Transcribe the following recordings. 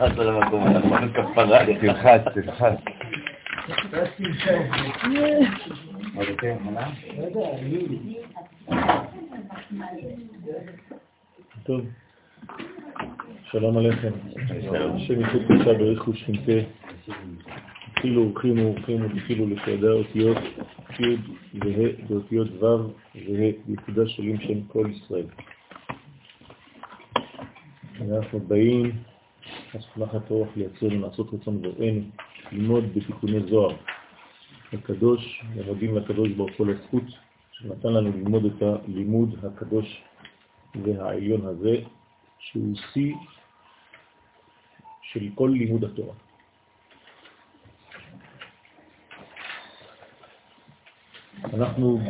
על המקום הנכון, כפרה. תלחץ, תלחץ. טוב, שלום עליכם. השם יחוד קדושה בריחו שכינתה. התחילו אורחים ואורחים ותחילו לשעדי האותיות י' וה' ואותיות ו' וה' בנקודה שלים שם כל ישראל. אנחנו באים, הסמכת רוח לייצרנו, לעשות רצון בוראנו, ללמוד בתיקוני זוהר. הקדוש, ומודים לקדוש ברוך הוא לזכות שנתן לנו ללמוד את הלימוד הקדוש והעליון הזה, שהוא שיא של כל לימוד התורה. אנחנו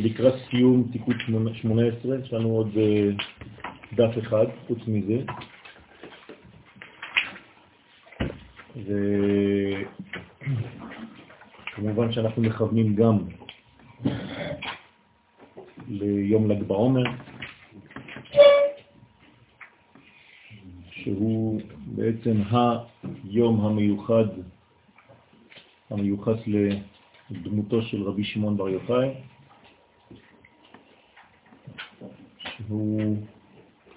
לקראת סיום תיקות 18, יש לנו עוד אה, דף אחד חוץ מזה. וכמובן שאנחנו מכוונים גם ליום ל"ג בעומר, שהוא בעצם היום המיוחד, המיוחס לדמותו של רבי שמעון בר יוחאי, שהוא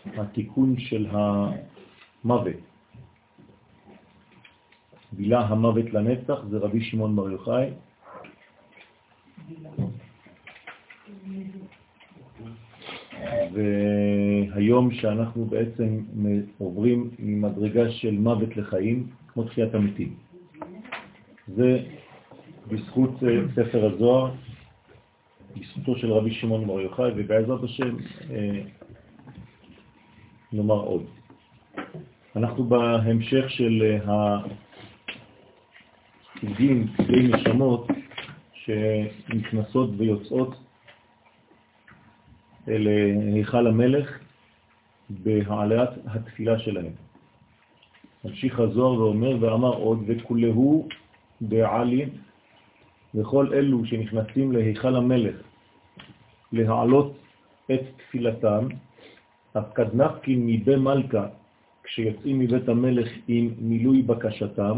התיקון של המוות. בילה המוות לנצח זה רבי שמעון בר יוחאי. והיום שאנחנו בעצם עוברים ממדרגה של מוות לחיים, כמו תחיית המתים. זה בזכות אה, ספר הזוהר, בזכותו של רבי שמעון בר יוחאי, ובעזרת השם אה, נאמר עוד. אנחנו בהמשך של החוגים, אה, כדי נשמות, שנכנסות ויוצאות אל אה, היכל המלך בהעלאת התפילה שלהם. ממשיך הזוהר ואומר ואמר עוד וכולהו בעלים וכל אלו שנכנסים להיכל המלך להעלות את תפילתם, אף קדנפקין מבי מלכה כשיוצאים מבית המלך עם מילוי בקשתם,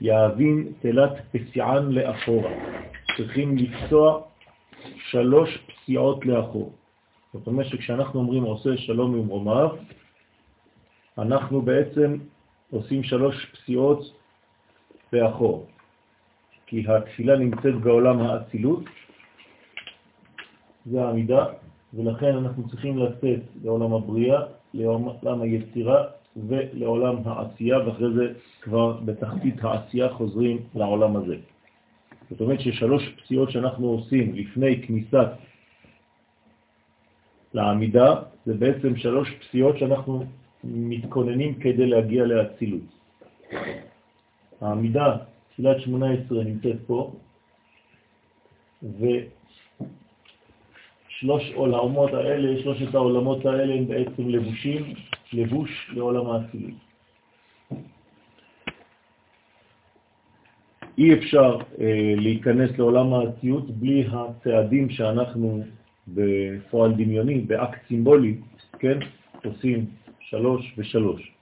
יאבין תלת פסיען לאחורה. צריכים לפסוע שלוש פסיעות לאחור. זאת אומרת שכשאנחנו אומרים עושה שלום עם רומיו, אנחנו בעצם עושים שלוש פסיעות לאחור. כי התפילה נמצאת בעולם האצילות, זה העמידה, ולכן אנחנו צריכים לצאת לעולם הבריאה, לעולם היצירה ולעולם העשייה, ואחרי זה כבר בתחתית העשייה חוזרים לעולם הזה. זאת אומרת ששלוש פציעות שאנחנו עושים לפני כניסת לעמידה, זה בעצם שלוש פציעות שאנחנו מתכוננים כדי להגיע להצילות. העמידה, תפילת 18 נמצאת פה, ושלוש עולמות האלה, שלושת העולמות האלה הם בעצם לבושים, לבוש לעולם האצילות. אי אפשר אה, להיכנס לעולם האציות בלי הצעדים שאנחנו בפועל דמיוני, באקט סימבולי, כן, עושים שלוש ושלוש.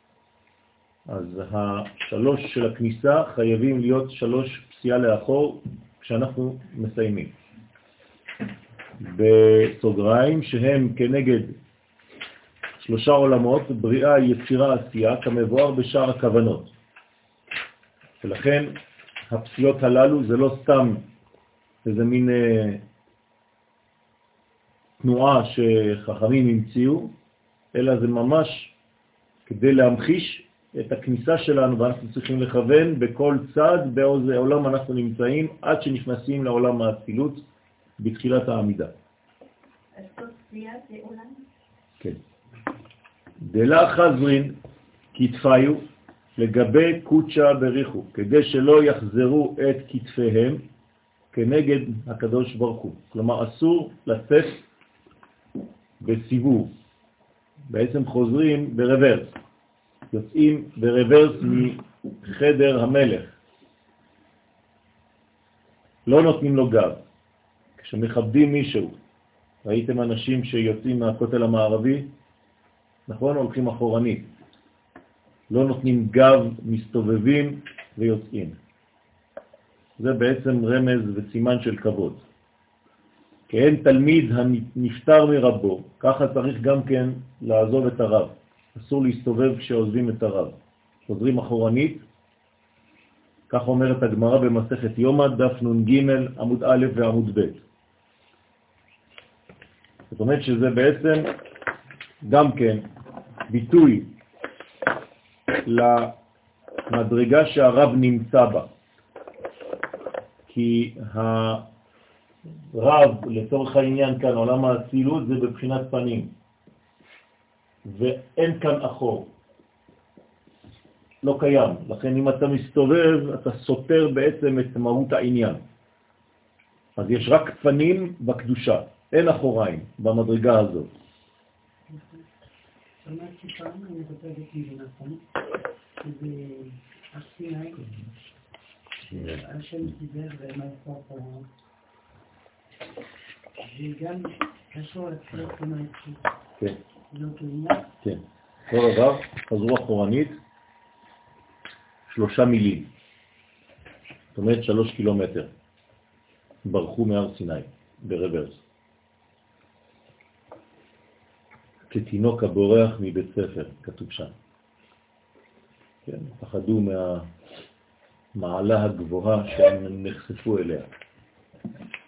אז השלוש של הכניסה חייבים להיות שלוש פסיעה לאחור כשאנחנו מסיימים. בסוגריים שהם כנגד שלושה עולמות, בריאה, יצירה, עשייה, כמבואר בשאר הכוונות. ולכן הפסיעות הללו זה לא סתם איזה מין אה, תנועה שחכמים המציאו, אלא זה ממש כדי להמחיש את הכניסה שלנו, ואנחנו צריכים לכוון בכל צד, באיזה עולם אנחנו נמצאים, עד שנכנסים לעולם האצילות בתחילת העמידה. כן. דלה חזרין כתפיו לגבי קוצ'ה בריחו, כדי שלא יחזרו את כתפיהם כנגד הקדוש ברוך הוא. כלומר, אסור לצאת בסיבוב. בעצם חוזרים ברוורס, יוצאים ברוורס מחדר המלך. לא נותנים לו גב. כשמכבדים מישהו, ראיתם אנשים שיוצאים מהכותל המערבי, נכון? הולכים אחורנית. לא נותנים גב, מסתובבים ויוצאים. זה בעצם רמז וסימן של כבוד. כאין תלמיד הנפטר מרבו, ככה צריך גם כן לעזוב את הרב. אסור להסתובב כשעוזבים את הרב. חוזרים אחורנית, כך אומרת הגמרא במסכת יומא, דף נ"ג, עמוד א' ועמוד ב'. זאת אומרת שזה בעצם גם כן ביטוי למדרגה שהרב נמצא בה. כי הרב, לצורך העניין כאן, עולם האצילות, זה בבחינת פנים, ואין כאן אחור. לא קיים. לכן אם אתה מסתובב, אתה סותר בעצם את מהות העניין. אז יש רק פנים בקדושה, אין אחוריים במדרגה הזאת. שמעתי פעם, אני כותבת מבינחם, שבסיני, השם דיבר במלכות וגם קשור לתפילות במלכות. כן. כן. אותו דבר, חזרו אחורנית, שלושה מילים. זאת אומרת שלוש קילומטר. ברחו מהר סיני, ברוורס. כתינוק הבורח מבית ספר, כתוב שם. כן, פחדו מהמעלה הגבוהה שהם נחשפו אליה.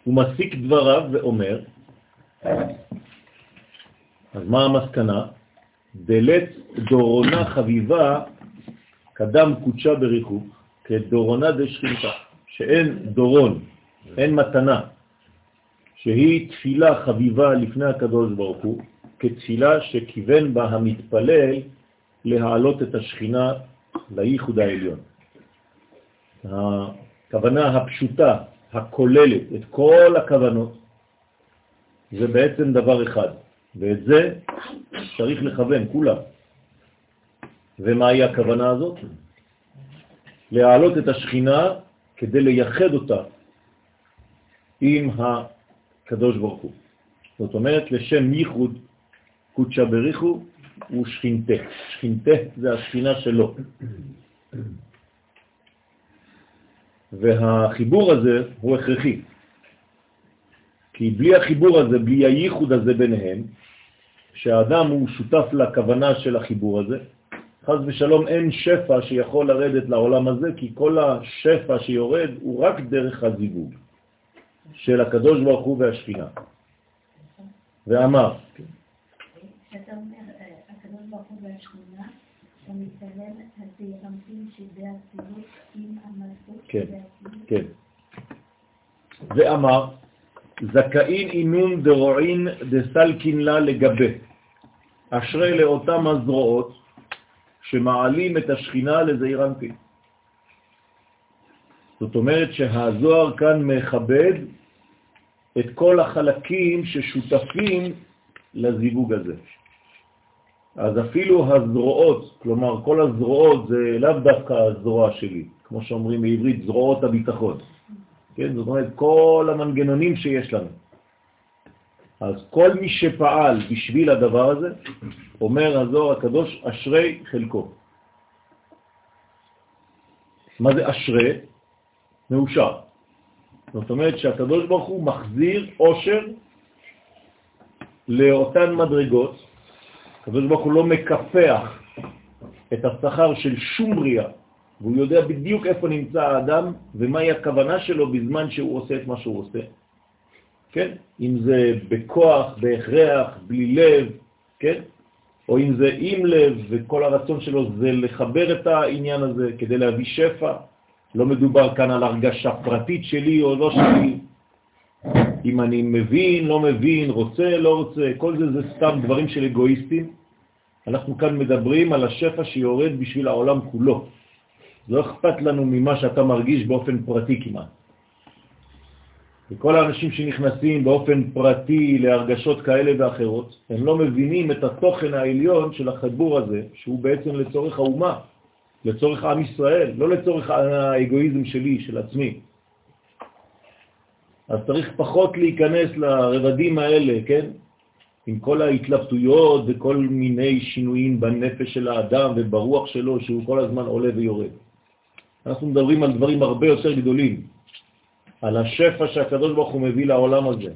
הוא מסיק דבריו ואומר, אז מה המסקנה? דלת דורונה חביבה קדם קודשה בריחוק, כדורונה דשכינתה, שאין דורון, אין מתנה, שהיא תפילה חביבה לפני הקדוש ברוך הוא, כתפילה שכיוון בה המתפלל להעלות את השכינה לייחוד העליון. הכוונה הפשוטה, הכוללת, את כל הכוונות, זה בעצם דבר אחד, ואת זה צריך לכוון, כולם. ומהי הכוונה הזאת? להעלות את השכינה כדי לייחד אותה עם הקדוש ברוך הוא. זאת אומרת, לשם ייחוד קודשא בריחו הוא שכינתה. שכינתה זה השכינה שלו. והחיבור הזה הוא הכרחי. כי בלי החיבור הזה, בלי הייחוד הזה ביניהם, שהאדם הוא שותף לכוונה של החיבור הזה, חז ושלום אין שפע שיכול לרדת לעולם הזה, כי כל השפע שיורד הוא רק דרך הזיווג של הקדוש ברוך הוא והשכינה. ואמר, כשאתה אומר, הקדוש ברוך הוא והשכינה, אתה מתכוון התירמפים שבאצילות עם המלכות כן, כן. ואמר, זכאין אינון דרועין דסלקין לה לגבי, אשרי לאותם הזרועות שמעלים את השכינה לזעיר אנפין. זאת אומרת שהזוהר כאן מכבד את כל החלקים ששותפים לזיווג הזה. אז אפילו הזרועות, כלומר כל הזרועות זה לאו דווקא הזרוע שלי, כמו שאומרים בעברית, זרועות הביטחון. כן? זאת אומרת, כל המנגנונים שיש לנו. אז כל מי שפעל בשביל הדבר הזה, אומר הזוהר הקדוש, אשרי חלקו. מה זה אשרי? מאושר. זאת אומרת שהקדוש ברוך הוא מחזיר עושר לאותן מדרגות, הקדוש ברוך הוא לא מקפח את השכר של שום בריאה, והוא יודע בדיוק איפה נמצא האדם ומהי הכוונה שלו בזמן שהוא עושה את מה שהוא עושה. כן? אם זה בכוח, בהכרח, בלי לב, כן? או אם זה עם לב, וכל הרצון שלו זה לחבר את העניין הזה כדי להביא שפע. לא מדובר כאן על הרגשה פרטית שלי או לא שלי. אם אני מבין, לא מבין, רוצה, לא רוצה, כל זה זה סתם דברים של אגואיסטים. אנחנו כאן מדברים על השפע שיורד בשביל העולם כולו. לא אכפת לנו ממה שאתה מרגיש באופן פרטי כמעט. וכל האנשים שנכנסים באופן פרטי להרגשות כאלה ואחרות, הם לא מבינים את התוכן העליון של החיבור הזה, שהוא בעצם לצורך האומה, לצורך עם ישראל, לא לצורך האגואיזם שלי, של עצמי. אז צריך פחות להיכנס לרבדים האלה, כן? עם כל ההתלבטויות וכל מיני שינויים בנפש של האדם וברוח שלו, שהוא כל הזמן עולה ויורד. אנחנו מדברים על דברים הרבה יותר גדולים, על השפע שהקדוש ברוך הוא מביא לעולם הזה,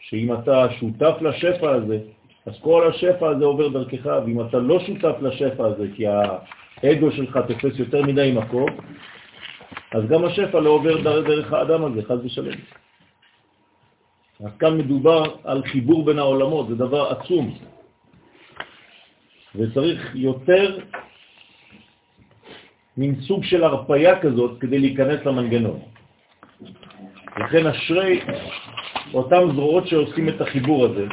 שאם אתה שותף לשפע הזה, אז כל השפע הזה עובר דרכך, ואם אתה לא שותף לשפע הזה, כי האגו שלך תופס יותר מדי מקום, אז גם השפע לא עובר דרך האדם הזה, חז ושלם. אז כאן מדובר על חיבור בין העולמות, זה דבר עצום. וצריך יותר מין סוג של הרפאיה כזאת כדי להיכנס למנגנון. לכן אשרי אותם זרועות שעושים את החיבור הזה.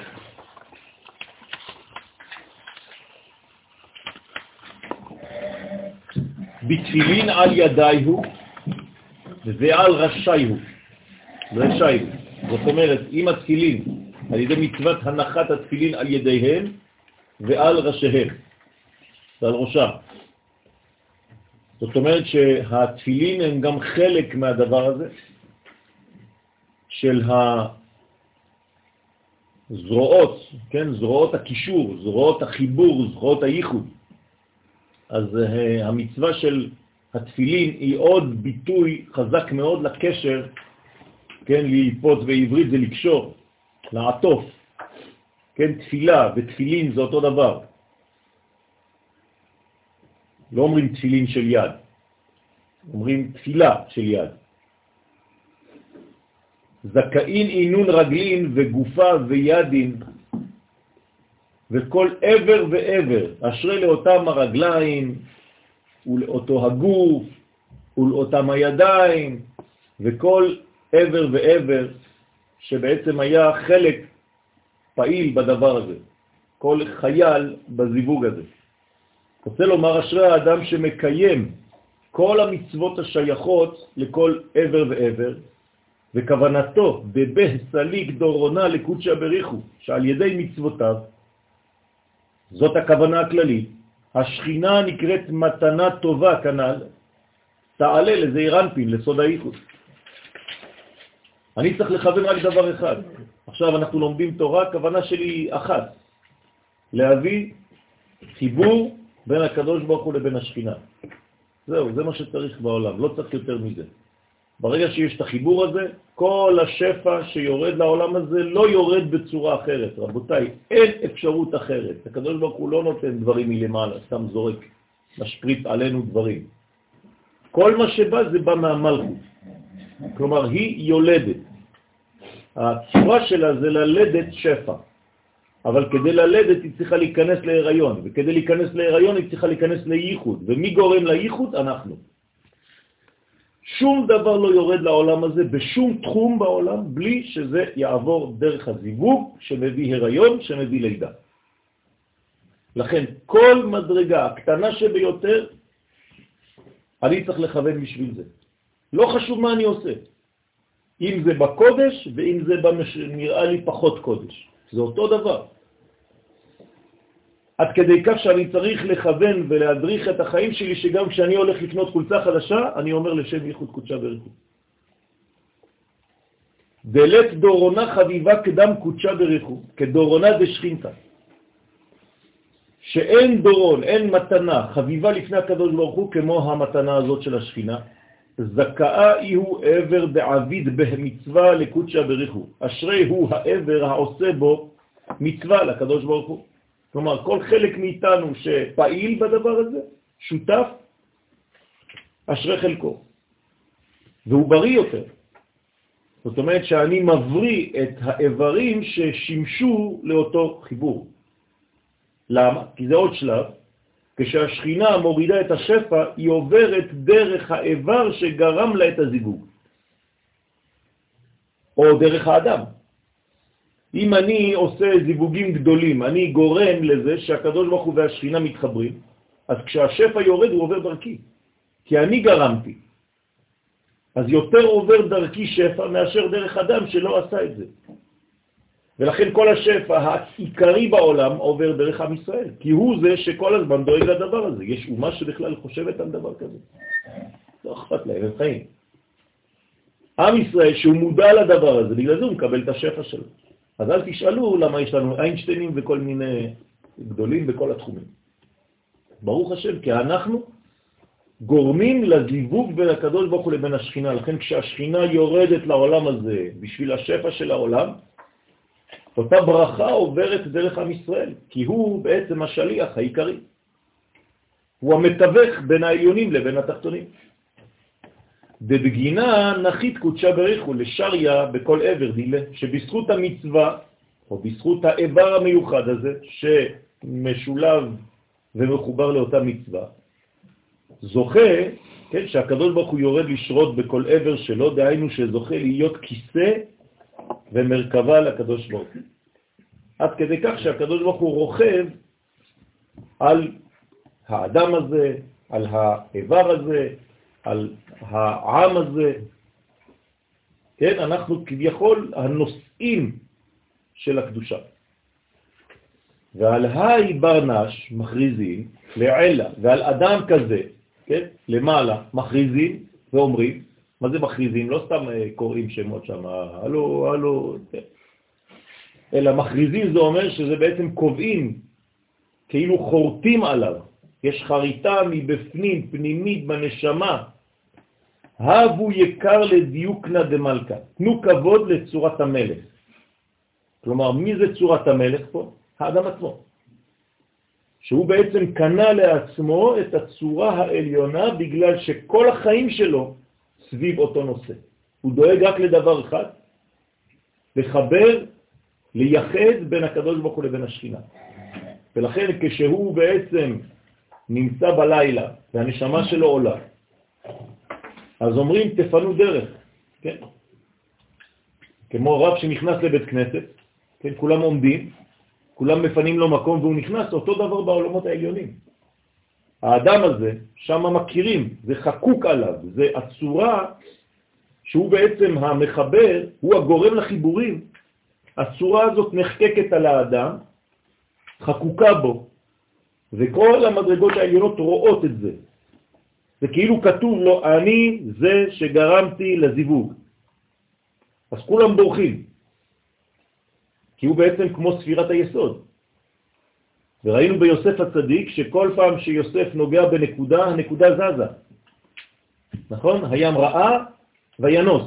בתפילין על ידיי הוא ועל רשי הוא. רשי הוא. זאת אומרת, עם התפילין, על ידי מצוות הנחת התפילין על ידיהם ועל ראשיהם, ועל ראשם. זאת אומרת שהתפילין הם גם חלק מהדבר הזה, של הזרועות, כן, זרועות הקישור, זרועות החיבור, זרועות הייחוד. אז uh, המצווה של התפילין היא עוד ביטוי חזק מאוד לקשר כן, ללפות בעברית זה לקשור, לעטוף, כן, תפילה ותפילין זה אותו דבר. לא אומרים תפילין של יד, אומרים תפילה של יד. זכאין עינון רגלין וגופה וידין וכל עבר ועבר, אשרי לאותם הרגליים ולאותו הגוף ולאותם הידיים וכל עבר ועבר שבעצם היה חלק פעיל בדבר הזה, כל חייל בזיווג הזה. רוצה לומר אשרי האדם שמקיים כל המצוות השייכות לכל עבר ועבר, וכוונתו בבה סליק דורונה לקודשא בריחו, שעל ידי מצוותיו, זאת הכוונה הכללית, השכינה נקראת מתנה טובה כנ"ל, תעלה לזעיר אנפין, לסוד האיחוד. אני צריך לכוון רק דבר אחד. עכשיו אנחנו לומדים תורה, כוונה שלי אחת, להביא חיבור בין הקדוש ברוך הוא לבין השכינה. זהו, זה מה שצריך בעולם, לא צריך יותר מזה. ברגע שיש את החיבור הזה, כל השפע שיורד לעולם הזה לא יורד בצורה אחרת. רבותיי, אין אפשרות אחרת. הקדוש ברוך הוא לא נותן דברים מלמעלה, סתם זורק, משפריט עלינו דברים. כל מה שבא זה בא מהמלכות. כלומר, היא יולדת. הצורה שלה זה ללדת שפע. אבל כדי ללדת היא צריכה להיכנס להיריון, וכדי להיכנס להיריון היא צריכה להיכנס לייחוד. ומי גורם לייחוד? אנחנו. שום דבר לא יורד לעולם הזה בשום תחום בעולם בלי שזה יעבור דרך הזיווג שמביא הריון, שמביא לידה. לכן כל מדרגה הקטנה שביותר, אני צריך לכוון בשביל זה. לא חשוב מה אני עושה. אם זה בקודש ואם זה במש... נראה לי פחות קודש. זה אותו דבר. עד כדי כך שאני צריך לכוון ולהדריך את החיים שלי, שגם כשאני הולך לקנות חולצה חדשה, אני אומר לשם ייחוד קודשה בריחו. דלת דורונה חביבה קדם קודשה בריחו, כדורונה דשכינתה. שאין דורון, אין מתנה חביבה לפני הקדוש ברוך הוא כמו המתנה הזאת של השכינה, זכאה הוא עבר דעביד במצווה לקודשא בריחו. אשרי הוא העבר העושה בו מצווה לקדוש ברוך הוא. כלומר, כל חלק מאיתנו שפעיל בדבר הזה, שותף, אשרי חלקו. והוא בריא יותר. זאת אומרת שאני מבריא את האיברים ששימשו לאותו חיבור. למה? כי זה עוד שלב. כשהשכינה מורידה את השפע, היא עוברת דרך האיבר שגרם לה את הזיווג. או דרך האדם. אם אני עושה זיווגים גדולים, אני גורם לזה שהקדוש ברוך הוא והשכינה מתחברים, אז כשהשפע יורד הוא עובר דרכי, כי אני גרמתי. אז יותר עובר דרכי שפע מאשר דרך אדם שלא עשה את זה. ולכן כל השפע העיקרי בעולם עובר דרך עם ישראל, כי הוא זה שכל הזמן דואג לדבר הזה. יש אומה שבכלל חושבת על דבר כזה. לא אכפת להם, הם חיים. עם ישראל שהוא מודע לדבר הזה, בגלל זה הוא מקבל את השפע שלו. אז אל תשאלו למה יש לנו איינשטיינים וכל מיני גדולים בכל התחומים. ברוך השם, כי אנחנו גורמים לזיווג בין הקדוש ברוך הוא לבין השכינה. לכן כשהשכינה יורדת לעולם הזה בשביל השפע של העולם, אותה ברכה עוברת דרך עם ישראל, כי הוא בעצם השליח העיקרי. הוא המתווך בין העליונים לבין התחתונים. בבגינה נחית קודשה בריחו לשריה בכל עבר דילה, שבזכות המצווה, או בזכות האיבר המיוחד הזה, שמשולב ומחובר לאותה מצווה, זוכה, כן, שהקדוש ברוך הוא יורד לשרות בכל עבר שלו, דהיינו שזוכה להיות כיסא ומרכבה לקדוש ברוך הוא. עד כדי כך שהקדוש ברוך הוא רוכב על האדם הזה, על האיבר הזה, על העם הזה. כן, אנחנו כביכול הנושאים של הקדושה. ועל היי ברנש מכריזים לעלה, ועל אדם כזה, כן, למעלה, מכריזים ואומרים, מה זה מכריזים? לא סתם אה, קוראים שמות שם, הלו, הלו, כן. אלא מכריזים זה אומר שזה בעצם קובעים, כאילו חורטים עליו. יש חריטה מבפנים, פנימית, בנשמה. הבו יקר לדיוקנה דמלכה. תנו כבוד לצורת המלך. כלומר, מי זה צורת המלך פה? האדם עצמו. שהוא בעצם קנה לעצמו את הצורה העליונה בגלל שכל החיים שלו סביב אותו נושא. הוא דואג רק לדבר אחד, לחבר, לייחד בין הקדוש ברוך הוא לבין השכינה. ולכן כשהוא בעצם נמצא בלילה והנשמה שלו עולה, אז אומרים תפנו דרך, כן? כמו רב שנכנס לבית כנסת, כן, כולם עומדים, כולם מפנים לו מקום והוא נכנס, אותו דבר בעולמות העליונים. האדם הזה, שם מכירים, זה חקוק עליו, זה הצורה שהוא בעצם המחבר, הוא הגורם לחיבורים. הצורה הזאת נחקקת על האדם, חקוקה בו, וכל המדרגות העליונות רואות את זה. זה כאילו כתוב לו, אני זה שגרמתי לזיווג. אז כולם בורחים, כי הוא בעצם כמו ספירת היסוד. וראינו ביוסף הצדיק שכל פעם שיוסף נוגע בנקודה, הנקודה זזה. נכון? הים ראה וינוס.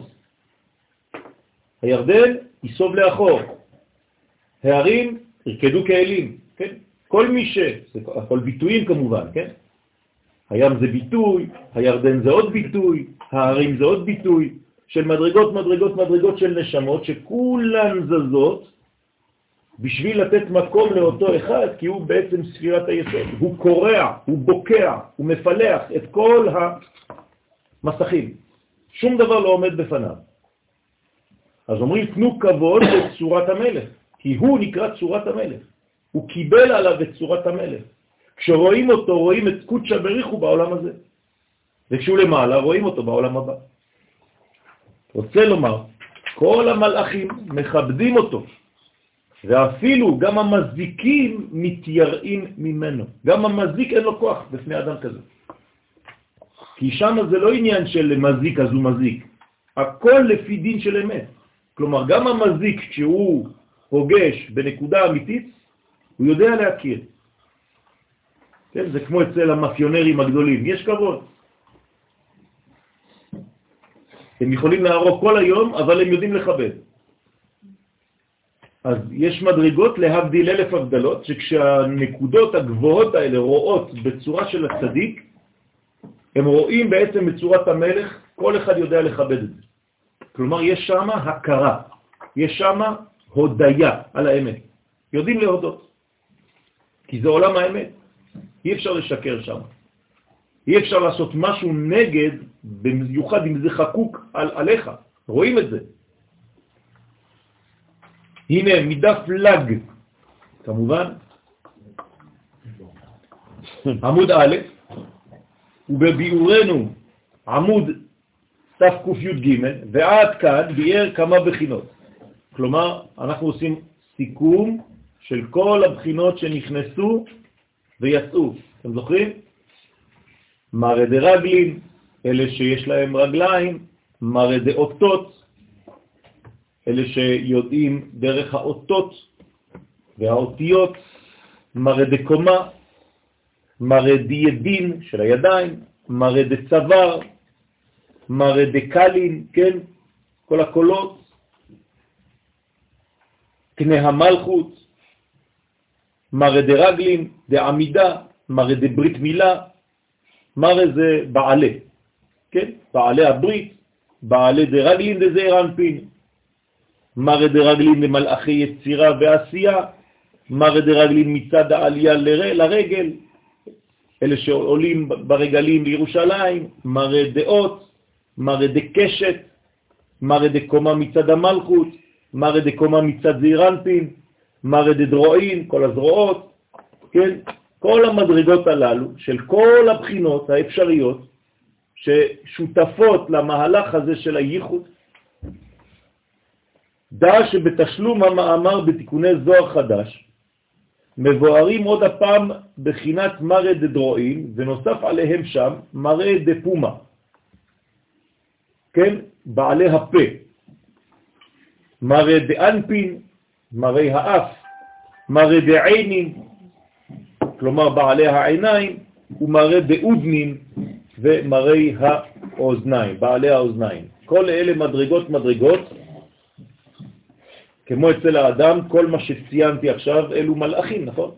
הירדן ייסוב לאחור. הערים ירקדו כאלים. כן? כל מי ש... זה הכל ביטויים כמובן, כן? הים זה ביטוי, הירדן זה עוד ביטוי, הערים זה עוד ביטוי, של מדרגות, מדרגות, מדרגות של נשמות, שכולן זזות בשביל לתת מקום לאותו אחד, כי הוא בעצם ספירת היסוד. הוא קורע, הוא בוקע, הוא מפלח את כל המסכים. שום דבר לא עומד בפניו. אז אומרים, תנו כבוד לצורת המלך, כי הוא נקרא צורת המלך. הוא קיבל עליו את צורת המלך. כשרואים אותו, רואים את קודשא בריחו בעולם הזה. וכשהוא למעלה, רואים אותו בעולם הבא. רוצה לומר, כל המלאכים מכבדים אותו, ואפילו גם המזיקים מתייראים ממנו. גם המזיק אין לו כוח בפני אדם כזה. כי שם זה לא עניין של מזיק אז הוא מזיק, הכל לפי דין של אמת. כלומר, גם המזיק כשהוא פוגש בנקודה אמיתית, הוא יודע להכיר. כן, זה כמו אצל המאפיונרים הגדולים, יש כבוד. הם יכולים להרוג כל היום, אבל הם יודעים לכבד. אז יש מדרגות להבדיל אלף הבדלות, שכשהנקודות הגבוהות האלה רואות בצורה של הצדיק, הם רואים בעצם בצורת המלך, כל אחד יודע לכבד את זה. כלומר, יש שם הכרה, יש שם הודיה על האמת. יודעים להודות, כי זה עולם האמת. אי אפשר לשקר שם. אי אפשר לעשות משהו נגד, במיוחד אם זה חקוק על, עליך. רואים את זה. הנה, מדף לג, כמובן, עמוד א', ובביאורנו עמוד תקי"ג, ועד כאן ביאר כמה בחינות. כלומר, אנחנו עושים סיכום של כל הבחינות שנכנסו ויצאו. אתם זוכרים? מראה רגלים, אלה שיש להם רגליים, מראה אותות, אלה שיודעים דרך האותות והאותיות, מראה דקומה, מראה דידין של הידיים, מראה דצוואר, מראה דקלין, כן? כל הקולות, קנה המלכות, מראה דרגלין, דעמידה, מראה דברית מילה, מראה זה בעלה, כן? בעלי הברית, בעלי דרגלין דזעיר אנפין, מראה דרגלין למלאכי יצירה ועשייה, מראה דרגלין מצד העלייה לרגל, אלה שעולים ברגלים לירושלים, מראה דעות, מראה דקשת, מראה דקומה מצד המלכות, מראה דקומה מצד זעירנפין, מראה דדרועין, כל הזרועות, כן? כל המדרגות הללו של כל הבחינות האפשריות ששותפות למהלך הזה של הייחוד, דע שבתשלום המאמר בתיקוני זוהר חדש, מבוארים עוד הפעם בחינת מראה דדרועין, ונוסף עליהם שם מראה דפומה, כן, בעלי הפה, מראה דאנפין, מראה האף, מראה דעינים, כלומר בעלי העיניים, ומראה דאודנין ומראה האוזניים, בעלי האוזניים. כל אלה מדרגות מדרגות, כמו אצל האדם, כל מה שציינתי עכשיו אלו מלאכים, נכון?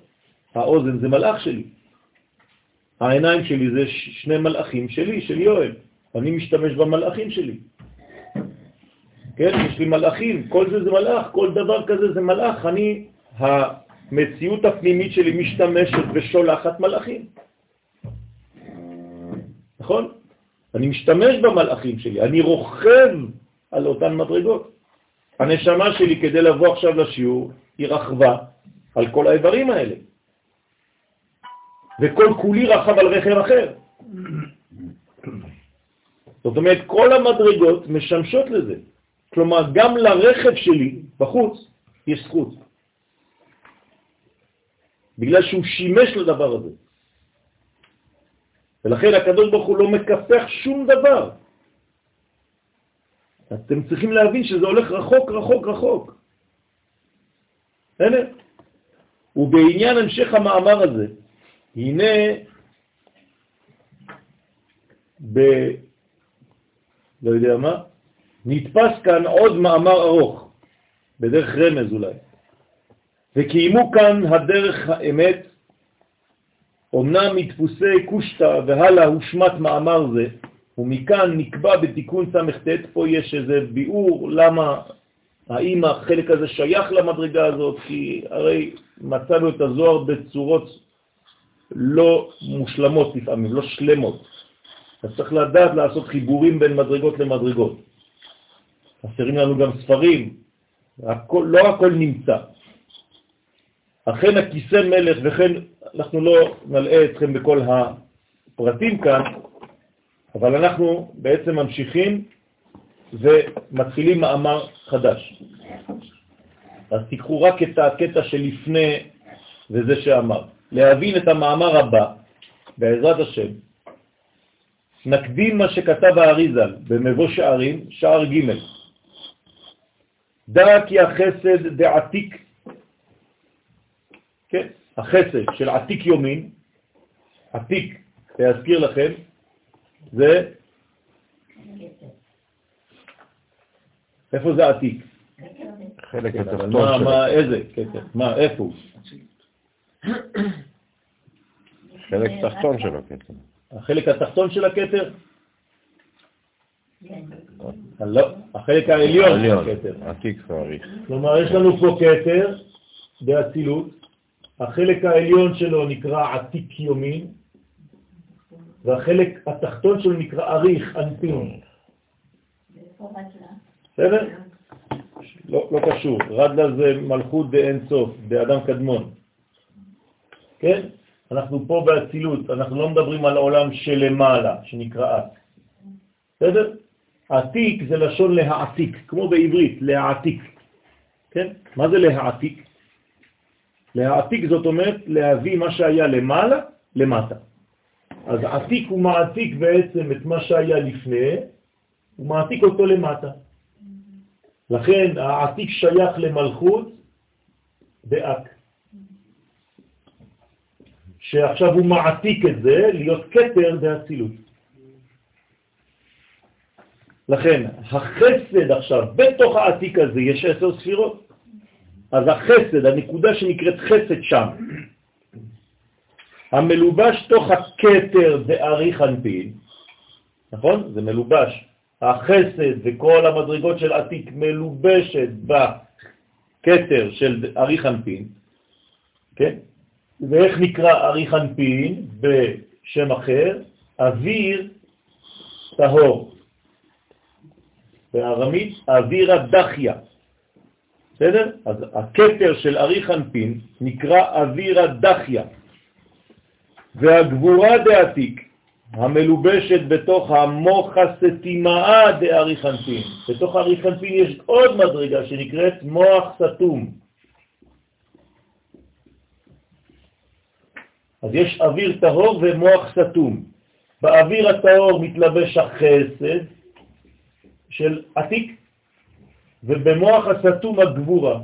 האוזן זה מלאך שלי. העיניים שלי זה שני מלאכים שלי, של יואל. אני משתמש במלאכים שלי. כן, יש לי מלאכים, כל זה זה מלאך, כל דבר כזה זה מלאך. אני, המציאות הפנימית שלי משתמשת ושולחת מלאכים. נכון? אני משתמש במלאכים שלי, אני רוכב על אותן מדרגות. הנשמה שלי כדי לבוא עכשיו לשיעור, היא רחבה על כל האיברים האלה. וכל כולי רחב על רכב אחר. זאת אומרת, כל המדרגות משמשות לזה. כלומר, גם לרכב שלי בחוץ יש זכות. בגלל שהוא שימש לדבר הזה. ולכן הקדוש ברוך הוא לא מקפח שום דבר. אתם צריכים להבין שזה הולך רחוק, רחוק, רחוק. הנה. ובעניין המשך המאמר הזה, הנה ב... לא יודע מה, נתפס כאן עוד מאמר ארוך, בדרך רמז אולי. וקיימו כאן הדרך האמת, אמנם מדפוסי קושטה והלאה הושמט מאמר זה, ומכאן נקבע בתיקון ס"ט, פה יש איזה ביאור למה, האם החלק הזה שייך למדרגה הזאת, כי הרי מצאנו את הזוהר בצורות לא מושלמות לפעמים, לא שלמות. אז צריך לדעת לעשות חיבורים בין מדרגות למדרגות. חסרים לנו גם ספרים, הכל, לא הכל נמצא. אכן הכיסא מלך, וכן אנחנו לא נלאה אתכם בכל הפרטים כאן, אבל אנחנו בעצם ממשיכים ומתחילים מאמר חדש. אז תיקחו רק את הקטע שלפני וזה שאמר. להבין את המאמר הבא, בעזרת השם, נקדים מה שכתב האריזל במבוא שערים, שער ג' דע כי החסד דעתיק, כן, החסד של עתיק יומין, עתיק, להזכיר לכם, זה, איפה זה עתיק? חלק כן, התחתון מה, של מה, איזה כתר? מה, איפה הוא? חלק תחתון של הכתר. החלק התחתון של הכתר? לא, החלק העליון של הכתר. כלומר, יש לנו פה כתר באצילות, החלק העליון שלו נקרא עתיק יומין, והחלק התחתון שלו נקרא אריך, אנפין. בסדר? לא, לא קשור. רדלה זה מלכות באין סוף, באדם קדמון. כן? אנחנו פה באצילות, אנחנו לא מדברים על העולם שלמעלה, שנקרא את. בסדר? עתיק זה לשון להעתיק, כמו בעברית, להעתיק. כן? מה זה להעתיק? להעתיק זאת אומרת להביא מה שהיה למעלה, למטה. אז עתיק הוא מעתיק בעצם את מה שהיה לפני, הוא מעתיק אותו למטה. לכן העתיק שייך למלכות באק. שעכשיו הוא מעתיק את זה להיות קטר באצילות. לכן, החסד עכשיו, בתוך העתיק הזה יש עשר ספירות. אז החסד, הנקודה שנקראת חסד שם, המלובש תוך הכתר באריך אנפין, נכון? זה מלובש. החסד וכל המדרגות של עתיק מלובשת בכתר של אריך אנפין, כן? ואיך נקרא אריך אנפין בשם אחר? אוויר טהור. בארמית אווירה דחיה. בסדר? אז הכתר של אריך אנפין נקרא אווירה דחיה. והגבורה דעתיק, המלובשת בתוך המוח הסתימאה דאריכנפין. בתוך אריכנפין יש עוד מדרגה שנקראת מוח סתום. אז יש אוויר טהור ומוח סתום. באוויר הטהור מתלבש החסד של עתיק, ובמוח הסתום הגבורה.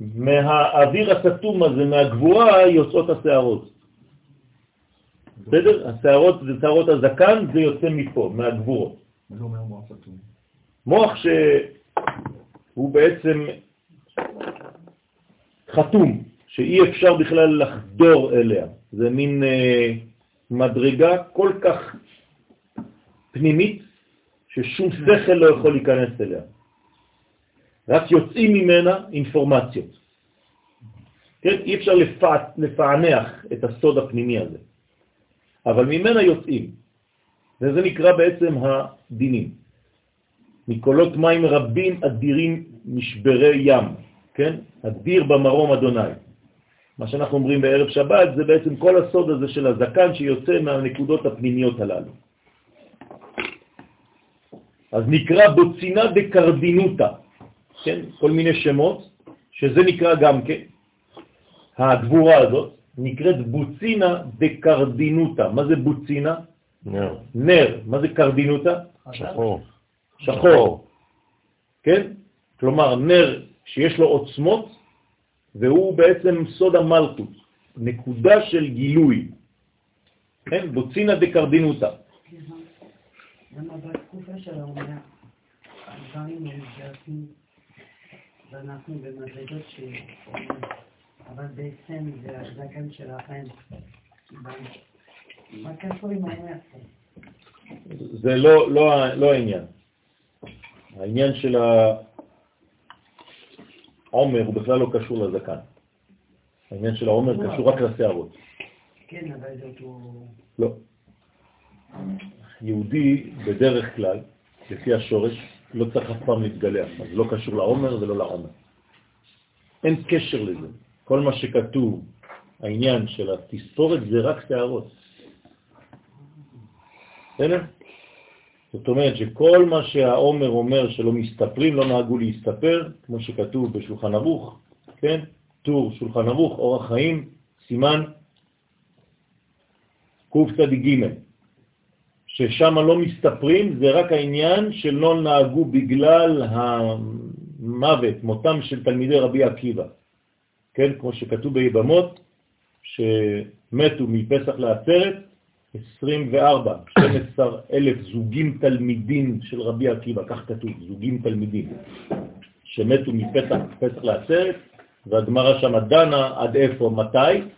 מהאוויר הסתום הזה, מהגבורה, יוצאות השערות. בסדר? השערות זה שערות הזקן, זה יוצא מפה, מהגבורות. מה זה אומר מוח סתום? מוח שהוא בעצם חתום, שאי אפשר בכלל לחדור אליה. זה מין אה, מדרגה כל כך פנימית, ששום שכל לא יכול להיכנס אליה. רק יוצאים ממנה אינפורמציות. כן? אי אפשר לפע... לפענח את הסוד הפנימי הזה, אבל ממנה יוצאים, וזה נקרא בעצם הדינים. מקולות מים רבים אדירים משברי ים, כן? אדיר במרום אדוני. מה שאנחנו אומרים בערב שבת זה בעצם כל הסוד הזה של הזקן שיוצא מהנקודות הפנימיות הללו. אז נקרא בוצינה דקרדינותה, כן? כל מיני שמות, שזה נקרא גם כן, הגבורה הזאת, נקראת בוצינה דקרדינותה. מה זה בוצינה? נר. נר. מה זה קרדינותה? שחור. שחור. כן? כלומר, נר שיש לו עוצמות, והוא בעצם סוד המלכות, נקודה של גילוי. כן? בוצינה דקרדינותה. למה בתקופה של העונה, הדברים נרגשים, ואנחנו במדרגות ש... אבל בעצם זה הזקן שלכם. מה קשור עם פה? זה לא, לא, לא העניין. העניין של העומר הוא בכלל לא קשור לזקן. העניין של העומר קשור רק לשערות. כן, אבל זה אותו... לא. יהודי בדרך כלל, לפי השורש, לא צריך אף פעם להתגלח, אז לא קשור לעומר ולא לעומר. אין קשר לזה. כל מה שכתוב, העניין של התספורת זה רק שערות. בסדר? זאת אומרת שכל מה שהעומר אומר שלא מסתפרים, לא נהגו להסתפר, כמו שכתוב בשולחן ערוך, כן? טור שולחן ערוך, אורח חיים, סימן קצ"ג, ששם לא מסתפרים, זה רק העניין שלא נהגו בגלל המוות, מותם של תלמידי רבי עקיבא. כן, כמו שכתוב ביבמות, שמתו מפסח לעצרת, 24, 12 אלף זוגים תלמידים של רבי עקיבא, כך כתוב, זוגים תלמידים, שמתו מפסח פסח לעצרת, והגמרא שם דנה עד איפה, מתי,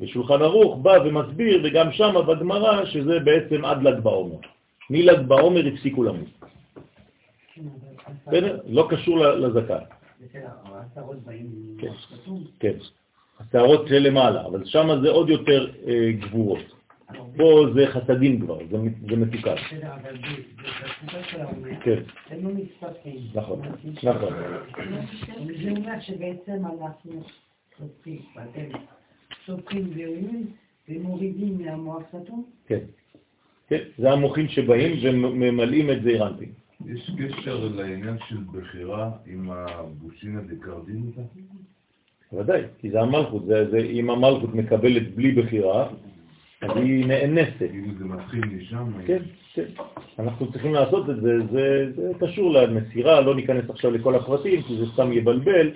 ושולחן ערוך בא ומסביר, וגם שם בגמרא, שזה בעצם עד ל"ג בעומר. מל"ג בעומר הפסיקו למות. לא קשור לזקן. כן. כן. השערות למעלה, אבל שם זה עוד יותר אה, גבורות. פה זה חסדים כבר, זה, מתוקן. כן. נכון, נכון. זה אומר שבעצם אנחנו סופרים, סופרים ועולים ומורידים מהמוח סתום? כן. כן, זה המוחים שבאים וממלאים את זעיר אנפין. יש קשר לעניין של בחירה עם הבוסינה דקרדינותה? ודאי, כי זה המלכות, זה, זה, אם המלכות מקבלת בלי בחירה, אז היא נאנסת. כאילו זה מתחיל משם. כן, כן. אנחנו צריכים לעשות את זה, זה, זה קשור למסירה, לא ניכנס עכשיו לכל הפרטים, כי זה סתם יבלבל,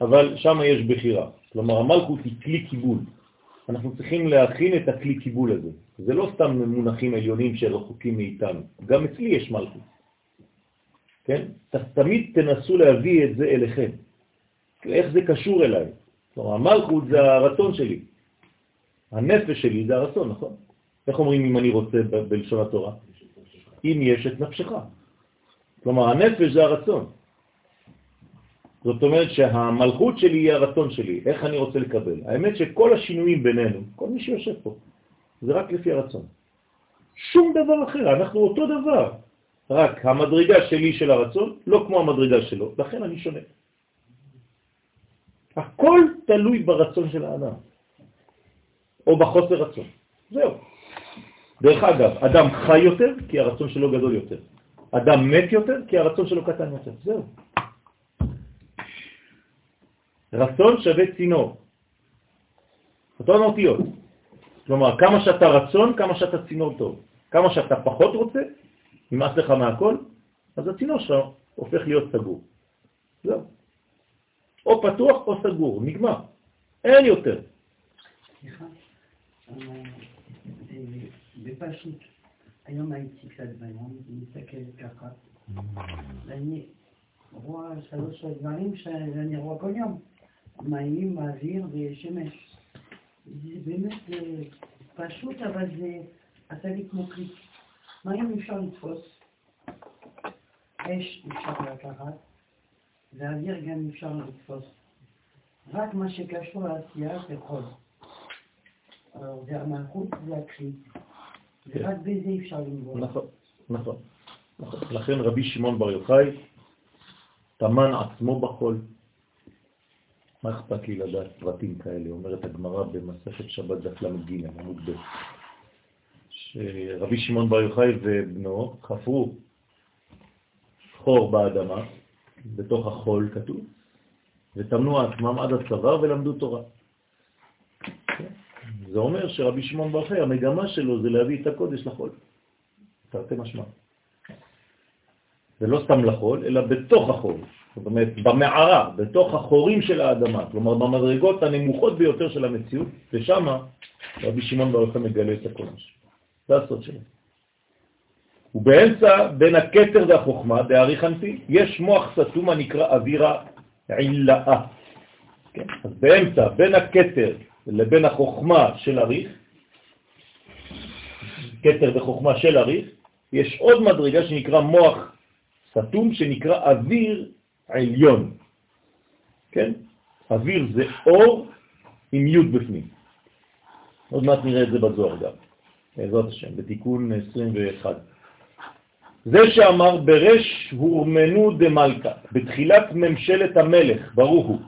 אבל שם יש בחירה. כלומר, המלכות היא כלי קיבול. אנחנו צריכים להכין את הכלי קיבול הזה. זה לא סתם מונחים עליונים שרחוקים מאיתנו, גם אצלי יש מלכות. כן? תמיד תנסו להביא את זה אליכם. איך זה קשור אליי? כלומר, המלכות זה הרצון שלי. הנפש שלי זה הרצון, נכון? איך אומרים אם אני רוצה בלשון התורה? אם יש את נפשך. כלומר, הנפש זה הרצון. זאת אומרת שהמלכות שלי היא הרצון שלי, איך אני רוצה לקבל. האמת שכל השינויים בינינו, כל מי שיושב פה, זה רק לפי הרצון. שום דבר אחר, אנחנו אותו דבר. רק המדרגה שלי של הרצון לא כמו המדרגה שלו, לכן אני שונה. הכל תלוי ברצון של האדם, או בחוסר רצון. זהו. דרך אגב, אדם חי יותר כי הרצון שלו גדול יותר. אדם מת יותר כי הרצון שלו קטן יותר. זהו. רצון שווה צינור. אותו אותיות. כלומר, כמה שאתה רצון, כמה שאתה צינור טוב. כמה שאתה פחות רוצה, נמאס לך מהכל, אז הצינור שלך הופך להיות סגור. זהו. או פתוח או סגור, נגמר. אין יותר. סליחה, אה, בפשוט, היום הייתי קצת בים, מסתכלת ככה, ואני רואה שלוש דברים שאני רואה כל יום, מים, אוויר ושמש. זה באמת אה, פשוט, אבל זה עשה לי כמו כלי. מים אפשר לתפוס, אש אפשר לקחת, והאוויר גם אפשר לתפוס. רק מה שקשור לעשייה זה חול. זה המלכות, זה הכלי. ורק בזה אפשר לנבור. נכון, נכון. נכון. לכן רבי שמעון בר יוחאי טמן עצמו בחול. מה אכפת לי לדעת פרטים כאלה? אומרת הגמרא במסכת שבת דף ל"ג, עמוד ב', שרבי שמעון בר יוחאי ובנו חפרו חור באדמה, בתוך החול כתוב, וטמנו עצמם עד הצוואר ולמדו תורה. זה אומר שרבי שמעון בר יוחאי, המגמה שלו זה להביא את הקודש לחול. תרתי משמע. ולא סתם לחול, אלא בתוך החול. זאת אומרת, במערה, בתוך החורים של האדמה, כלומר במדרגות הנמוכות ביותר של המציאות, ושם רבי שמעון בר יוחאי מגלה את הקודש. זה הסוד שלו. ובאמצע, בין הקטר והחוכמה, דאריך אנפי, יש מוח סתום הנקרא אווירה עילאה. כן? אז באמצע, בין הקטר לבין החוכמה של אריך, קטר וחוכמה של אריך, יש עוד מדרגה שנקרא מוח סתום, שנקרא אוויר עליון. כן? אוויר זה אור עם י' בפנים. עוד מעט נראה את זה בזוהר גם, בעזרת השם, בתיקון 21. זה שאמר ברש הורמנו דמלכה, בתחילת ממשלת המלך, ברוך הוא.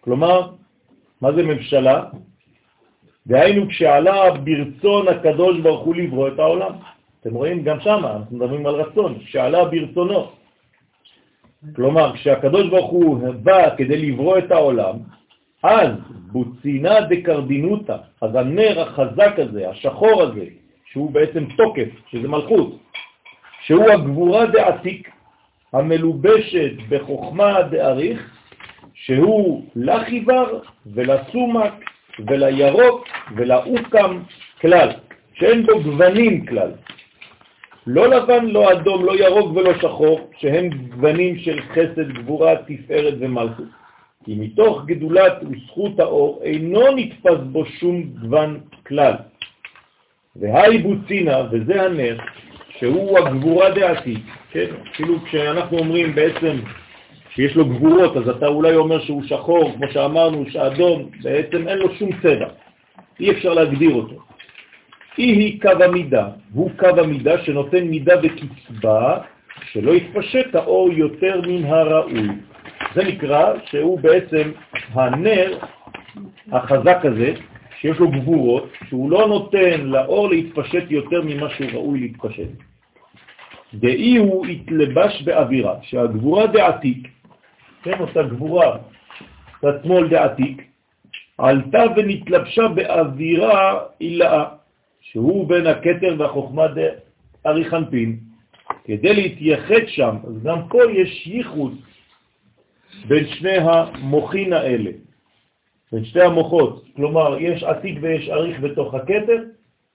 כלומר, מה זה ממשלה? דהיינו כשעלה ברצון הקדוש ברוך הוא לברוא את העולם. אתם רואים גם שם, אנחנו מדברים על רצון, כשעלה ברצונו. כלומר, כשהקדוש ברוך הוא בא כדי לברוא את העולם, אז בוצינה דקרדינותה, אז הנר החזק הזה, השחור הזה, שהוא בעצם תוקף, שזה מלכות, שהוא הגבורה דעתיק, המלובשת בחוכמה דאריך, שהוא לחיבר ולסומק ולירוק ולאוקם כלל, שאין בו גוונים כלל. לא לבן, לא אדום, לא ירוק ולא שחור, שהם גוונים של חסד, גבורה, תפארת ומלכות. כי מתוך גדולת וזכות האור אינו נתפס בו שום גוון כלל. והי בוצינה, וזה הנר, שהוא הגבורה דעתי, כן? אפילו כשאנחנו אומרים בעצם שיש לו גבורות, אז אתה אולי אומר שהוא שחור, כמו שאמרנו, שאדום, בעצם אין לו שום צבע. אי אפשר להגדיר אותו. אי היא קו המידה, הוא קו המידה שנותן מידה וקצבה, שלא יתפשט האור יותר מן הראוי. זה נקרא שהוא בעצם הנר החזק הזה, שיש לו גבורות, שהוא לא נותן לאור להתפשט יותר ממה שהוא ראוי להתפשט. דאי הוא התלבש באווירה, שהגבורה דעתיק, כן, אותה גבורה, שמאל דעתיק, עלתה ונתלבשה באווירה עילאה. שהוא בין הכתר והחוכמה דאריך אנפין, כדי להתייחד שם, אז גם פה יש ייחוד בין שני המוחין האלה, בין שתי המוחות, כלומר יש עתיק ויש אריך בתוך הכתר,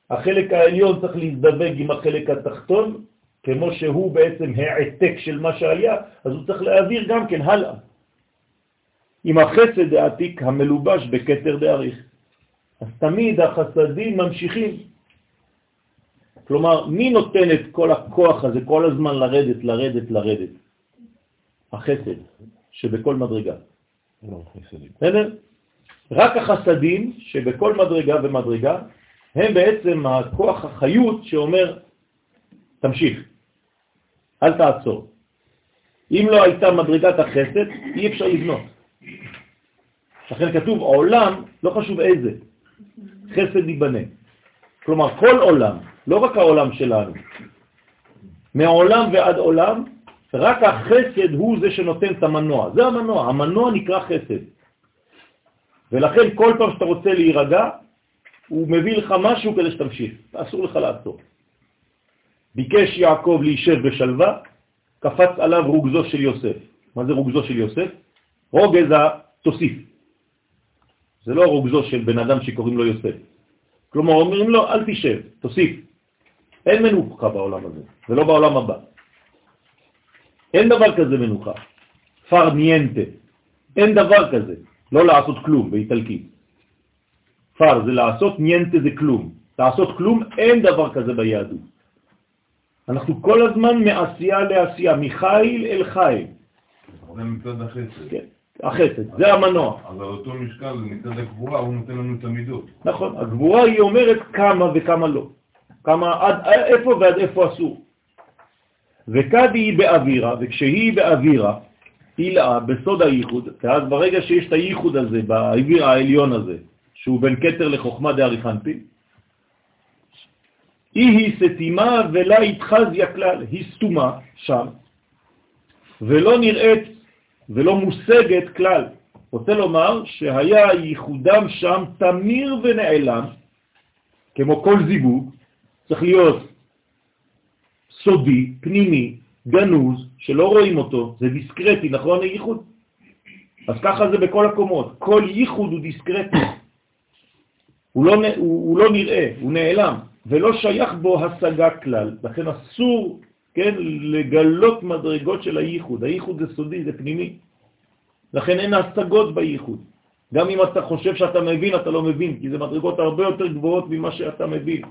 החלק העליון צריך להזדווג עם החלק התחתון, כמו שהוא בעצם העתק של מה שהיה, אז הוא צריך להעביר גם כן הלאה. עם החסד העתיק המלובש בכתר דאריך. אז תמיד החסדים ממשיכים. כלומר, מי נותן את כל הכוח הזה כל הזמן לרדת, לרדת, לרדת? החסד שבכל מדרגה. בסדר? רק החסדים שבכל מדרגה ומדרגה הם בעצם הכוח החיות שאומר, תמשיך, אל תעצור. אם לא הייתה מדרגת החסד, אי אפשר לבנות. לכן כתוב עולם, לא חשוב איזה, חסד ייבנה. כלומר, כל עולם, לא רק העולם שלנו, מעולם ועד עולם, רק החסד הוא זה שנותן את המנוע. זה המנוע, המנוע נקרא חסד. ולכן כל פעם שאתה רוצה להירגע, הוא מביא לך משהו כדי שתמשיך, אסור לך לעצור. ביקש יעקב להישב בשלווה, קפץ עליו רוגזו של יוסף. מה זה רוגזו של יוסף? רוגז תוסיף. זה לא רוגזו של בן אדם שקוראים לו יוסף. כלומר, אומרים לו, אל תישב, תוסיף. אין מנוחה בעולם הזה, ולא בעולם הבא. אין דבר כזה מנוחה. פר ניינטה. אין דבר כזה. לא לעשות כלום באיטלקית. פר זה לעשות, ניינטה זה כלום. לעשות כלום, אין דבר כזה ביהדות. אנחנו כל הזמן מעשייה לעשייה, מחיל אל חיל. זה מצד החסד. כן, החסד, זה המנוע. אבל אותו משקל זה מצד הגבורה, הוא נותן לנו את המידות. נכון, הגבורה היא אומרת כמה וכמה לא. כמה, עד איפה ועד איפה אסור. וכד היא באווירה, וכשהיא באווירה, הילאה בסוד הייחוד, ואז ברגע שיש את הייחוד הזה, באוויר העליון הזה, שהוא בין קטר לחוכמה דאריכנפין, היא היא סתימה ולה התחזיה כלל, היא סתומה שם, ולא נראית ולא מושגת כלל. רוצה לומר שהיה ייחודם שם תמיר ונעלם, כמו כל זיווג, צריך להיות סודי, פנימי, גנוז, שלא רואים אותו, זה דיסקרטי, נכון ייחוד? אז ככה זה בכל הקומות, כל ייחוד הוא דיסקרטי, הוא לא, הוא, הוא לא נראה, הוא נעלם, ולא שייך בו השגה כלל, לכן אסור, כן, לגלות מדרגות של הייחוד, הייחוד זה סודי, זה פנימי, לכן אין השגות בייחוד. גם אם אתה חושב שאתה מבין, אתה לא מבין, כי זה מדרגות הרבה יותר גבוהות ממה שאתה מבין.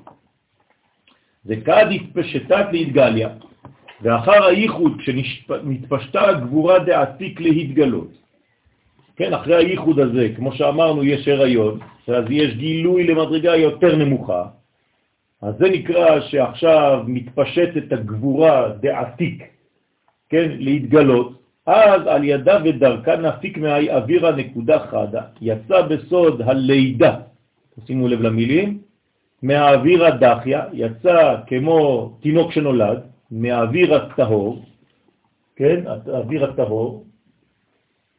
וכד התפשטת להתגליה, ואחר הייחוד, כשנתפשטה הגבורה דעתיק להתגלות. כן, אחרי הייחוד הזה, כמו שאמרנו, יש הריון, אז יש גילוי למדרגה יותר נמוכה, אז זה נקרא שעכשיו מתפשטת הגבורה דעתיק, כן, להתגלות, אז על ידה ודרכה נפיק מהאי אווירה נקודה חדה, יצא בסוד הלידה, שימו לב למילים, מהאוויר הדחיה, יצא כמו תינוק שנולד, מהאוויר הטהור, כן, האוויר הטהור,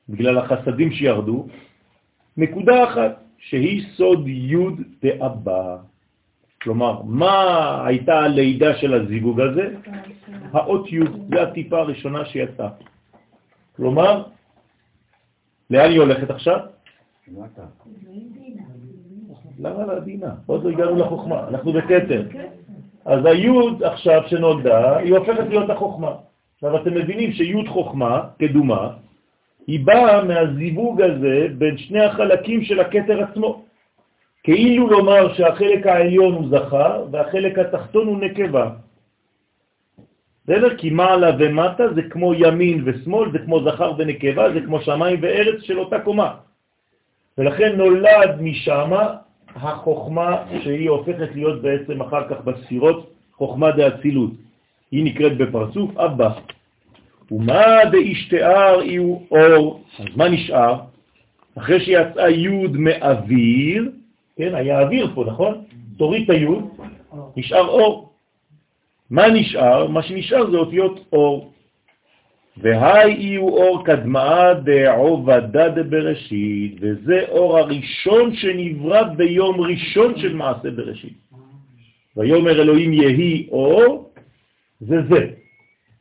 בגלל החסדים שירדו, נקודה אחת, שהיא סוד י' דאבא. כלומר, מה הייתה הלידה של הזיווג הזה? האות י', זה הטיפה הראשונה שיצאה. כלומר, לאן היא הולכת עכשיו? למה לעדינה? עוד לא הגענו לחוכמה, אנחנו בקטר. אז היוד עכשיו שנולדה, היא הופכת להיות החוכמה. עכשיו אתם מבינים שיוד חוכמה, קדומה, היא באה מהזיווג הזה בין שני החלקים של הקטר עצמו. כאילו לומר שהחלק העליון הוא זכר והחלק התחתון הוא נקבה. בסדר? כי מעלה ומטה זה כמו ימין ושמאל, זה כמו זכר ונקבה, זה כמו שמיים וארץ של אותה קומה. ולכן נולד משמה החוכמה שהיא הופכת להיות בעצם אחר כך בספירות חוכמה דאצילות. היא נקראת בפרצוף אבא. ומה דאשתאר יהיו אור, אז מה נשאר? אחרי שיצאה יוד מאוויר, כן, היה אוויר פה, נכון? תוריד את היוד, נשאר אור. מה נשאר? מה שנשאר זה אותיות אור. והי יהיו אור קדמאה דעובדה דבראשית, וזה אור הראשון שנברא ביום ראשון של מעשה בראשית. ויאמר אלוהים יהי אור, זה זה.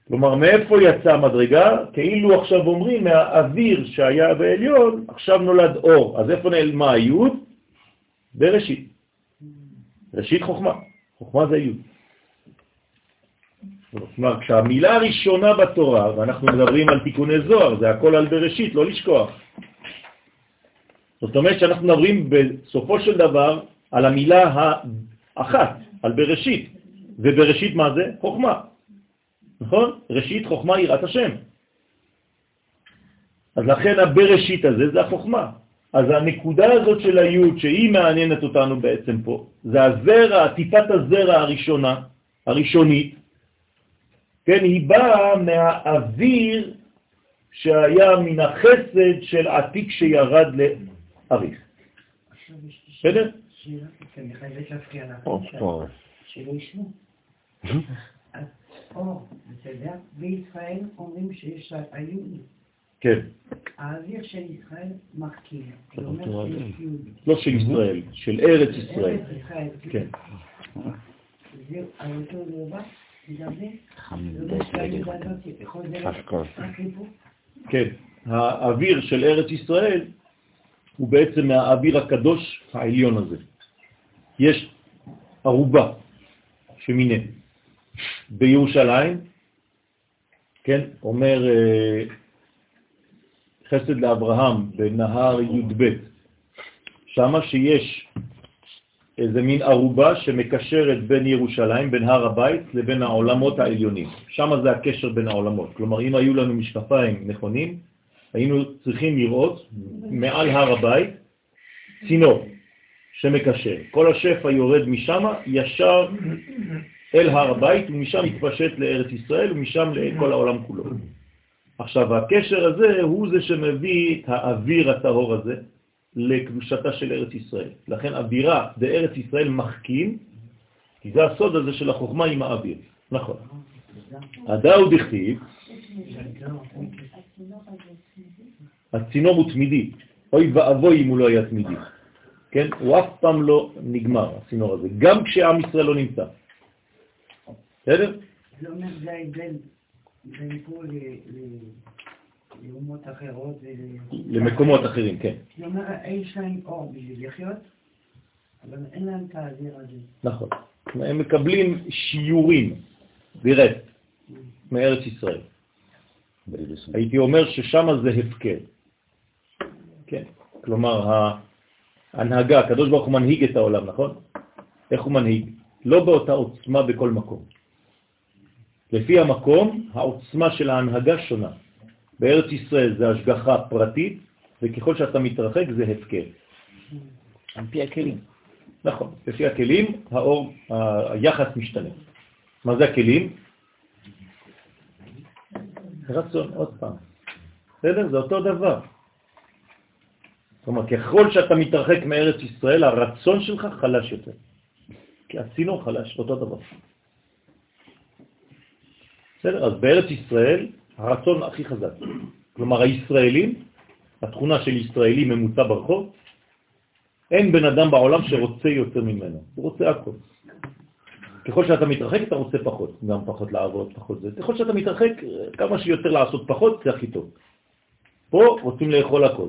כלומר, מאיפה יצאה המדרגה? כאילו עכשיו אומרים, מהאוויר שהיה בעליון, עכשיו נולד אור. אז איפה נעלמה היוד? בראשית. ראשית חוכמה. חוכמה זה יוד. כלומר, כשהמילה הראשונה בתורה, ואנחנו מדברים על תיקוני זוהר, זה הכל על בראשית, לא לשכוח. זאת אומרת שאנחנו מדברים בסופו של דבר על המילה האחת, על בראשית. ובראשית מה זה? חוכמה. נכון? ראשית חוכמה יראת השם. אז לכן הבראשית הזה זה החוכמה. אז הנקודה הזאת של היוד, שהיא מעניינת אותנו בעצם פה, זה הזרע, טיפת הזרע הראשונה, הראשונית, כן, היא באה מהאוויר שהיה מן החסד של עתיק שירד לאריך. בסדר? אני חייבת להפריע לך. או, שלא ישמעו. או, אתה יודע, בישראל אומרים שיש היהודי. כן. האוויר של ישראל. זה שיש יהודי. לא של ישראל, של ארץ ישראל. ארץ ישראל. כן. לבא, לגבי, אשכול. כן. האוויר של ארץ ישראל הוא בעצם מהאוויר הקדוש העליון הזה. יש ערובה שמיני בירושלים, כן, אומר אה, חסד לאברהם בנהר י"ב, שמה שיש איזה מין ערובה שמקשרת בין ירושלים, בין הר הבית, לבין העולמות העליונים. שמה זה הקשר בין העולמות. כלומר, אם היו לנו משקפיים נכונים, היינו צריכים לראות מעל הר הבית צינור שמקשר. כל השפע יורד משם ישר אל הר הבית, ומשם מתפשט לארץ ישראל, ומשם לכל העולם כולו. עכשיו, הקשר הזה הוא זה שמביא את האוויר הטהור הזה לקדושתה של ארץ ישראל. לכן אווירה בארץ ישראל מחכים, כי זה הסוד הזה של החוכמה עם האוויר. נכון. הדאו דכתיב, הצינור הוא תמידי. אוי ואבוי אם הוא לא היה תמידי. כן? הוא אף פעם לא נגמר, הצינור הזה, גם כשעם ישראל לא נמצא. בסדר? זה אומר זה ההבדל בין פה לאומות אחרות. למקומות אחרים, כן. זה אומר, יש להם אור בשביל לחיות, אבל אין להם את האוויר הזה. נכון. הם מקבלים שיעורים, דירקט, מארץ ישראל. הייתי אומר ששם זה הפקר. כן. כלומר, ההנהגה, הקדוש ברוך הוא מנהיג את העולם, נכון? איך הוא מנהיג? לא באותה עוצמה בכל מקום. לפי המקום, העוצמה של ההנהגה שונה. בארץ ישראל זה השגחה פרטית, וככל שאתה מתרחק זה הפקר. על פי הכלים. נכון, לפי הכלים האור, היחס משתנה. מה זה הכלים? רצון, עוד פעם. בסדר? זה אותו דבר. כלומר, ככל שאתה מתרחק מארץ ישראל, הרצון שלך חלש יותר. כי הצינור חלש, אותו דבר. בסדר? אז בארץ ישראל הרצון הכי חזק. כלומר, הישראלים, התכונה של ישראלי ממוצע ברחוב, אין בן אדם בעולם שרוצה יותר ממנו, הוא רוצה הכל. ככל שאתה מתרחק אתה רוצה פחות, גם פחות לעבוד, פחות זה. ככל שאתה מתרחק, כמה שיותר לעשות פחות, זה הכי טוב. פה רוצים לאכול הכל.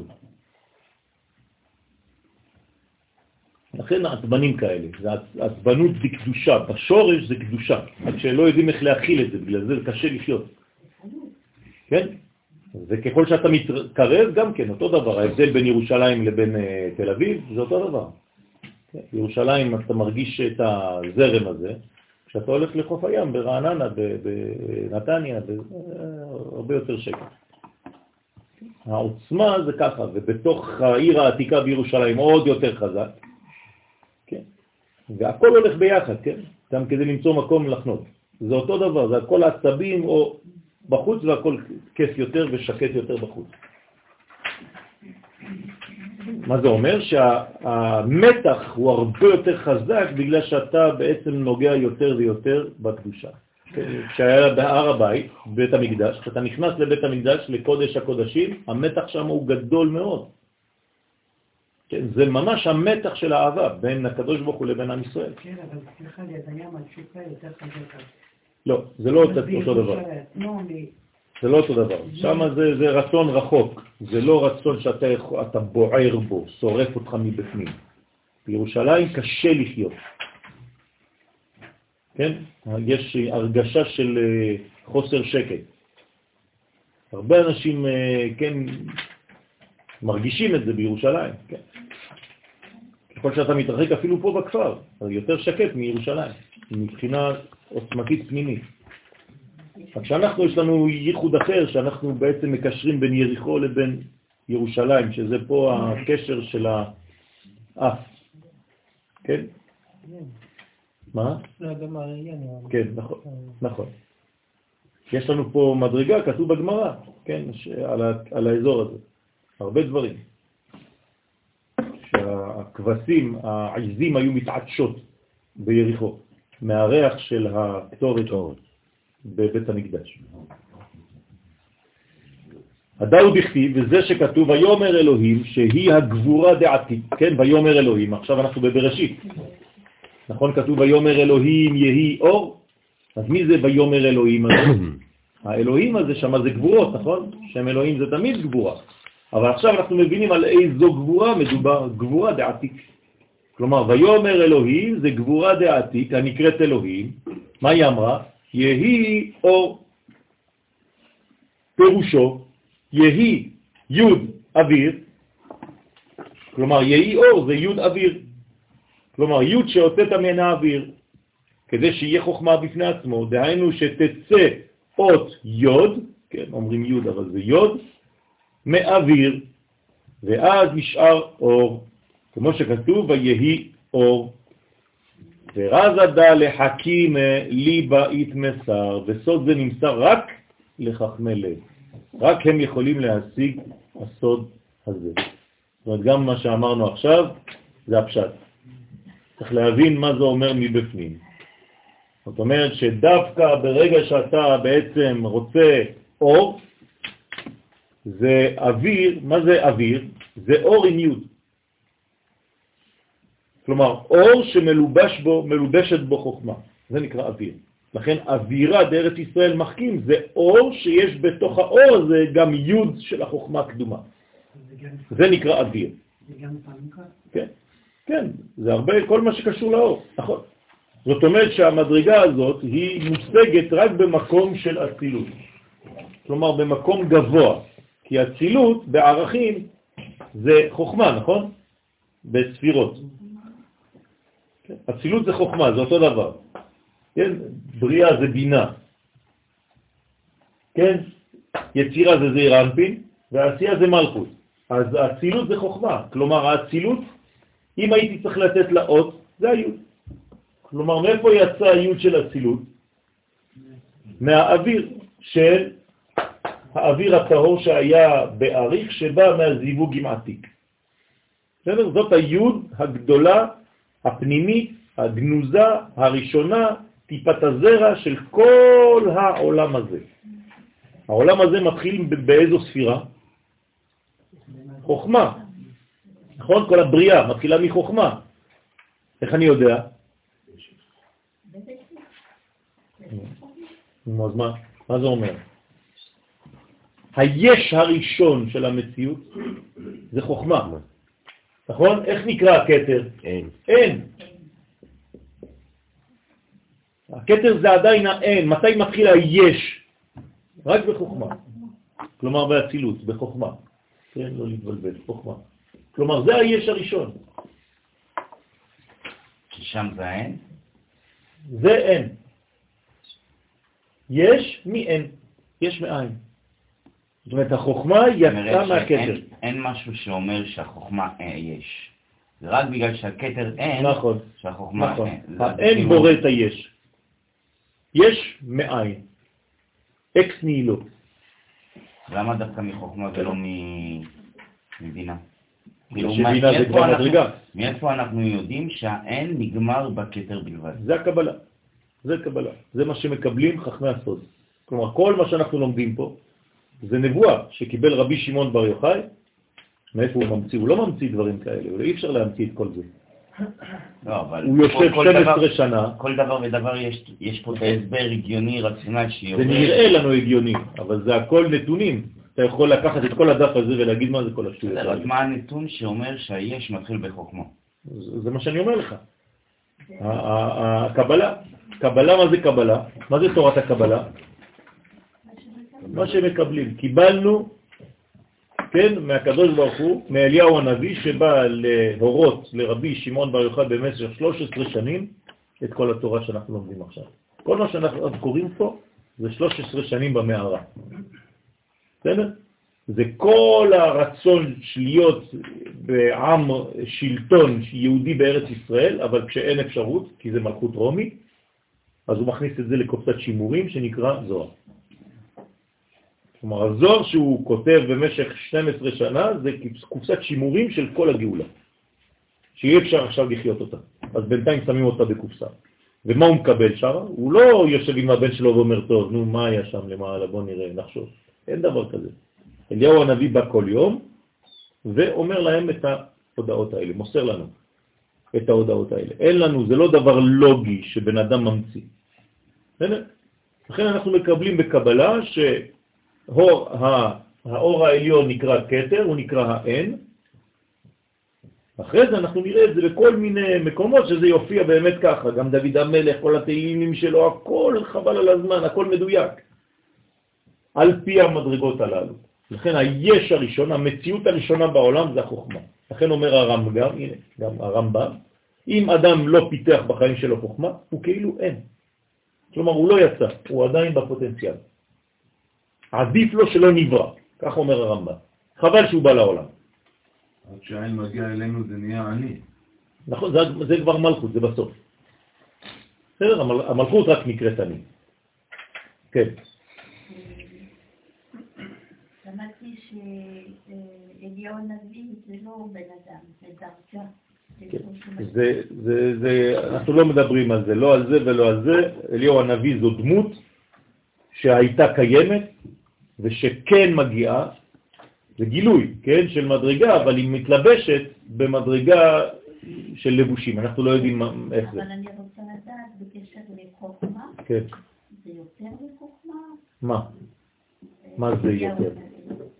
לכן העצבנים כאלה, זה עצבנות בקדושה, בשורש זה קדושה, רק שלא יודעים איך להכיל את זה, בגלל זה קשה לחיות. כן? וככל שאתה מתקרב, גם כן, אותו דבר, ההבדל בין ירושלים לבין אה, תל אביב, זה אותו דבר. כן? ירושלים, אתה מרגיש את הזרם הזה, כשאתה הולך לחוף הים, ברעננה, בנתניה, הרבה יותר שקט. העוצמה זה ככה, ובתוך העיר העתיקה בירושלים עוד יותר חזק, כן? והכל הולך ביחד, כן? גם כדי למצוא מקום לחנות. זה אותו דבר, זה הכל עצבים או בחוץ והכל כיף יותר ושקט יותר בחוץ. מה זה אומר? שהמתח הוא הרבה יותר חזק בגלל שאתה בעצם נוגע יותר ויותר בקדושה. כשהיה בהר הבית, בית המקדש, כשאתה נכנס לבית המקדש, לקודש הקודשים, המתח שם הוא גדול מאוד. כן, זה ממש המתח של האהבה בין הקדוש ברוך הוא לבין עם ישראל. כן, אבל סליחה, ליד הים התשוקה יותר חזקה. לא, זה לא אותו דבר. לא. זה לא אותו דבר. שם זה, זה רצון רחוק, זה לא רצון שאתה בוער בו, שורף אותך מבפנים. בירושלים קשה לחיות. כן? יש הרגשה של אה, חוסר שקט. הרבה אנשים, אה, כן, מרגישים את זה בירושלים, כן. ככל שאתה מתרחק אפילו פה בכפר, אז יותר שקט מירושלים, מבחינה עוצמתית פנימית. רק שאנחנו, יש לנו ייחוד אחר, שאנחנו בעצם מקשרים בין יריחו לבין ירושלים, שזה פה הקשר של האף. כן? מה? כן, נכון, נכון. יש לנו פה מדרגה, כתוב בגמרא, כן, על, על האזור הזה. הרבה דברים. שהכבשים, העזים היו מתעדשות ביריחו, מהריח של הקטורת בבית המקדש. הדאו דכתיב, וזה שכתוב, ויומר אלוהים, שהיא הגבורה דעתית, כן, ויומר אלוהים, עכשיו אנחנו בבראשית. נכון, כתוב ויומר אלוהים יהי אור? אז מי זה ויומר אלוהים הזה? האלוהים הזה שם זה גבורות, נכון? שם אלוהים זה תמיד גבורה. אבל עכשיו אנחנו מבינים על איזו גבורה מדובר, גבורה דעתיק. כלומר, ויומר אלוהים זה גבורה דעתיק, הנקראת אלוהים. מה היא אמרה? יהי אור. פירושו, יהי יוד אוויר, כלומר, יהי אור זה יוד אוויר. כלומר, יוד שהוצאת מן האוויר, כדי שיהיה חוכמה בפני עצמו, דהיינו שתצא אות יוד, כן, אומרים יוד אבל זה יוד, מאוויר, ואז נשאר אור, כמו שכתוב, ויהי אור. ורזה דא לחכים ליבה יתמסר, וסוד זה נמסר רק לחכמי לב. רק הם יכולים להשיג הסוד הזה. זאת אומרת, גם מה שאמרנו עכשיו, זה הפשט. צריך להבין מה זה אומר מבפנים. זאת אומרת שדווקא ברגע שאתה בעצם רוצה אור, זה אוויר, מה זה אוויר? זה אור עם יוד. כלומר, אור שמלובש בו, מלובשת בו חוכמה. זה נקרא אוויר. לכן אווירה בארץ ישראל מחכים, זה אור שיש בתוך האור הזה גם יוד של החוכמה הקדומה. זה נקרא אוויר. זה גם חנוכה. כן, כן, זה הרבה, כל מה שקשור לאור, נכון. זאת אומרת שהמדרגה הזאת היא מושגת רק במקום של אצילות. כלומר, במקום גבוה. כי אצילות בערכים זה חוכמה, נכון? בספירות. אצילות זה חוכמה, זה אותו דבר. כן, בריאה זה בינה. כן, יצירה זה זעיר אנפין, ועשייה זה מלכות. אז האצילות זה חוכמה. כלומר, האצילות אם הייתי צריך לתת לה אות, זה היוד. כלומר, מאיפה יצא היוד של אצילות? מהאוויר של האוויר הטהור שהיה באריך שבא מהזיווג עם עתיק. בסדר? זאת היוד הגדולה, הפנימית, הגנוזה, הראשונה, טיפת הזרע של כל העולם הזה. העולם הזה מתחיל באיזו ספירה? חוכמה. נכון? כל הבריאה מתחילה מחוכמה. איך אני יודע? אז מה, מה זה אומר? היש הראשון של המציאות זה חוכמה. נכון? איך נקרא הכתר? אין. אין. הכתר זה עדיין האין. מתי מתחיל היש? רק בחוכמה. כלומר באצילות, בחוכמה. כן, לא להתבלבל, חוכמה. כלומר, זה היש הראשון. שם זה האין? זה אין. יש מאין. יש מאין. זאת אומרת, החוכמה יצאה מהכתר. אין משהו שאומר שהחוכמה אה, יש. זה רק בגלל שהכתר אין, נכון, שהחוכמה נכון. אין. זה האין בורא את היש. יש מאין. אקס נילו. למה דווקא מחוכמה ולא מ- מבינה? כאילו, שבינה זה כבר אנחנו- מדרגה. מאיפה אנחנו יודעים שהאין נגמר בכתר בלבד? זה הקבלה. זה קבלה. זה מה שמקבלים חכמי הסוד. כלומר, כל מה שאנחנו לומדים פה זה נבואה שקיבל רבי שמעון בר יוחאי, מאיפה הוא ממציא? הוא לא ממציא דברים כאלה, אי אפשר להמציא את כל זה. לא. הוא יושב כל- כל 12 דבר- שנה, כל דבר ודבר יש, פה את ההסבר הגיוני, רציונל, זה שיורד. נראה לנו הגיוני, אבל זה הכל נתונים. אתה יכול לקחת את כל הדף הזה ולהגיד מה זה כל השטויות האלה. מה הנתון שאומר שהיש מתחיל בחוכמה? זה זה מה שאני אומר לך. הקבלה, קבלה מה זה קבלה? מה זה תורת הקבלה? מה שמקבלים. קיבלנו, כן, מהקדוש ברוך הוא, מאליהו הנביא, שבא להורות לרבי שמעון בר יוחאי במשך 13 שנים את כל התורה שאנחנו לומדים עכשיו. כל מה שאנחנו קוראים פה זה 13 שנים במערה. בסדר? זה כל הרצון להיות בעם שלטון יהודי בארץ ישראל, אבל כשאין אפשרות, כי זה מלכות רומי, אז הוא מכניס את זה לקופסת שימורים שנקרא זוהר. כלומר, הזוהר שהוא כותב במשך 12 שנה זה קופסת שימורים של כל הגאולה, שאי אפשר עכשיו לחיות אותה. אז בינתיים שמים אותה בקופסה. ומה הוא מקבל שם? הוא לא יושב עם הבן שלו ואומר, טוב, נו, מה היה שם למעלה, בוא נראה, נחשוב. אין דבר כזה. אליהו הנביא בא כל יום ואומר להם את ההודעות האלה, מוסר לנו את ההודעות האלה. אין לנו, זה לא דבר לוגי שבן אדם ממציא. לכן אנחנו מקבלים בקבלה שהאור האור העליון נקרא כתר, הוא נקרא האין. אחרי זה אנחנו נראה את זה בכל מיני מקומות שזה יופיע באמת ככה, גם דוד המלך, כל התהילים שלו, הכל חבל על הזמן, הכל מדויק, על פי המדרגות הללו. לכן היש הראשון, המציאות הראשונה בעולם זה החוכמה. לכן אומר הרמב"ם, הנה, גם הרמב"ם, אם אדם לא פיתח בחיים שלו חוכמה, הוא כאילו אין. כלומר, הוא לא יצא, הוא עדיין בפוטנציאל. עדיף לו שלא נברא, כך אומר הרמב"ם. חבל שהוא בא לעולם. עד שהעין מגיע אלינו זה נהיה אני. נכון, זה, זה כבר מלכות, זה בסוף. בסדר, המל, המלכות רק נקראת אני. כן. למדתי שאליהו הנביא זה לא בן אדם, זה דרגה. זה כן. זה, זה, זה, אנחנו לא מדברים על זה, לא על זה ולא על זה. אליהו הנביא זו דמות שהייתה קיימת ושכן מגיעה, זה גילוי, כן, של מדרגה, אבל היא מתלבשת במדרגה של לבושים. אנחנו לא יודעים מה, איך זה. אבל אני רוצה לדעת בקשר לחוכמה, כן. זה יותר מחוכמה? מה? מה זה אליהו יותר?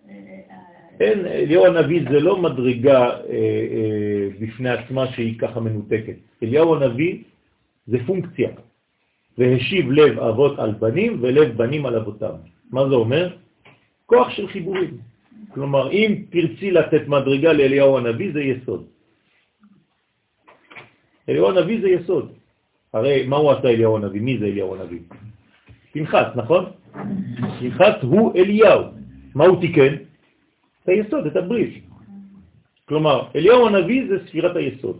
אה, אה, אין, אליהו הנביא זה לא מדרגה אה, אה, בפני עצמה שהיא ככה מנותקת. אליהו הנביא זה פונקציה, והשיב לב אבות על בנים ולב בנים על אבותם. מה זה אומר? כוח של חיבורים. כלומר, אם תרצי לתת מדרגה לאליהו הנביא, זה יסוד. אליהו הנביא זה יסוד. הרי מה הוא עשה אליהו הנביא? מי זה אליהו הנביא? פנחס, נכון? פנחס הוא אליהו. מה הוא תיקן? את היסוד, את הברית. כלומר, אליהו הנביא זה ספירת היסוד.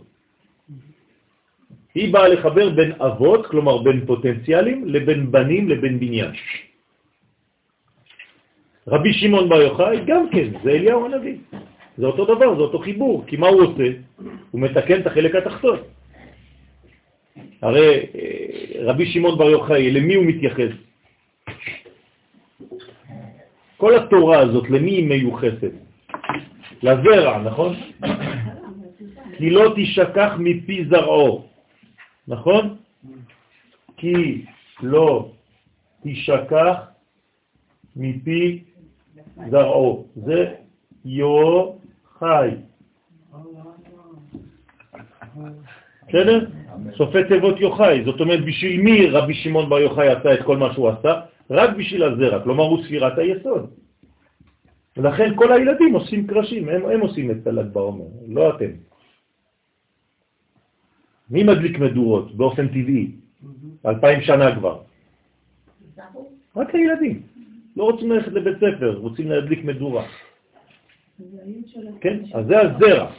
היא באה לחבר בין אבות, כלומר בין פוטנציאלים, לבין בנים, לבין בניין. רבי שמעון בר יוחאי גם כן, זה אליהו הנביא. זה אותו דבר, זה אותו חיבור, כי מה הוא עושה? הוא מתקן את החלק התחתון. הרי אה, רבי שמעון בר יוחאי, למי הוא מתייחס? כל התורה הזאת, למי היא מיוחסת? לזרע, נכון? כי לא תשכח מפי זרעו, נכון? כי לא תשכח מפי זרעו. זה יו חי. בסדר? סופי תיבות יוחאי. זאת אומרת, בשביל מי רבי שמעון בר יוחאי עשה את כל מה שהוא עשה? רק בשביל הזרע, כלומר הוא ספירת היסוד. ולכן כל הילדים עושים קרשים, הם, הם עושים את הל"ג בעומר, לא אתם. מי מדליק מדורות באופן טבעי? אלפיים שנה כבר. רק הילדים. לא רוצים ללכת לבית ספר, רוצים להדליק מדורה. כן? אז זה הזרע.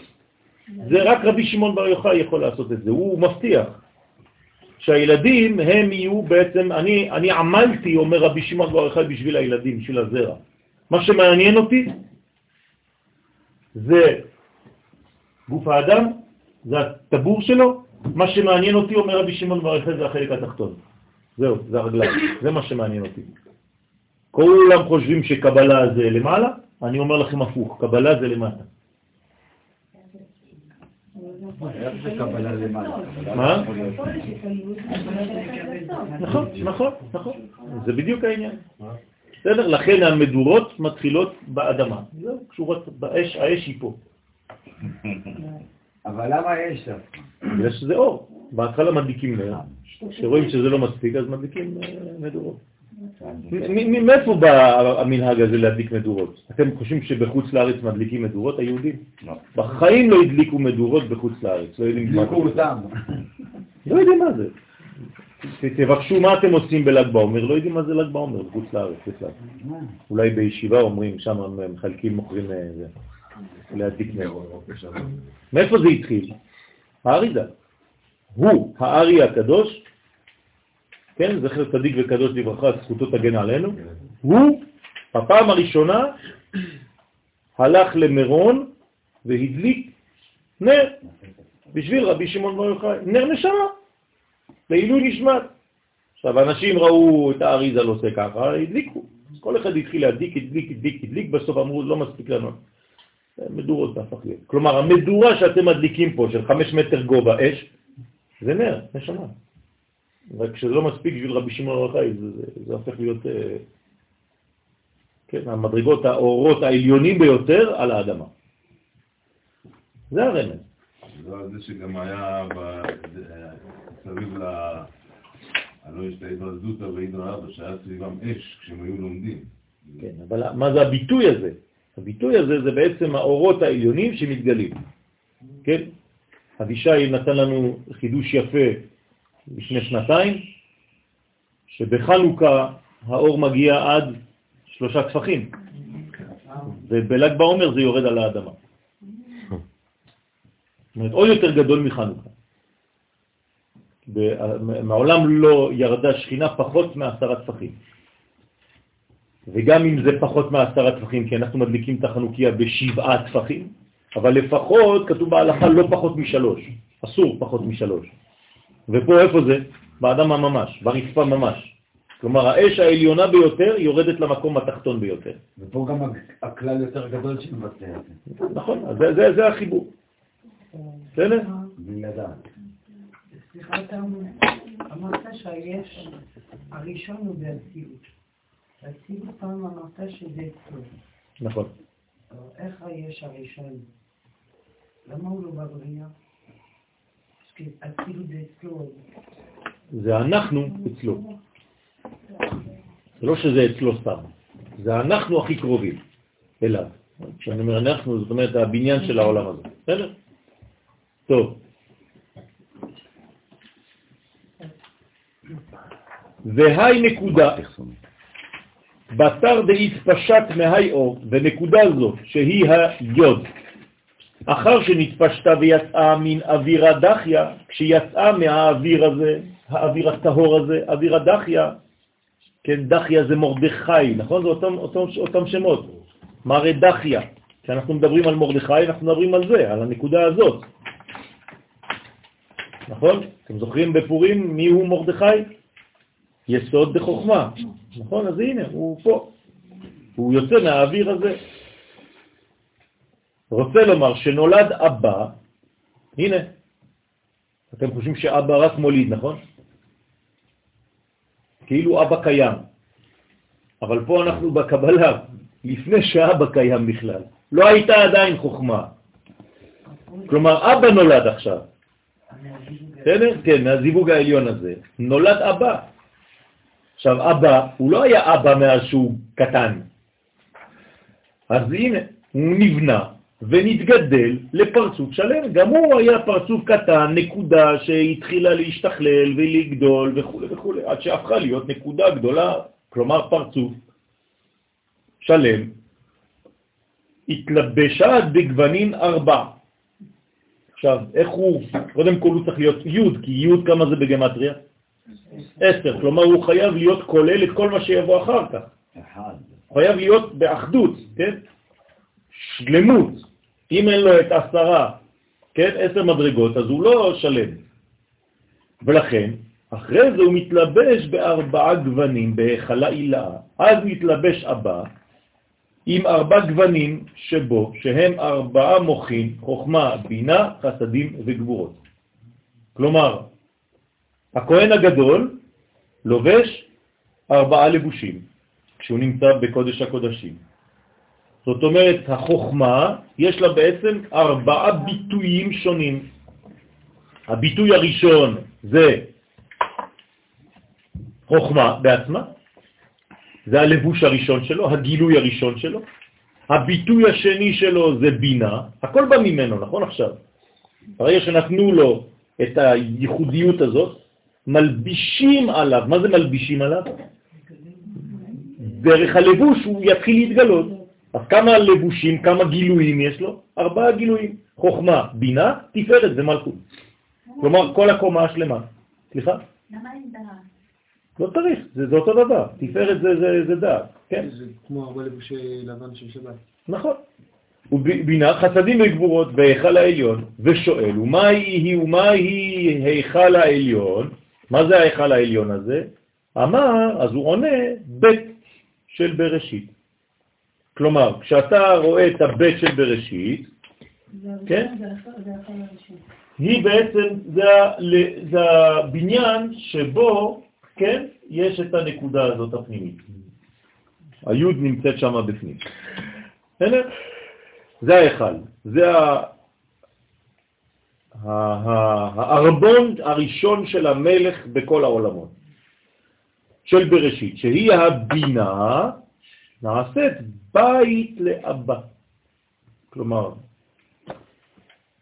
זה רק רבי שמעון בר יוחאי יכול לעשות את זה, הוא מבטיח שהילדים הם יהיו בעצם, אני, אני עמלתי, אומר רבי שמעון בר יוחאי, בשביל הילדים, בשביל הזרע. מה שמעניין אותי זה גוף האדם, זה הטבור שלו, מה שמעניין אותי, אומר רבי שמעון בר יוחאי, זה החלק התחתון. זהו, זה הרגליים, זה מה שמעניין אותי. כולם חושבים שקבלה זה למעלה, אני אומר לכם הפוך, קבלה זה למטה. מה? נכון, נכון, נכון. זה בדיוק העניין. בסדר? לכן המדורות מתחילות באדמה. זהו, קשורות באש, האש היא פה. אבל למה יש דווקא? בגלל שזה אור. בהתחלה מדליקים נר, כשרואים שזה לא מספיק אז מדליקים אה, מדורות. מאיפה בא המנהג הזה להדליק מדורות? אתם חושבים שבחוץ לארץ מדליקים מדורות, היהודים? לא. בחיים לא הדליקו מדורות בחוץ לארץ, לא יודעים מה הדליקו זה. אותם. לא יודעים מה זה. תבקשו מה אתם עושים בל"ג בעומר, לא יודעים מה זה ל"ג בעומר בחוץ לארץ בכלל. אולי בישיבה אומרים, שם הם מחלקים, מוכרים אה, להדליק נר. מאיפה זה התחיל? האריזה. הוא, הארי הקדוש, כן, זכר צדיק וקדוש לברכה, זכותו תגן עלינו, הוא, בפעם הראשונה, הלך למירון והדליק נר בשביל רבי שמעון בר יוחאי, נר נשמה, לעילוי נשמת. עכשיו, אנשים ראו את האריזה לא עושה ככה, הדליקו. כל אחד התחיל להדליק, הדליק, הדליק, הדליק, בסוף אמרו, לא מספיק לנו. מדורות הפך להיות. כלומר, המדורה שאתם מדליקים פה, של חמש מטר גובה אש, זה נר, נשמה. רק כשזה לא מספיק בשביל רבי שמעון בר יוחאי, זה, זה, זה הופך להיות, אה, כן, המדרגות, האורות העליונים ביותר על האדמה. זה הרמז. זה זה שגם היה ב- סביב ל... הלוא יש את העדרה זוטה ועדרה אבא, שהיה סביבם אש כשהם היו לומדים. כן, אבל מה זה הביטוי הזה? הביטוי הזה זה בעצם האורות העליונים שמתגלים. כן? אבישי נתן לנו חידוש יפה לפני שנתיים, שבחנוכה האור מגיע עד שלושה טפחים, ובל"ג בעומר זה יורד על האדמה. זאת אומרת, עוד יותר גדול מחנוכה. מעולם לא ירדה שכינה פחות מעשרה טפחים. וגם אם זה פחות מעשרה טפחים, כי אנחנו מדליקים את החנוכיה בשבעה טפחים, אבל לפחות כתוב בהלכה לא פחות משלוש, אסור פחות משלוש. ופה איפה זה? באדמה ממש, ברצפה ממש. כלומר, האש העליונה ביותר יורדת למקום התחתון ביותר. ופה גם הכלל יותר גדול שמבצע את זה. נכון, אז זה, זה, זה החיבור. בסדר? בלי לדעת. סליחה, אתה אמרת שהיש הראשון הוא באצילות. באצילות פעם אמרת שזה אצלו. נכון. אבל איך היש הראשון? למה הוא לא בבריאה? כי אצילות זה. זה אנחנו אצלו. זה לא שזה אצלו סתם, זה אנחנו הכי קרובים אליו. כשאני אומר אנחנו, זאת אומרת הבניין של העולם הזה. בסדר? טוב. והי נקודה, בתר דהתפשט מהי אור, ונקודה זו, שהיא היוד, אחר שנתפשטה ויצאה מן אווירה דחיה, כשיצאה מהאוויר הזה, האוויר הטהור הזה, אוויר הדחיה, כן, דחיה זה מורדכי, נכון? זה אותם, אותם, אותם שמות, מראה דחיה. כשאנחנו מדברים על מורדכי, אנחנו מדברים על זה, על הנקודה הזאת. נכון? אתם זוכרים בפורים מי הוא מורדכי? יסוד בחוכמה, נכון? אז הנה, הוא פה. הוא יוצא מהאוויר הזה. רוצה לומר שנולד אבא, הנה, אתם חושבים שאבא רק מוליד, נכון? כאילו אבא קיים. אבל פה אנחנו בקבלה, לפני שאבא קיים בכלל. לא הייתה עדיין חוכמה. כלומר, אבא נולד עכשיו. בסדר? כן, מהזיווג העליון הזה. נולד אבא. עכשיו, אבא, הוא לא היה אבא מאז שהוא קטן. אז הנה, הוא נבנה ונתגדל לפרצוף שלם. גם הוא היה פרצוף קטן, נקודה שהתחילה להשתכלל ולגדול וכו' וכו', עד שהפכה להיות נקודה גדולה, כלומר פרצוף שלם. התלבשה בגוונים ארבע. עכשיו, איך הוא, קודם כל הוא צריך להיות י', כי י' כמה זה בגמטריה? עשר, כלומר הוא חייב להיות כולל את כל מה שיבוא אחר כך. אחד. הוא חייב להיות באחדות, כן? שלמות. אם אין לו את עשרה, כן, עשר מדרגות, אז הוא לא שלם. ולכן, אחרי זה הוא מתלבש בארבעה גוונים, בהיכלה עילה, אז מתלבש הבא, עם ארבע גוונים שבו, שהם ארבעה מוחים, חוכמה, בינה, חסדים וגבורות. כלומר, הכהן הגדול לובש ארבעה לבושים כשהוא נמצא בקודש הקודשים. זאת אומרת, החוכמה, יש לה בעצם ארבעה ביטויים שונים. הביטוי הראשון זה חוכמה בעצמה, זה הלבוש הראשון שלו, הגילוי הראשון שלו. הביטוי השני שלו זה בינה, הכל בא ממנו, נכון עכשיו? ברגע שנתנו לו את הייחודיות הזאת, מלבישים עליו, מה זה מלבישים עליו? דרך הלבוש הוא יתחיל להתגלות. אז כמה לבושים, כמה גילויים יש לו? ארבעה גילויים. חוכמה, בינה, תפארת ומלכות. כלומר, כל הקומה השלמה. סליחה? למה אין דעת? לא צריך, זה, זה אותו דבר. תפארת זה, זה, זה דעת, כן? זה כמו הרבה לבושי לבן של שבת. נכון. ובינה חסדים וגבורות בהיכל העליון, ושואל, ומה היא ומה היא היכל העליון? מה זה ההיכל העליון הזה? אמר, אז הוא עונה, בית של בראשית. כלומר, כשאתה רואה את הבית של בראשית, כן? היא בעצם, זה, זה הבניין שבו, כן, יש את הנקודה הזאת הפנימית. היוד נמצאת שם בפנים. בסדר? זה ההיכל, זה הארבון הראשון של המלך בכל העולמות, של בראשית, שהיא הבינה, נעשית בית לאבא. כלומר,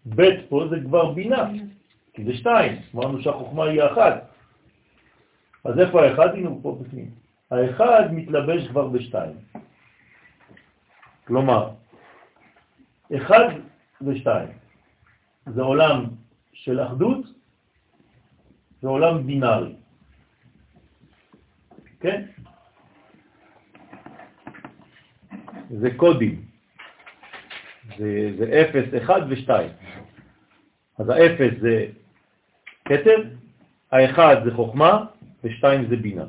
בית פה זה כבר בינה, כי זה שתיים, אמרנו שהחוכמה היא האחד. אז איפה האחד? הנה הוא פה בפנים. האחד מתלבש כבר בשתיים. כלומר, אחד ושתיים. זה עולם של אחדות ועולם בינארי. כן? זה קודים. זה, זה 0, 1 ו-2. אז ה-0 זה כתב, ה-1 זה חוכמה ו-2 זה בינה.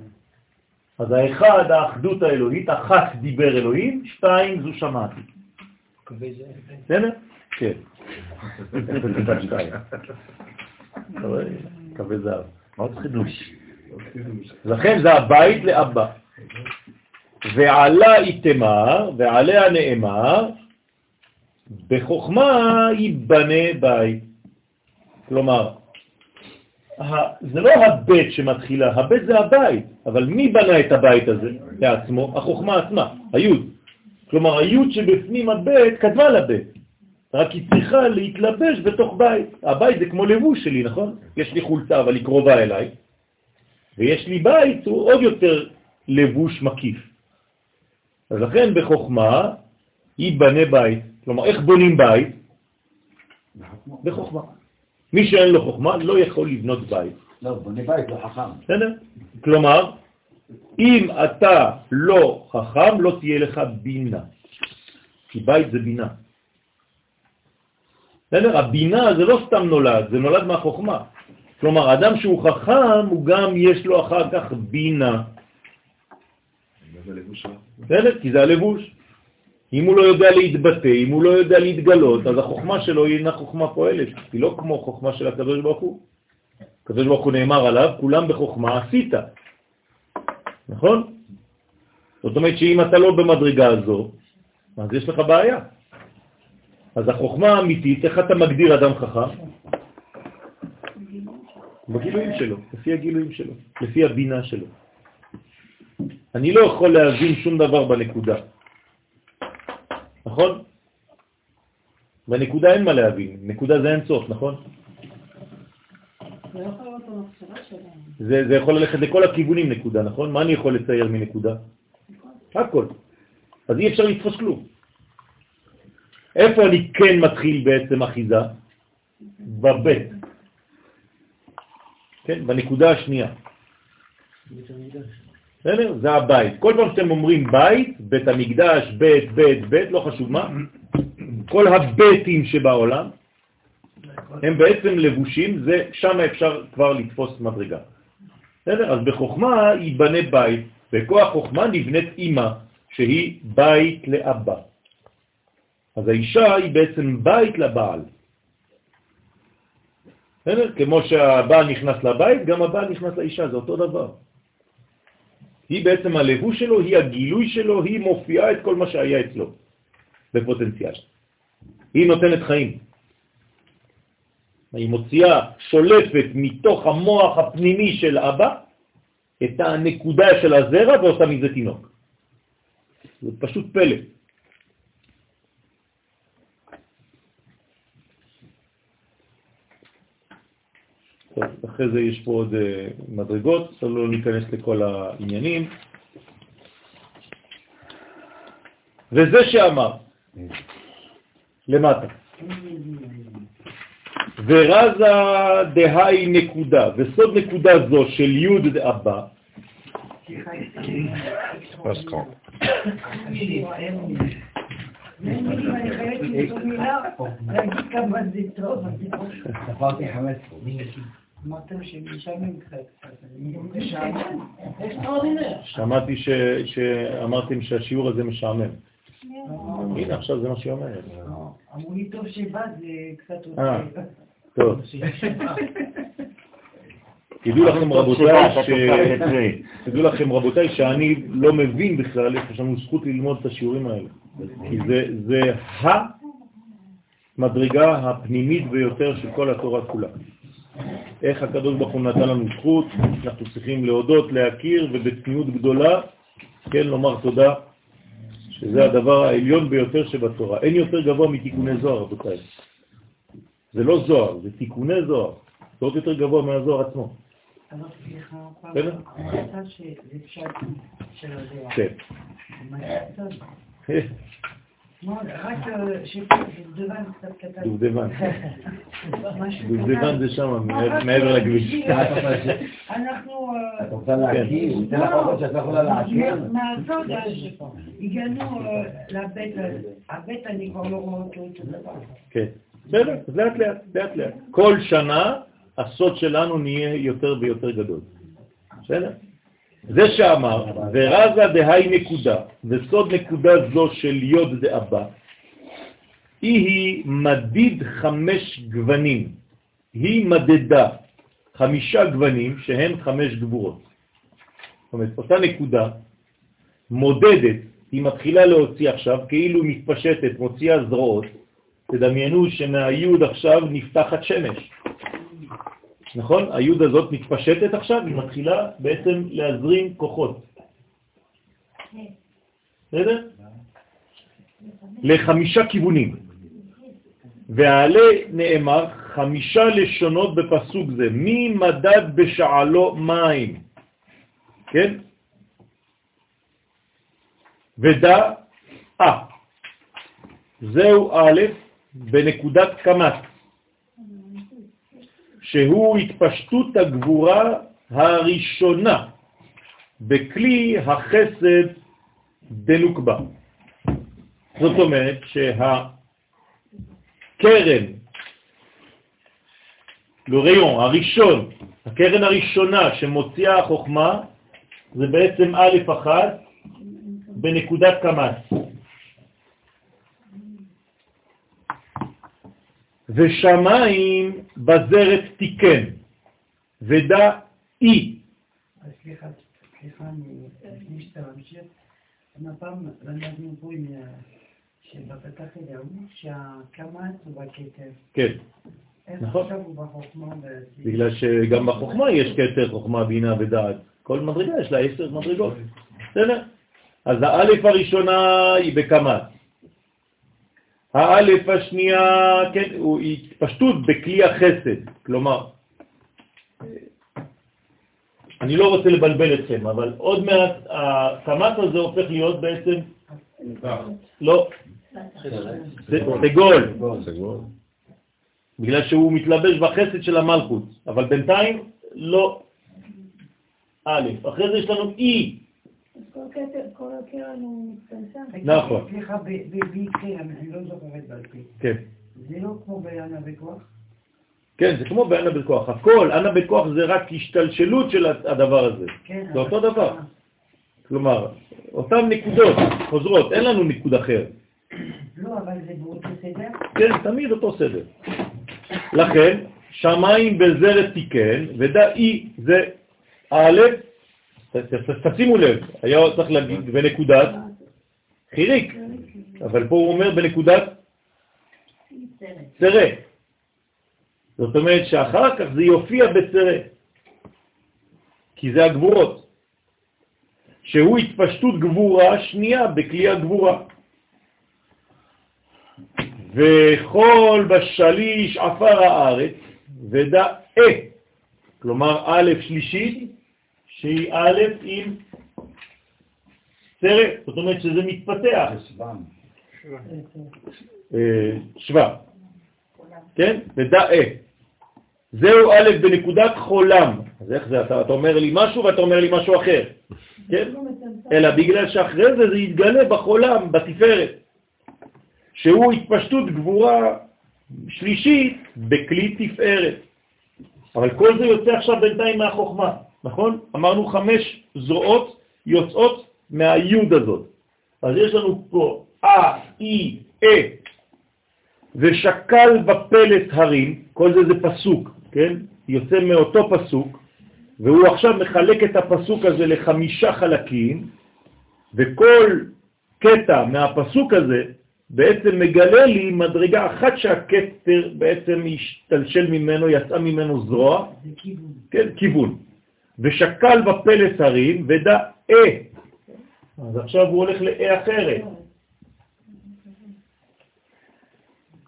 אז ה-1, האחדות האלוהית, אחת דיבר אלוהים, 2 זו שמעתי. בסדר? כן. 0.2. אתה רואה? קווי זהב. מאוד חידוש. לכן זה הבית לאבא. ועלה איתמר, ועליה נאמר, בחוכמה ייבנה בית. כלומר, זה לא הבית שמתחילה, הבית זה הבית, אבל מי בנה את הבית הזה לעצמו? החוכמה עצמה, היוד. כלומר, היוד שבפנים הבית קדמה לבית, רק היא צריכה להתלבש בתוך בית. הבית זה כמו לבוש שלי, נכון? יש לי חולצה, אבל היא קרובה אליי, ויש לי בית, הוא עוד יותר לבוש מקיף. אז לכן בחוכמה ייבנה בית. כלומר, איך בונים בית? בחוכמה. מי שאין לו חוכמה לא יכול לבנות בית. לא, בונה בית לא חכם. בסדר? כלומר, אם אתה לא חכם, לא תהיה לך בינה. כי בית זה בינה. בסדר? הבינה זה לא סתם נולד, זה נולד מהחוכמה. כלומר, אדם שהוא חכם, הוא גם יש לו אחר כך בינה. בסדר? כי זה הלבוש. אם הוא לא יודע להתבטא, אם הוא לא יודע להתגלות, אז החוכמה שלו היא אינה חוכמה פועלת, היא לא כמו חוכמה של הקדוש ברוך הוא. הקדוש ברוך הוא נאמר עליו, כולם בחוכמה עשית. נכון? זאת אומרת שאם אתה לא במדרגה הזו, אז יש לך בעיה. אז החוכמה האמיתית, איך אתה מגדיר אדם חכם? בגילויים שלו, לפי הגילויים שלו, לפי הבינה שלו. אני לא יכול להבין שום דבר בנקודה. נכון? בנקודה אין מה להבין, נקודה זה אין סוף, נכון? זה לא. זה, זה יכול ללכת לכל הכיוונים נקודה, נכון? מה אני יכול לצייר מנקודה? הכל. אז אי אפשר לתפוס כלום. איפה אני כן מתחיל בעצם אחיזה? בבית. כן, בנקודה השנייה. בסדר? זה הבית. כל פעם שאתם אומרים בית, בית המקדש, בית, בית, בית, לא חשוב מה, כל הביתים שבעולם, הם בעצם לבושים, זה, שם אפשר כבר לתפוס מדרגה. בסדר? אז בחוכמה ייבנה בית, בכוח חוכמה נבנית אימא, שהיא בית לאבא. אז האישה היא בעצם בית לבעל. בסדר? כמו שהבעל נכנס לבית, גם הבעל נכנס לאישה, זה אותו דבר. היא בעצם הלבוש שלו, היא הגילוי שלו, היא מופיעה את כל מה שהיה אצלו בפוטנציאל. היא נותנת חיים. היא מוציאה, שולפת מתוך המוח הפנימי של אבא את הנקודה של הזרע ועושה מזה תינוק. זה פשוט פלא. טוב, אחרי זה יש פה עוד אה, מדרגות, לא ניכנס לכל העניינים. וזה שאמר, למטה, ורזה דהי נקודה, וסוד נקודה זו של י' דאבא, עברתי חמש אמרתם שמשלמים קצת. שמעתי שאמרתם שהשיעור הזה משעמם. הנה, עכשיו זה מה שהיא אומרת. אמרו לי טוב שבאת, זה קצת אה. עושה. טוב, תדעו לכם רבותיי, ש... תדעו לכם רבותיי שאני לא מבין בכלל איך יש לנו זכות ללמוד את השיעורים האלה. כי זה, זה המדרגה הפנימית ביותר של כל התורה כולה. איך הקדוש ברוך הוא נתן לנו זכות, אנחנו צריכים להודות, להכיר, ובצניעות גדולה, כן, לומר תודה, שזה הדבר העליון ביותר שבתורה. אין יותר גבוה מתיקוני זוהר, רבותיי. זה לא זוהר, זה תיקוני זוהר. זה עוד יותר גבוה מהזוהר עצמו. בסדר? כן. דובדבן. דובדבן. זה שם, מעבר לכביש. אנחנו... את רוצה להכיר? הוא ייתן לך אוכל שאת לא יכולה להכיר? מהסוד הגענו לבית, הבית אני כבר לא רואה אותו אותו דבר. כן. בסדר, אז לאט לאט, לאט לאט. כל שנה הסוד שלנו נהיה יותר ויותר גדול. בסדר? זה שאמר, ורזה דהי נקודה, וסוד נקודה זו של יוד דאבא, היא היא מדיד חמש גוונים. היא מדדה חמישה גוונים שהם חמש גבורות. זאת אומרת, אותה נקודה מודדת, היא מתחילה להוציא עכשיו, כאילו מתפשטת, מוציאה זרועות. תדמיינו שמהיוד עכשיו נפתחת שמש. נכון? היוד הזאת מתפשטת עכשיו, היא מתחילה בעצם להזרים כוחות. בסדר? לחמישה כיוונים. ועלה נאמר חמישה לשונות בפסוק זה, מי מדד בשעלו מים, כן? ודע אה, זהו א' בנקודת קמת, שהוא התפשטות הגבורה הראשונה בכלי החסד דנוקבה. זאת אומרת שהקרן, לוריון, הראשון, הקרן הראשונה שמוציאה החוכמה, זה בעצם א' אחת בנקודת קמת. ושמיים בזרת תיקן, ודע אי. סליחה, סליחה, אני- שאתה ממשיך, הפעם למדנו עם, אה, שבפתח אליהו, שהקמץ הוא בכתר. כן, נכון. בגלל שגם בחוכמה יש כתר חוכמה, בינה ודעת. כל מדרגה יש לה עשר מדרגות. בסדר? אז האלף הראשונה היא בקמץ. האלף השנייה, כן, הוא התפשטות בכלי החסד. כלומר, אני לא רוצה לבלבל אתכם, אבל עוד מעט הקמץ הזה הופך להיות בעצם, לא, סגול. בגלל שהוא מתלבש בחסד של המלכות, אבל בינתיים לא א', אחרי זה יש לנו אי, כל הקרן הוא מצטמצם. נכון. סליחה, ב- ב- ביקרה, אני לא זוכרת בעל פה. כן, זה לא כמו בענה בכוח? כן, זה כמו באנה בכוח, הכל, אנה בכוח זה רק השתלשלות של הדבר הזה, כן. זה אותו דבר. כלומר, אותן נקודות חוזרות, אין לנו ניקוד אחר. לא, אבל זה באותו סדר? כן, תמיד אותו סדר. לכן, שמיים בזרת תיקן, ודאי זה א', תשימו לב, היה צריך להגיד בנקודת חיריק, אבל פה הוא אומר בנקודת צרה. זאת אומרת שאחר כך זה יופיע בצרה, כי זה הגבורות, שהוא התפשטות גבורה שנייה בכלי הגבורה. וכל בשליש עפר הארץ ודא אה, כלומר א' שלישית, שהיא א' עם סרט, זאת אומרת שזה מתפתח, אה, שווה, כן? ודא אה. זהו א' בנקודת חולם. אז איך זה? אתה, אתה אומר לי משהו ואתה אומר לי משהו אחר, כן? אלא בגלל שאחרי זה זה יתגלה בחולם, בתפארת. שהוא התפשטות גבורה שלישית בכלי תפארת. אבל כל זה יוצא עכשיו בינתיים מהחוכמה, נכון? אמרנו חמש זרועות יוצאות מהיוד הזאת. אז יש לנו פה אה, אי, אה, ושקל בפלט הרים, כל זה זה פסוק, כן? יוצא מאותו פסוק, והוא עכשיו מחלק את הפסוק הזה לחמישה חלקים, וכל קטע מהפסוק הזה בעצם מגלה לי מדרגה אחת שהכתר בעצם השתלשל ממנו, יצאה ממנו זרוע, זה כיוון. כן, כיוון. ושקל בפלס הרים ודע אה. אז עכשיו הוא הולך לאה אחרת.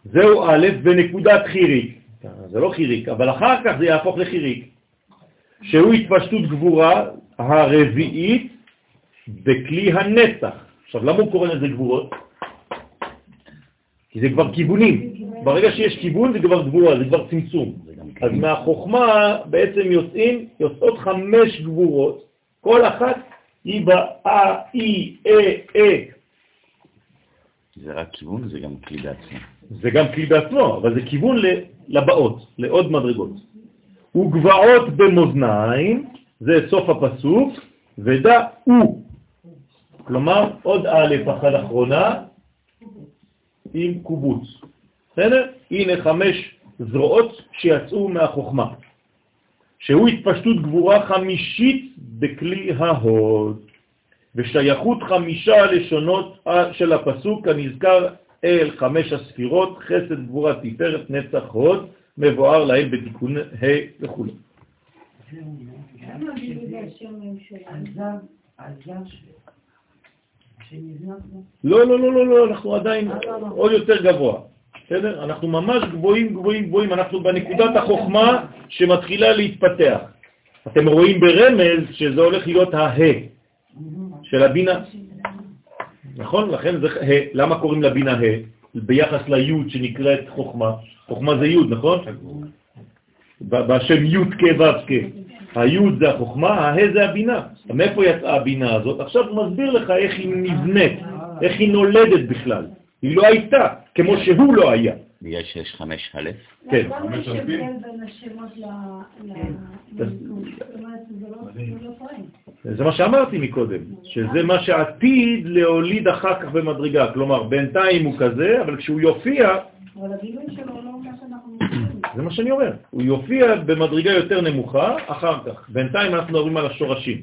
זהו א' בנקודת חיריק. זה לא חיריק, אבל אחר כך זה יהפוך לחיריק. שהוא התפשטות גבורה הרביעית בכלי הנצח. עכשיו, למה הוא קורא לזה גבורות? כי זה כבר כיוונים. ברגע שיש כיוון זה כבר גבורה, זה כבר צמצום. אז מהחוכמה בעצם יוצאים, יוצאות חמש גבורות, כל אחת היא באה, אי, אה, אה. זה רק כיוון, זה גם כלי בעצמו. זה גם כלי בעצמו, אבל זה כיוון לבאות, לעוד מדרגות. וגבעות במאזניים, זה סוף הפסוק, ודע הוא. כלומר, עוד א' אחת אחרונה עם קובוץ. בסדר? הנה חמש זרועות שיצאו מהחוכמה, שהוא התפשטות גבורה חמישית בכלי ההוד, ושייכות חמישה לשונות של הפסוק הנזכר אל חמש הספירות, חסד גבורה תפארת נצח הוד, מבואר להם בתיקון ה' וכו'. לא, לא, לא, לא, לא, אנחנו עדיין עוד יותר גבוה. בסדר? אנחנו ממש גבוהים, גבוהים, גבוהים. אנחנו בנקודת החוכמה שמתחילה להתפתח. אתם רואים ברמז שזה הולך להיות הה של הבינה. נכון? לכן זה ה'. למה קוראים לבינה ה'? ביחס ליוד שנקראת חוכמה. חוכמה זה יוד, נכון? בשם יוד כ' ו' כ'. היוד זה החוכמה, הה זה הבינה. מאיפה יצאה הבינה הזאת? עכשיו מסביר לך איך היא נבנית, איך היא נולדת בכלל. היא לא הייתה, כמו שהוא לא היה. בגלל שיש חמש א', כן. חמש אלפים? כן. זה לא לא. זה מה שאמרתי מקודם, שזה מה שעתיד להוליד אחר כך במדרגה. כלומר, בינתיים הוא כזה, אבל כשהוא יופיע, אבל הגילוי שלו לא מה שאנחנו. זה מה שאני אומר, הוא יופיע במדרגה יותר נמוכה אחר כך. בינתיים אנחנו מדברים על השורשים.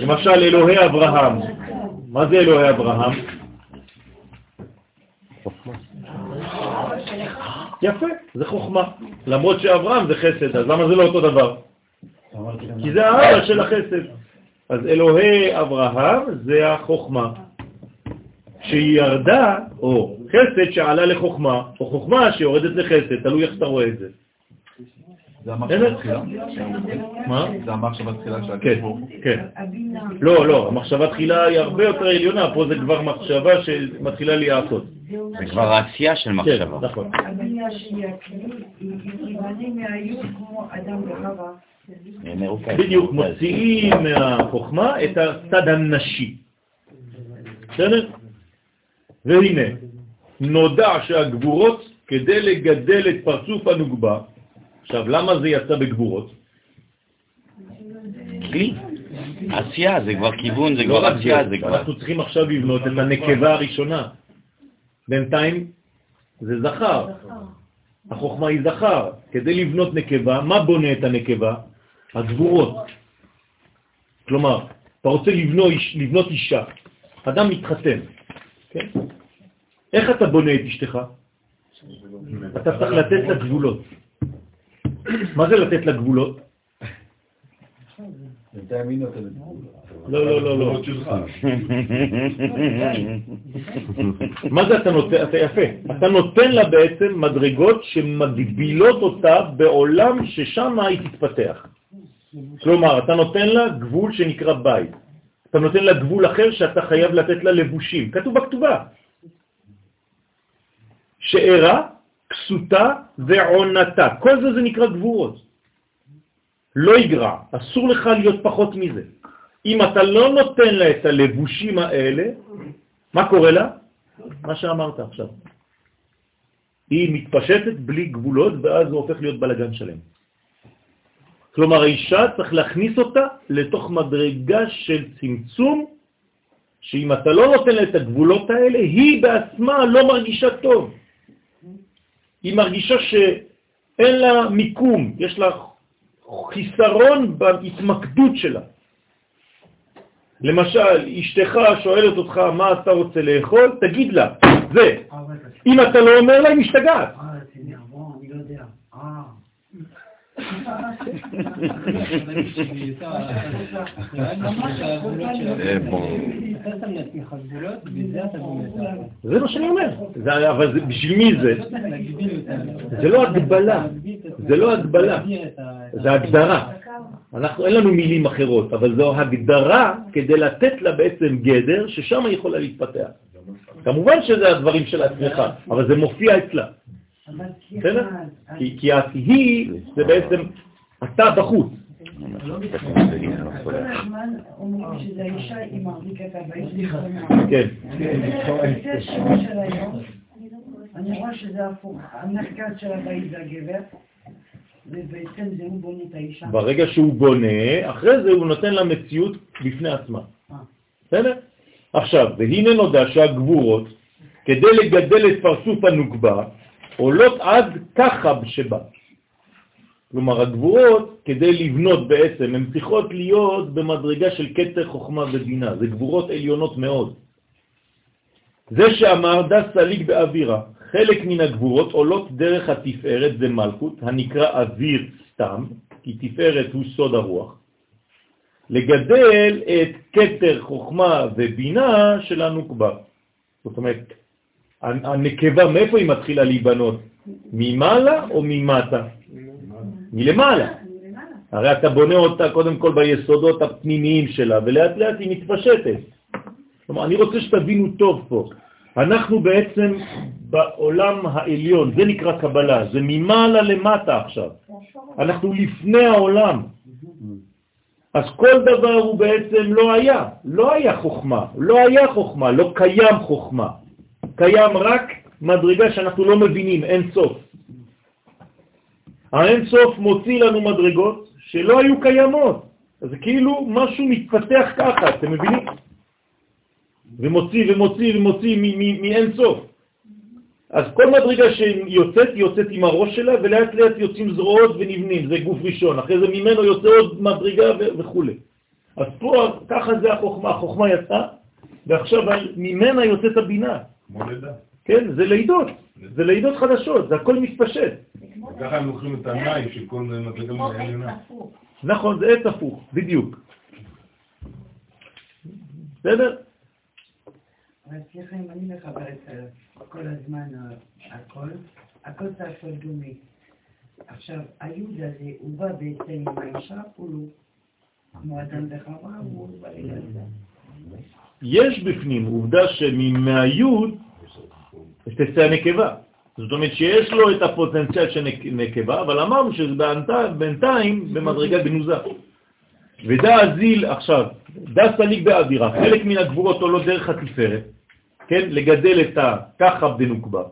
למשל, אלוהי אברהם. מה זה אלוהי אברהם? יפה, זה חוכמה. למרות שאברהם זה חסד, אז למה זה לא אותו דבר? כי זה האבא של החסד. אז אלוהי אברהם זה החוכמה. שהיא ירדה, או חסד שעלה לחוכמה, או חוכמה שיורדת לחסד, תלוי איך אתה רואה את זה. זה? המחשבה תחילה? מה? זה המחשבה תחילה של כן, הקדוש כן. הבינה. לא, לא, המחשבה תחילה היא הרבה יותר עליונה, פה זה כבר מחשבה שמתחילה להיעשות. זה כבר העשייה של כן, מחשבה. נכון. הבינה שהיא הכלי, היא מהיוד כמו אדם וחווה. בדיוק. מוציאים מהחוכמה את הצד הנשי. בסדר? והנה, נודע שהגבורות כדי לגדל את פרצוף הנוגבה, עכשיו למה זה יצא בגבורות? כלי? עשייה, זה כבר כיוון, זה לא כבר עשייה, זה, כבר... אנחנו צריכים עכשיו לבנות את הנקבה הראשונה. בינתיים זה זכר, החוכמה היא זכר. כדי לבנות נקבה, מה בונה את הנקבה? הגבורות. כלומר, אתה רוצה לבנות אישה, אדם מתחתן, כן? איך אתה בונה את אשתך? אתה צריך לתת לה גבולות. מה זה לתת לה גבולות? לא, לא, לא, לא. מה זה אתה נותן? אתה יפה. אתה נותן לה בעצם מדרגות שמגבילות אותה בעולם ששם היא תתפתח. כלומר, אתה נותן לה גבול שנקרא בית. אתה נותן לה גבול אחר שאתה חייב לתת לה לבושים. כתוב בכתובה. שארה, כסותה ועונתה. כל זה זה נקרא גבורות. לא יגרע, אסור לך להיות פחות מזה. אם אתה לא נותן לה את הלבושים האלה, מה קורה לה? מה שאמרת עכשיו. היא מתפשטת בלי גבולות, ואז זה הופך להיות בלגן שלם. כלומר, האישה צריך להכניס אותה לתוך מדרגה של צמצום, שאם אתה לא נותן לה את הגבולות האלה, היא בעצמה לא מרגישה טוב. היא מרגישה שאין לה מיקום, יש לה חיסרון בהתמקדות שלה. למשל, אשתך שואלת אותך מה אתה רוצה לאכול, תגיד לה, זה. אם אתה לא אומר לה, היא משתגעת. זה מה שאני אומר. אבל בשביל מי זה? זה לא הגבלה. זה לא הגבלה. זה הגדרה. אנחנו, אין לנו מילים אחרות, אבל זו הגדרה כדי לתת לה בעצם גדר ששם היא יכולה להתפתח. כמובן שזה הדברים של עצמך, אבל זה מופיע אצלה. כי את היא זה בעצם אתה בחוץ. אני רואה שזה הפוך. המרכז של הבית זה הגבר, ובעצם זה הוא בונה את האישה. ברגע שהוא בונה, אחרי זה הוא נותן לה מציאות בפני עצמה. בסדר? עכשיו, והנה נודע שהגבורות, כדי לגדל את פרצוף הנוקבה, עולות עד ככה שבה. כלומר, הגבורות, כדי לבנות בעצם, הן צריכות להיות במדרגה של קטר חוכמה ובינה. זה גבורות עליונות מאוד. זה שאמר דס סליג באווירה, חלק מן הגבורות עולות דרך התפארת, זה מלכות, הנקרא אוויר סתם, כי תפארת הוא סוד הרוח, לגדל את קטר חוכמה ובינה של הנוקבה. זאת אומרת, הנקבה, מאיפה היא מתחילה להיבנות? ממעלה או ממטה? מלמעלה. הרי אתה בונה אותה קודם כל ביסודות הפנימיים שלה, ולאט לאט היא מתפשטת. כלומר, אני רוצה שתבינו טוב פה. אנחנו בעצם בעולם העליון, זה נקרא קבלה, זה ממעלה למטה עכשיו. אנחנו לפני העולם. אז כל דבר הוא בעצם לא היה, לא היה חוכמה, לא היה חוכמה, לא קיים חוכמה. קיים רק מדרגה שאנחנו לא מבינים, אין סוף. האין סוף מוציא לנו מדרגות שלא היו קיימות. אז כאילו משהו מתפתח ככה, אתם מבינים? ומוציא ומוציא ומוציא מאין סוף. אז כל מדרגה שיוצאת, היא יוצאת עם הראש שלה, ולאט לאט יוצאים זרועות ונבנים, זה גוף ראשון. אחרי זה ממנו יוצא עוד מדרגה וכו'. אז פה ככה זה החוכמה, החוכמה יצאה, ועכשיו ממנה יוצאת הבינה. כמו לידה. כן, זה לידות, זה לידות חדשות, זה הכל מתפשט. ככה הם לוקחים את המים של כל מדרגה עליונה. הפוך. נכון, זה עץ הפוך, בדיוק. בסדר? אבל סליחה, אם אני מחברת אה, כל הזמן אה, הכל, הכל צריך להיות דומי. עכשיו, היוד הזה, הוא בא בעצם עם האישה או לא? כמו אדם וחווה, הוא בא לגלגל. יש בפנים עובדה שמהיוד תצא הנקבה. זאת אומרת שיש לו את הפוטנציאל של נק- נקבה, אבל אמרנו שזה בינתיים- במדרגה גנוזה. ודא הזיל, עכשיו, דא סליג באווירה, חלק מן הגבורות עולות דרך התפארת, כן, לגדל את הככה בנוקבה,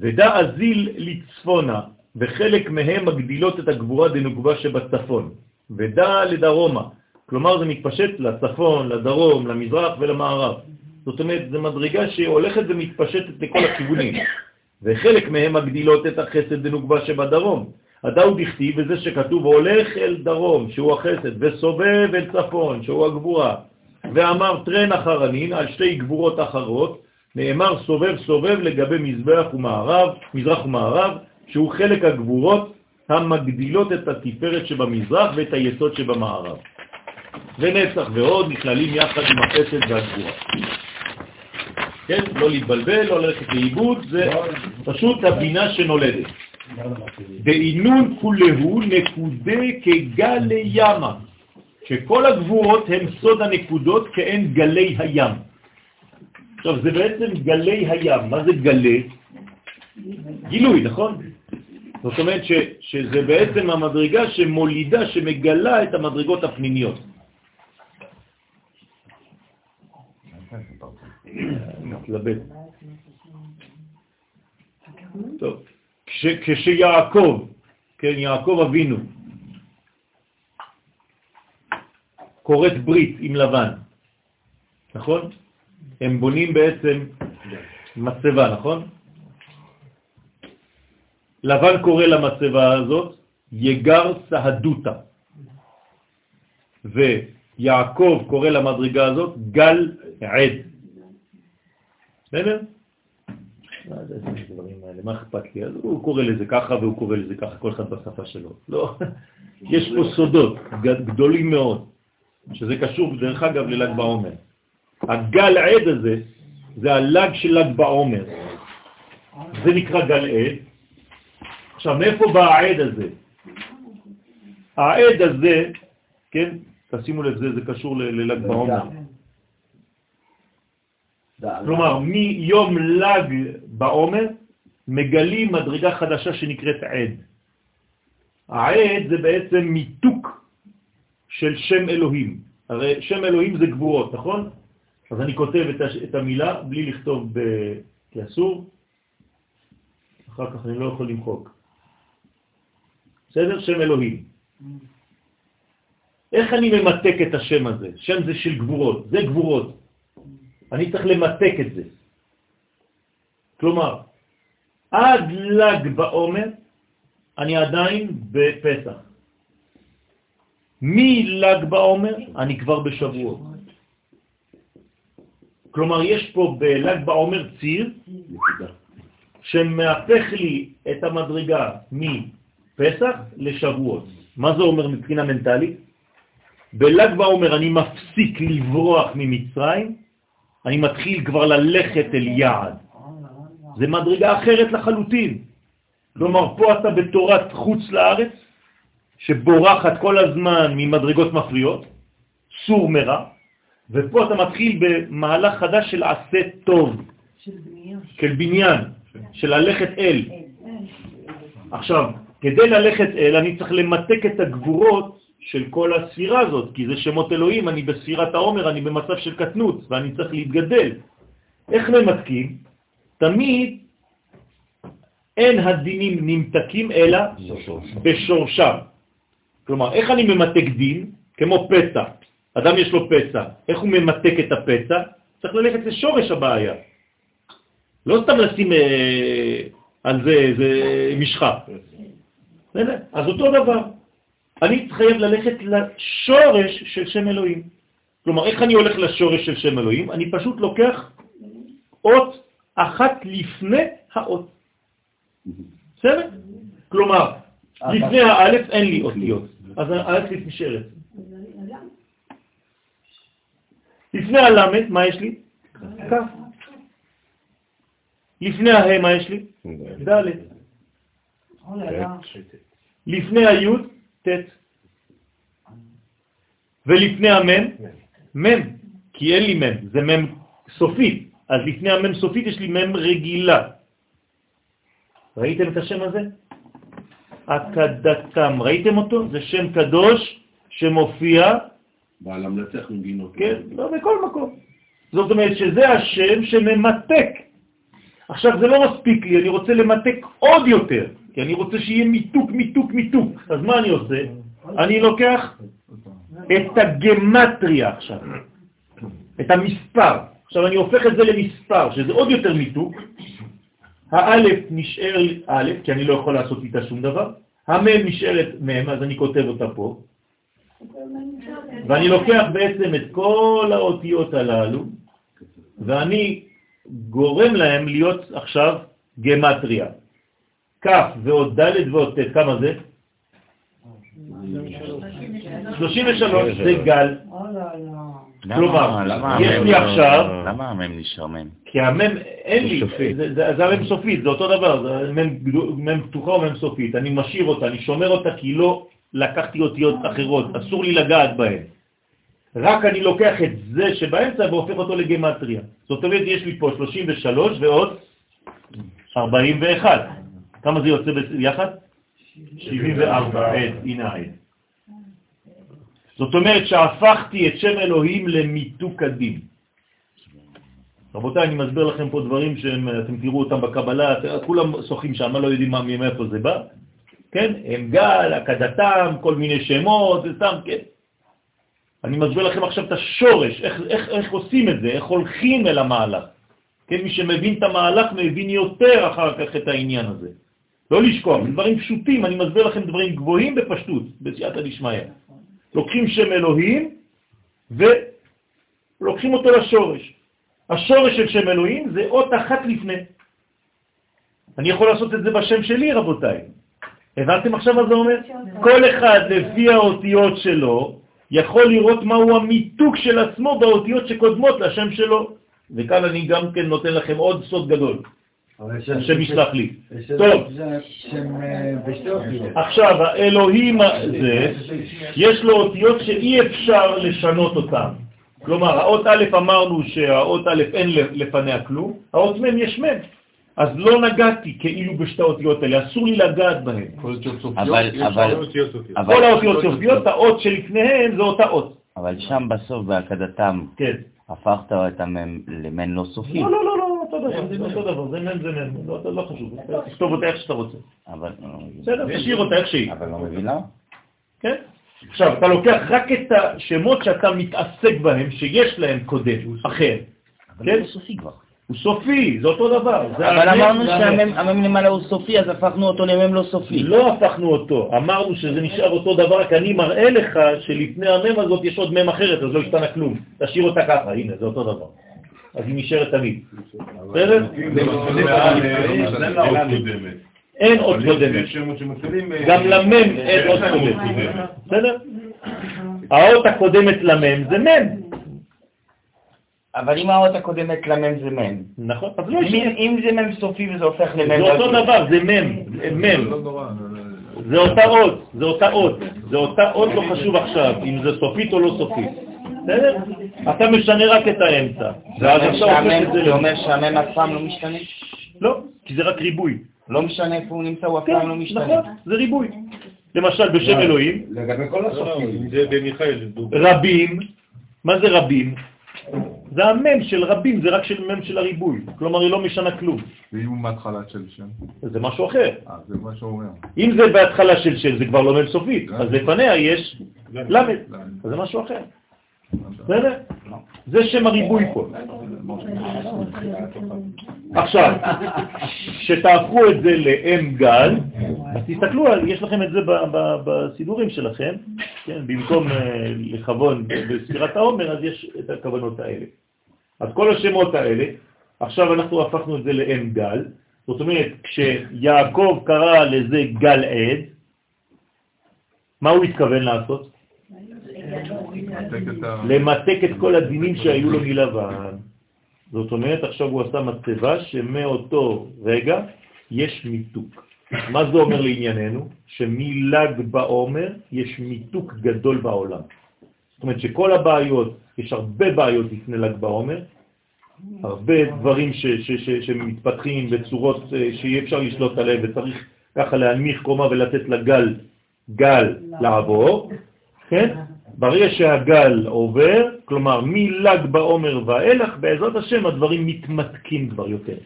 ודא הזיל לצפונה, וחלק מהם מגדילות את הגבורה דנוקבה שבצפון, ודא לדרומה, כלומר זה מתפשט לצפון, לדרום, למזרח ולמערב. זאת אומרת, זו מדרגה שהולכת ומתפשטת לכל הכיוונים, וחלק מהם מגדילות את החסד ונוגבה שבדרום. הדאו דכתיב, וזה שכתוב, הולך אל דרום, שהוא החסד, וסובב אל צפון, שהוא הגבורה, ואמר טרן אחרנין על שתי גבורות אחרות, נאמר סובב סובב לגבי מזבח ומערב, מזרח ומערב, שהוא חלק הגבורות המגדילות את התפארת שבמזרח ואת היסוד שבמערב. ונצח ועוד נכללים יחד עם החסד והגבורה. כן? לא להתבלבל, לא ללכת לאיבוד, זה פשוט הבינה שנולדת. דאינון כולהו נקודי כגלי ימה, שכל הגבורות הם סוד הנקודות כאין גלי הים. עכשיו, זה בעצם גלי הים. מה זה גלי? גילוי, נכון? זאת אומרת ש, שזה בעצם המדרגה שמולידה, שמגלה את המדרגות הפנימיות. מתלבט. טוב, כש, כשיעקב, כן, יעקב אבינו, קוראת ברית עם לבן, נכון? הם בונים בעצם מצבה, נכון? לבן קורא למצבה הזאת יגר סהדותה, ויעקב קורא למדרגה הזאת גל עד. בסדר? מה אכפת לי? אז הוא קורא לזה ככה והוא קורא לזה ככה, כל אחד בשפה שלו. לא, יש פה סודות גדולים מאוד, שזה קשור דרך אגב לל"ג בעומר. הגל עד הזה זה הל"ג של ל"ג בעומר. זה נקרא גל עד. עכשיו, מאיפה בא העד הזה? העד הזה, כן, תשימו לב, זה, זה קשור לל"ג בעומר. כלומר, מיום ל"ג בעומר מגלים מדרגה חדשה שנקראת עד. העד זה בעצם מיתוק של שם אלוהים. הרי שם אלוהים זה גבורות, נכון? אז אני כותב את, המילה בלי לכתוב ב... כי אסור, אחר כך אני לא יכול למחוק. בסדר? שם אלוהים. איך אני ממתק את השם הזה? שם זה של גבורות, זה גבורות. אני צריך למתק את זה. כלומר, עד ל"ג בעומר אני עדיין בפסח. מל"ג בעומר אני כבר בשבועות. כלומר, יש פה בל"ג בעומר ציר שמהפך לי את המדרגה מפסח לשבועות. מה זה אומר מבחינה מנטלית? בל"ג בעומר אני מפסיק לברוח ממצרים, אני מתחיל כבר ללכת אל יעד. זה מדרגה אחרת לחלוטין. כלומר, פה אתה בתורת חוץ לארץ, שבורחת כל הזמן ממדרגות מפריעות, סור מרע, ופה אתה מתחיל במהלך חדש של עשה טוב. של בניין. של בניין, של ללכת אל. עכשיו, כדי ללכת אל, אני צריך למתק את הגבורות של כל הספירה הזאת, כי זה שמות אלוהים, אני בספירת העומר, אני במצב של קטנות, ואני צריך להתגדל. איך ממתקים? תמיד אין הדינים נמתקים אלא בשורשם. כלומר, איך אני ממתק דין? כמו פצע. אדם יש לו פצע. איך הוא ממתק את הפצע? צריך ללכת לשורש הבעיה. לא סתם לשים אה, על זה איזה משחה. אז אותו דבר. אני חייב ללכת לשורש של שם אלוהים. כלומר, איך אני הולך לשורש של שם אלוהים? אני פשוט לוקח אות אחת לפני האות. בסדר? כלומר, לפני האלף אין לי אותיות, אז האלף נשארת. לפני הלמד, מה יש לי? כ'. לפני הה, מה יש לי? ד'. לפני היוד, ט'. ולפני המם, מם, כי אין לי מם, זה מם סופית. אז לפני המם סופית יש לי מם רגילה. ראיתם את השם הזה? אקדתם, ראיתם אותו? זה שם קדוש שמופיע בעל המנצח מגינות. כן, לא, בכל מקום. זאת אומרת שזה השם שממתק. עכשיו, זה לא מספיק לי, אני רוצה למתק עוד יותר, כי אני רוצה שיהיה מיתוק, מיתוק, מיתוק. אז מה אני עושה? אני לוקח את הגמטריה עכשיו, את המספר. עכשיו אני הופך את זה למספר, שזה עוד יותר מיתוק. האלף נשאר א', כי אני לא יכול לעשות איתה שום דבר. המם נשארת מם, אז אני כותב אותה פה. ואני לוקח בעצם את כל האותיות הללו, ואני גורם להם להיות עכשיו גמטריה. כ' ועוד ד' ועוד ט', כמה זה? 33 זה גל. כלומר, יש לי עכשיו... למה המם נשאר מם? כי המם, אין לי, זה- המם סופית, זה אותו דבר, זה מם פתוחה או מם סופית, אני משאיר אותה, אני שומר אותה כי לא לקחתי אותיות אחרות, אסור לי לגעת בהן. רק אני לוקח את זה שבאמצע והופך אותו לגמטריה. זאת אומרת, יש לי פה 33 ועוד 41. כמה זה יוצא ביחד? 74, עד, הנה העד. זאת אומרת שהפכתי את שם אלוהים למיתוק הדין. רבותיי, אני מסביר לכם פה דברים שאתם תראו אותם בקבלה, כולם שוחים שם, לא יודעים מה- מאיפה זה בא. כן? הם גל, הקדתם, כל מיני שמות, זה סתם, כן. אני מסביר לכם עכשיו את השורש, איך, איך, איך עושים את זה, איך הולכים אל המהלך. כן, מי שמבין את המהלך מבין יותר אחר כך את העניין הזה. לא לשכוח, דברים פשוטים, אני מסביר לכם דברים גבוהים בפשטות, בסייעתא דשמיא. לוקחים שם אלוהים ולוקחים אותו לשורש. השורש של שם אלוהים זה אות אחת לפני. אני יכול לעשות את זה בשם שלי, רבותיי. הבנתם עכשיו מה זה אומר? כל אחד לפי האותיות שלו יכול לראות מהו המיתוק של עצמו באותיות שקודמות לשם שלו. וכאן אני גם כן נותן לכם עוד סוד גדול, השם יסלח לי. טוב. אה. עכשיו, האלוהים הזה, יש לו אותיות שאי אפשר לשנות אותן. כלומר, האות א' אמרנו שהאות א' אין לפניה כלום, האות מ' יש מ'. אז לא נגעתי כאילו בשתי האותיות האלה, אסור לי לגעת בהן. אבל, אבל, כל האותיות סופיות, האות שלפניהן זה אותה אות. אבל שם בסוף בהקדתם כן. הפכת את המם למם לא סופי. לא, לא, לא, לא, אותו דבר, זה אותו דבר, זה מ' זה מ', לא לא חשוב, תכתוב אותה איך שאתה רוצה. אבל, בסדר, תשאיר אותה איך שהיא. אבל לא מבין למה? כן? עכשיו, אתה לוקח רק את השמות שאתה מתעסק בהם, שיש להם קודם, אחר. אבל כן? הוא סופי כבר. הוא סופי, זה אותו דבר. זה אבל המם אמרנו. שהמם למעלה הוא סופי, אז הפכנו אותו למם לא סופי. לא הפכנו אותו, אמרנו שזה נשאר אותו דבר, רק אני מראה לך שלפני המם הזאת יש עוד מם אחרת, אז לא השתנה כלום. תשאיר אותה ככה, הנה, זה אותו דבר. אז היא נשארת תמיד. בסדר? אין עוד קודמת. גם למם אין עוד קודמת. בסדר? האות הקודמת למם זה מם. אבל אם האות הקודמת למם זה מם. נכון? אז לא אם יש... אם זה מם סופי וזה הופך למם זה אותו לא דבר, זה מם. מם. זה אותה אות, זה אותה אות. זה אותה אות לא חשוב עכשיו, אם זה סופית או לא סופית. בסדר? אתה משנה רק את האמצע. ואז אתה הופך את זה. אומר שהמם אף פעם לא משתנה? לא, כי זה רק ריבוי. לא משנה איפה הוא נמצא, הוא אף כן, פעם לא משתנה. נכון, זה ריבוי. למשל בשם אלוהים, לגבי כל הסופים. זה במיכאל. רבים, מה זה רבים? זה המם של רבים, זה רק של מם של הריבוי. כלומר, היא לא משנה כלום. ואם הוא מההתחלה של שם? זה משהו אחר. אה, זה מה שהוא אומר. אם זה בהתחלה של של, זה כבר לא מם סופית, אז לפניה יש למד, אז זה משהו אחר. בסדר? זה שם הריבוי פה. עכשיו, כשתהפכו את זה לאם גל, אז תסתכלו, על- יש לכם את זה בסידורים שלכם, כן? במקום אה, לכוון בספירת העומר, אז יש את הכוונות האלה. אז כל השמות האלה, עכשיו אנחנו הפכנו את זה לאם גל, זאת אומרת, כשיעקב קרא לזה גל עד, מה הוא התכוון לעשות? למתק את כל הדינים שהיו לו מלבן. זאת אומרת, עכשיו הוא עשה מצבה שמאותו רגע יש מיתוק. מה זה אומר לענייננו? שמל"ג בעומר יש מיתוק גדול בעולם. זאת אומרת שכל הבעיות, יש הרבה בעיות לפני ל"ג בעומר, הרבה דברים ש, ש, ש, שמתפתחים בצורות אה, שאי אפשר לשלוט עליהם וצריך ככה להנמיך קומה ולתת לגל גל לעבור, כן? ברגע שהגל עובר, כלומר מל"ג בעומר ואילך, בעזרת השם הדברים מתמתקים כבר יותר.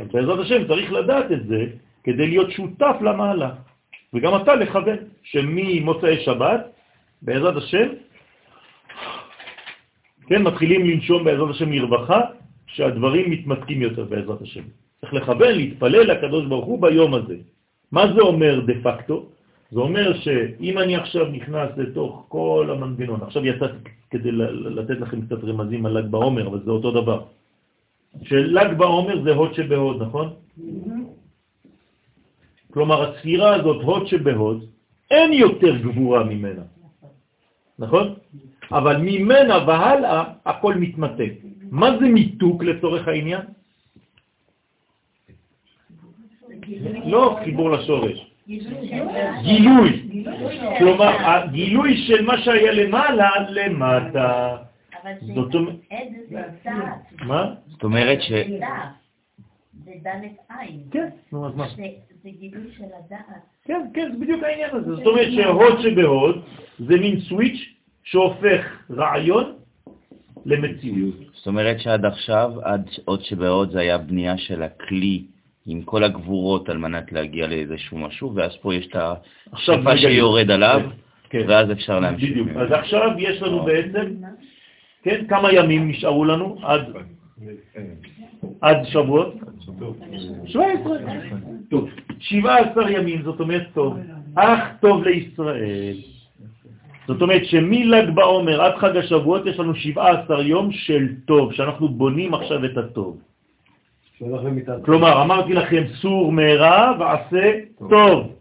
אז בעזרת השם צריך לדעת את זה כדי להיות שותף למהלך. וגם אתה לכוון, שממוצאי שבת, בעזרת השם, כן, מתחילים לנשום בעזרת השם לרווחה, כשהדברים מתמתקים יותר בעזרת השם. צריך לכוון, להתפלל לקדוש ברוך הוא ביום הזה. מה זה אומר דה פקטו? זה אומר שאם אני עכשיו נכנס לתוך כל המנגנון, עכשיו יצאתי כדי לתת לכם קצת רמזים על ל"ג בעומר, אבל זה אותו דבר. של"ג בעומר זה הוד שבהוד, נכון? כלומר, הספירה הזאת, הוד שבהוד, אין יותר גבורה ממנה, נכון? אבל ממנה והלאה הכל מתמתק. מה זה מיתוק לצורך העניין? לא חיבור לשורש. גילוי. כלומר, הגילוי של מה שהיה למעלה, למטה. זאת אומרת... מה? זאת אומרת ש... זה דלת עין. כן, נו, אז מה? זה גילוי של הדעת. כן, כן, זה בדיוק העניין הזה. זאת אומרת שהוד שבהוד זה מין סוויץ' שהופך רעיון למציאות. זאת אומרת שעד עכשיו, עד עוד שבעוד זה היה בנייה של הכלי עם כל הגבורות על מנת להגיע לאיזשהו משהו, ואז פה יש את השפה שיורד עליו, כן. ואז אפשר להמשיך. בדיוק. אז עכשיו יש לנו בעצם, כן, כמה ימים נשארו לנו עד עד שבועות? 17. טוב, 17 ימים, זאת אומרת טוב. אך טוב לישראל. זאת אומרת שמל"ג בעומר עד חג השבועות יש לנו 17 יום של טוב, שאנחנו בונים עכשיו את הטוב. כלומר, אמרתי לכם, סור מרע ועשה טוב.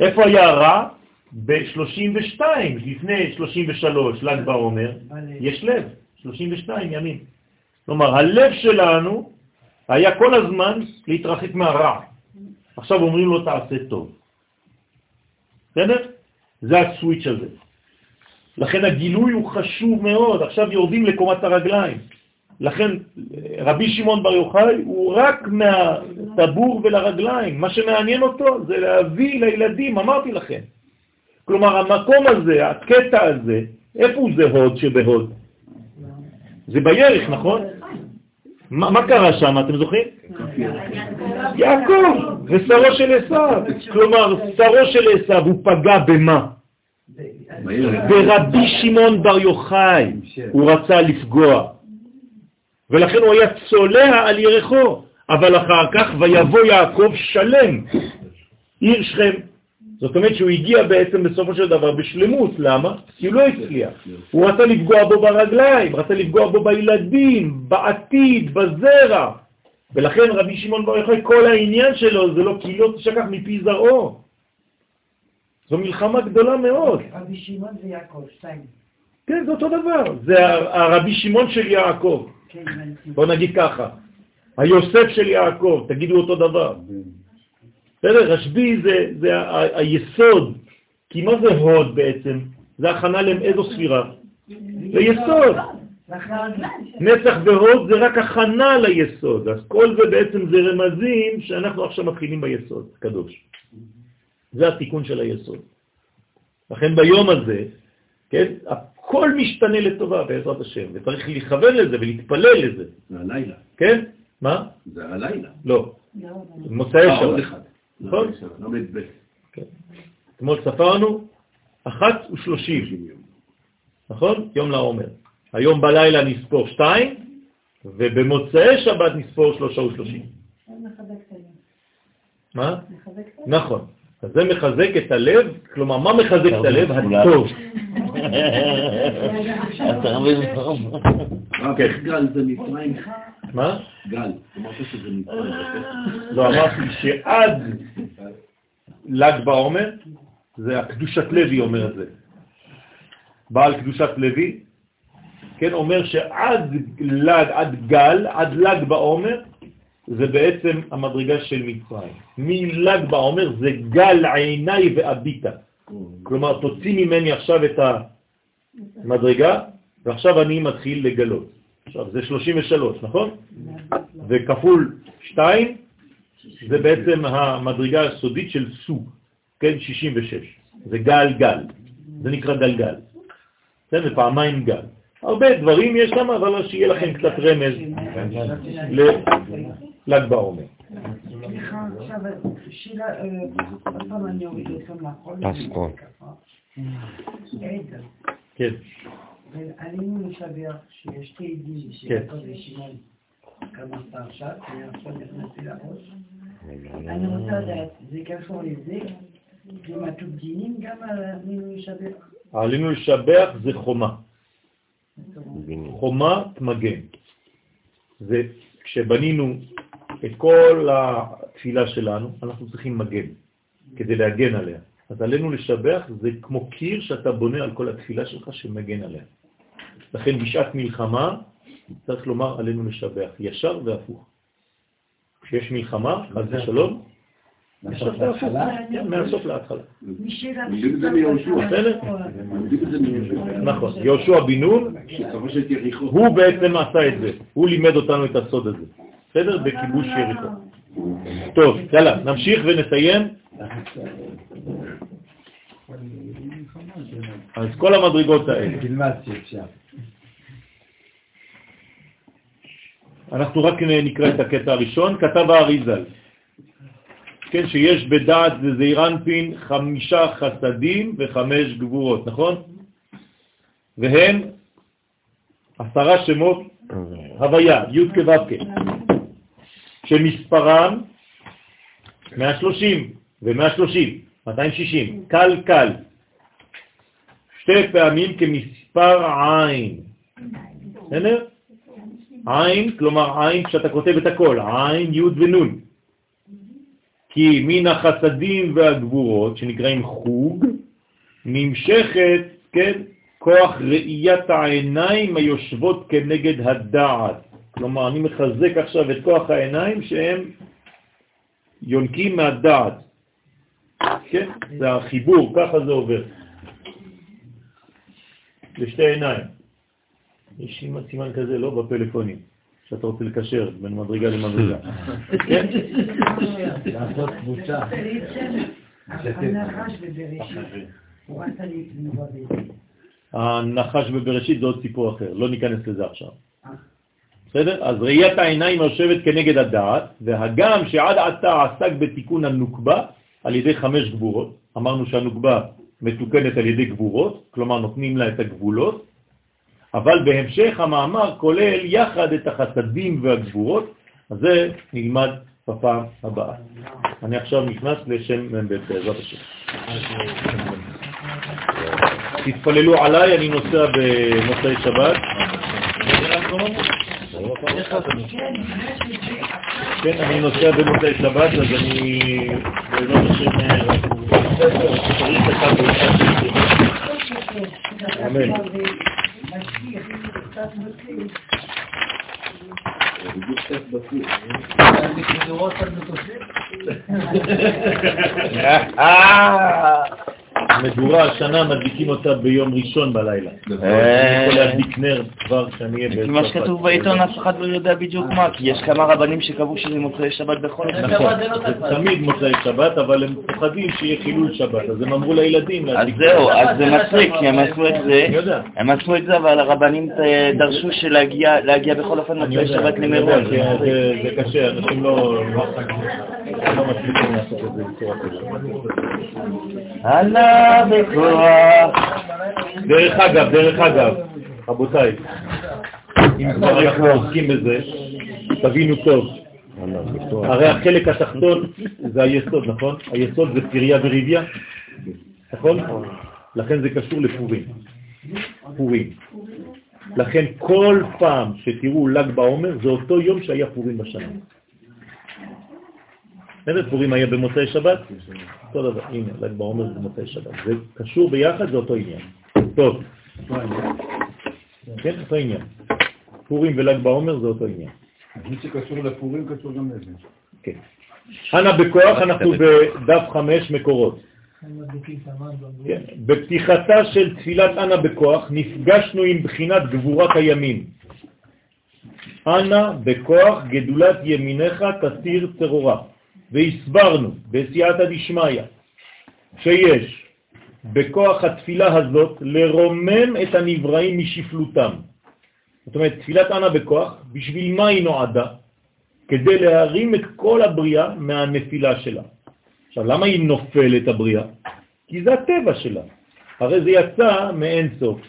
איפה היה רע? ב-32, לפני 33, ל"ג בעומר, יש לב, 32 ימים. כלומר, הלב שלנו היה כל הזמן להתרחק מהרע. עכשיו אומרים לו, תעשה טוב. בסדר? זה הסוויץ' הזה. לכן הגילוי הוא חשוב מאוד, עכשיו יורדים לקומת הרגליים. לכן רבי שמעון בר יוחאי הוא רק מהטבור ולרגליים, מה שמעניין אותו זה להביא לילדים, אמרתי לכם. כלומר המקום הזה, הקטע הזה, איפה זה הוד שבהוד? זה בירך, נכון? מה, קרה שם, אתם זוכרים? יעקב, ושרו של עשיו. כלומר, שרו של עשיו הוא פגע במה? ברבי שמעון בר יוחאי הוא רצה לפגוע. ולכן הוא היה צולע על ירחו, אבל אחר כך ויבוא יעקב שלם, עיר שכם. זאת אומרת שהוא הגיע בעצם בסופו של דבר בשלמות, למה? כי הוא לא הצליח. הוא רצה לפגוע בו ברגליים, רצה לפגוע בו בילדים, בעתיד, בזרע. ולכן רבי שמעון בר יוחאי, כל העניין שלו זה לא כי לא תשכח מפי זרעו. זו מלחמה גדולה מאוד. רבי שמעון ויעקב, שתיים. כן, זה אותו דבר. זה הרבי שמעון של יעקב. כן. בוא נגיד ככה, היוסף של יעקב, תגידו אותו דבר. בסדר? רשב"י זה, זה היסוד, כי מה זה הוד בעצם? זה הכנה לאיזו ספירה? ליסוד. נצח והוד זה רק הכנה ליסוד, אז כל זה בעצם זה רמזים שאנחנו עכשיו מתחילים ביסוד, קדוש. זה התיקון של היסוד. לכן ביום הזה, כן, הכל משתנה לטובה בעזרת השם, וצריך לכוון לזה ולהתפלל לזה, זה הלילה. כן? מה? זה הלילה. לא, מוצאי אה, עוד שבת. נכון? לא ב' כן. אתמול ספרנו אחת ושלושים, נכון? יום לעומר. היום בלילה נספור שתיים, ובמוצאי שבת נספור שלושה ושלושים. מה? נכון. אז זה מחזק את הלב, כלומר, מה מחזק את הלב? הטוב. אתה מבין? כן. מה? גל. אמרת שזה מצרים. לא, אמרתי שעד ל"ג בעומר, זה הקדושת לוי אומר את זה. בעל קדושת לוי, כן, אומר שעד ל"ג, עד גל, עד ל"ג בעומר, זה בעצם המדרגה של מצרים. מל"ג בעומר זה גל עיניי ואביטה. כלומר, תוציא ממני עכשיו את המדרגה, ועכשיו אני מתחיל לגלות. עכשיו, זה 33, נכון? וכפול 2, זה בעצם המדרגה הסודית של סוג, כן, 66. זה גל גל, זה נקרא גלגל. כן, ופעמיים גל. הרבה דברים יש שם, אבל שיהיה לכם קצת רמז ל"ג בעומר. סליחה, עכשיו, שאלה, אה, עוד פעם אני אוריד אתכם. פסקול. עד. כן. עלינו לשבח שיש שתי עדים שיעקב ושמעון כמה פרשה, כי עכשיו נכנסתי לראש. אני רוצה לדעת, זה קשור לזה, עם הטובדינים גם עלינו לשבח. עלינו לשבח זה חומה. חומת מגן. זה כשבנינו את כל התפילה שלנו, אנחנו צריכים מגן כדי להגן עליה. אז עלינו לשבח זה כמו קיר שאתה בונה על כל התפילה שלך שמגן עליה. לכן בשעת מלחמה צריך לומר עלינו לשבח, ישר והפוך. כשיש מלחמה, חס ושלום, ישר והפוך, כן, מהסוף להתחלה. מיהושע. נכון, יהושע בן נון. הוא בעצם עשה את זה, הוא לימד אותנו את הסוד הזה, בסדר? בכיבוש יריחו. טוב, יאללה, נמשיך ונסיים. אז כל המדרגות האלה. אנחנו רק נקרא את הקטע הראשון, כתב האריזל, כן, שיש בדעת זעירנפין חמישה חסדים וחמש גבורות, נכון? והם עשרה שמות הוויה, י' כו' שמספרם 130 ו-130, 260, קל קל, שתי פעמים כמספר עין, בסדר? עין, כלומר עין כשאתה כותב את הכל, עין, י' ונון. כי מן החסדים והגבורות, שנקראים חוג, נמשכת, כן, כוח ראיית העיניים היושבות כנגד הדעת. כלומר, אני מחזק עכשיו את כוח העיניים שהם יונקים מהדעת. כן? זה החיבור, ככה זה עובר. לשתי עיניים. יש סימן, סימן כזה, לא בפלאפונים, שאתה רוצה לקשר בין מדרגה למדרגה. כן? לעשות קבוצה. הנחש בבראשית. הנחש זה עוד סיפור אחר, לא ניכנס לזה עכשיו. בסדר? אז ראיית העיניים יושבת כנגד הדעת, והגם שעד עתה עסק בתיקון הנוקבה על ידי חמש גבורות, אמרנו שהנוקבה מתוקנת על ידי גבורות, כלומר נותנים לה את הגבולות, אבל בהמשך המאמר כולל יחד את החסדים והגבורות, אז זה נלמד בפעם הבאה. אני עכשיו נכנס לשם מ"ב בעזרת השם. תתפללו עליי, אני נוסע במוצאי שבת. כן, אני נוסע במוצאי שבת, אז אני בעזרת השם צריך אחד. אמן. מדורה השנה מדליקים אותה ביום ראשון בלילה. אני יכול להדליק נר כבר כשאני אהיה לפי מה שכתוב בעיתון אף אחד לא יודע בדיוק מה, כי יש כמה רבנים שקבעו שזה מוצאי שבת בכל זאת. נכון, זה תמיד מוצאי שבת, אבל הם פוחדים שיהיה חילול שבת, אז הם אמרו לילדים אז. זהו, אז זה מצחיק, כי הם עשו את זה. הם עשו את זה, אבל הרבנים אה, דרשו שלהגיע להגיע בכל אופן מוצאי שבת למירון. זה קשה, אנשים לא לא. עלה בכוח. דרך אגב, דרך אגב, רבותיי, אם כבר אנחנו עוסקים בזה, תבינו טוב. הרי החלק התחתון זה היסוד, נכון? היסוד זה פריה וריביה, נכון? לכן זה קשור לפורים. פורים. לכן כל פעם שתראו ל"ג בעומר, זה אותו יום שהיה פורים בשנה. בסדר? פורים היה במוצאי שבת? אותו דבר, הנה, ל"ג בעומר במוצאי שבת. זה קשור ביחד, זה אותו עניין. טוב. כן, אותו עניין. פורים ול"ג בעומר זה אותו עניין. מי שקשור לפורים קשור גם לזה. כן. אנא בכוח, אנחנו בדף חמש מקורות. כן. בפתיחתה של תפילת אנא בכוח נפגשנו עם בחינת גבורת הימין. אנא בכוח גדולת ימינך תסיר צרורה. והסברנו בסייעתא דשמיא שיש בכוח התפילה הזאת לרומם את הנבראים משפלותם. זאת אומרת, תפילת אנא בכוח, בשביל מה היא נועדה? כדי להרים את כל הבריאה מהנפילה שלה. עכשיו, למה היא נופלת הבריאה? כי זה הטבע שלה. הרי זה יצא מאין סוף.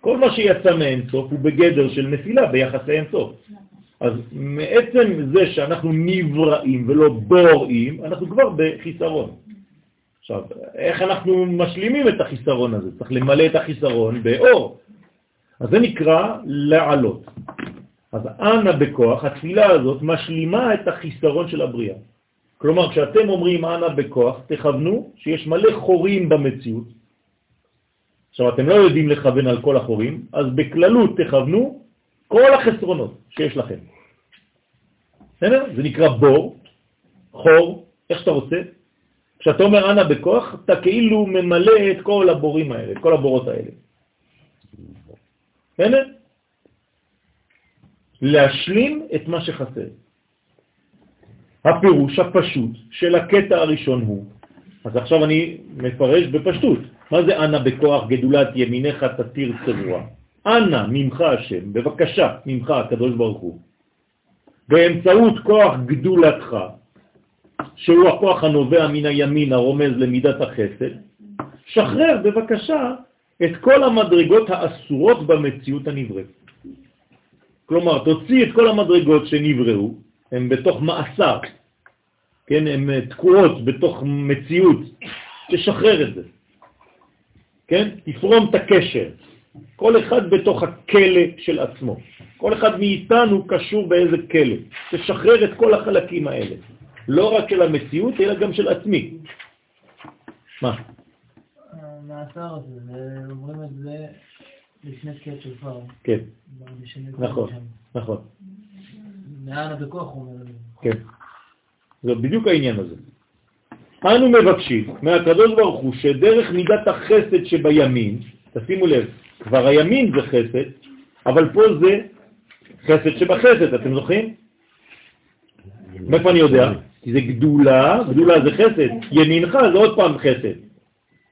כל מה שיצא מאינסוף הוא בגדר של נפילה ביחס לאינסוף. אז מעצם זה שאנחנו נבראים ולא בוראים, אנחנו כבר בחיסרון. עכשיו, איך אנחנו משלימים את החיסרון הזה? צריך למלא את החיסרון באור. אז זה נקרא לעלות. אז אנא בכוח, התפילה הזאת משלימה את החיסרון של הבריאה. כלומר, כשאתם אומרים אנא בכוח, תכוונו שיש מלא חורים במציאות. עכשיו, אתם לא יודעים לכוון על כל החורים, אז בכללות תכוונו כל החסרונות שיש לכם. בסדר? זה נקרא בור, חור, איך שאתה רוצה. כשאתה אומר אנא בכוח, אתה כאילו ממלא את כל הבורים האלה, את כל הבורות האלה. בסדר? להשלים את מה שחסר. הפירוש הפשוט של הקטע הראשון הוא, אז עכשיו אני מפרש בפשטות, מה זה אנא בכוח גדולת ימיניך תתיר צבוע? אנא ממך השם, בבקשה ממך הקדוש ברוך הוא, באמצעות כוח גדולתך, שהוא הכוח הנובע מן הימין הרומז למידת החסד, שחרר בבקשה את כל המדרגות האסורות במציאות הנבראת. כלומר, תוציא את כל המדרגות שנבראו, הן בתוך מאסר, כן, הן תקועות בתוך מציאות, תשחרר את זה, כן, תפרום את הקשר, כל אחד בתוך הכלא של עצמו, כל אחד מאיתנו קשור באיזה כלא, תשחרר את כל החלקים האלה, לא רק של המציאות, אלא גם של עצמי. מה? המאסר הזה, אומרים את זה לפני תקיעת שופר. כן, נכון, נכון. מאנה בכוח הוא אומר. כן. זה בדיוק העניין הזה. אנו מבקשים מהקדוש ברוך הוא שדרך מידת החסד שבימין, תשימו לב, כבר הימין זה חסד, אבל פה זה חסד שבחסד, אתם זוכרים? מאיפה אני יודע? כי זה גדולה, גדולה זה חסד, ימינך זה עוד פעם חסד.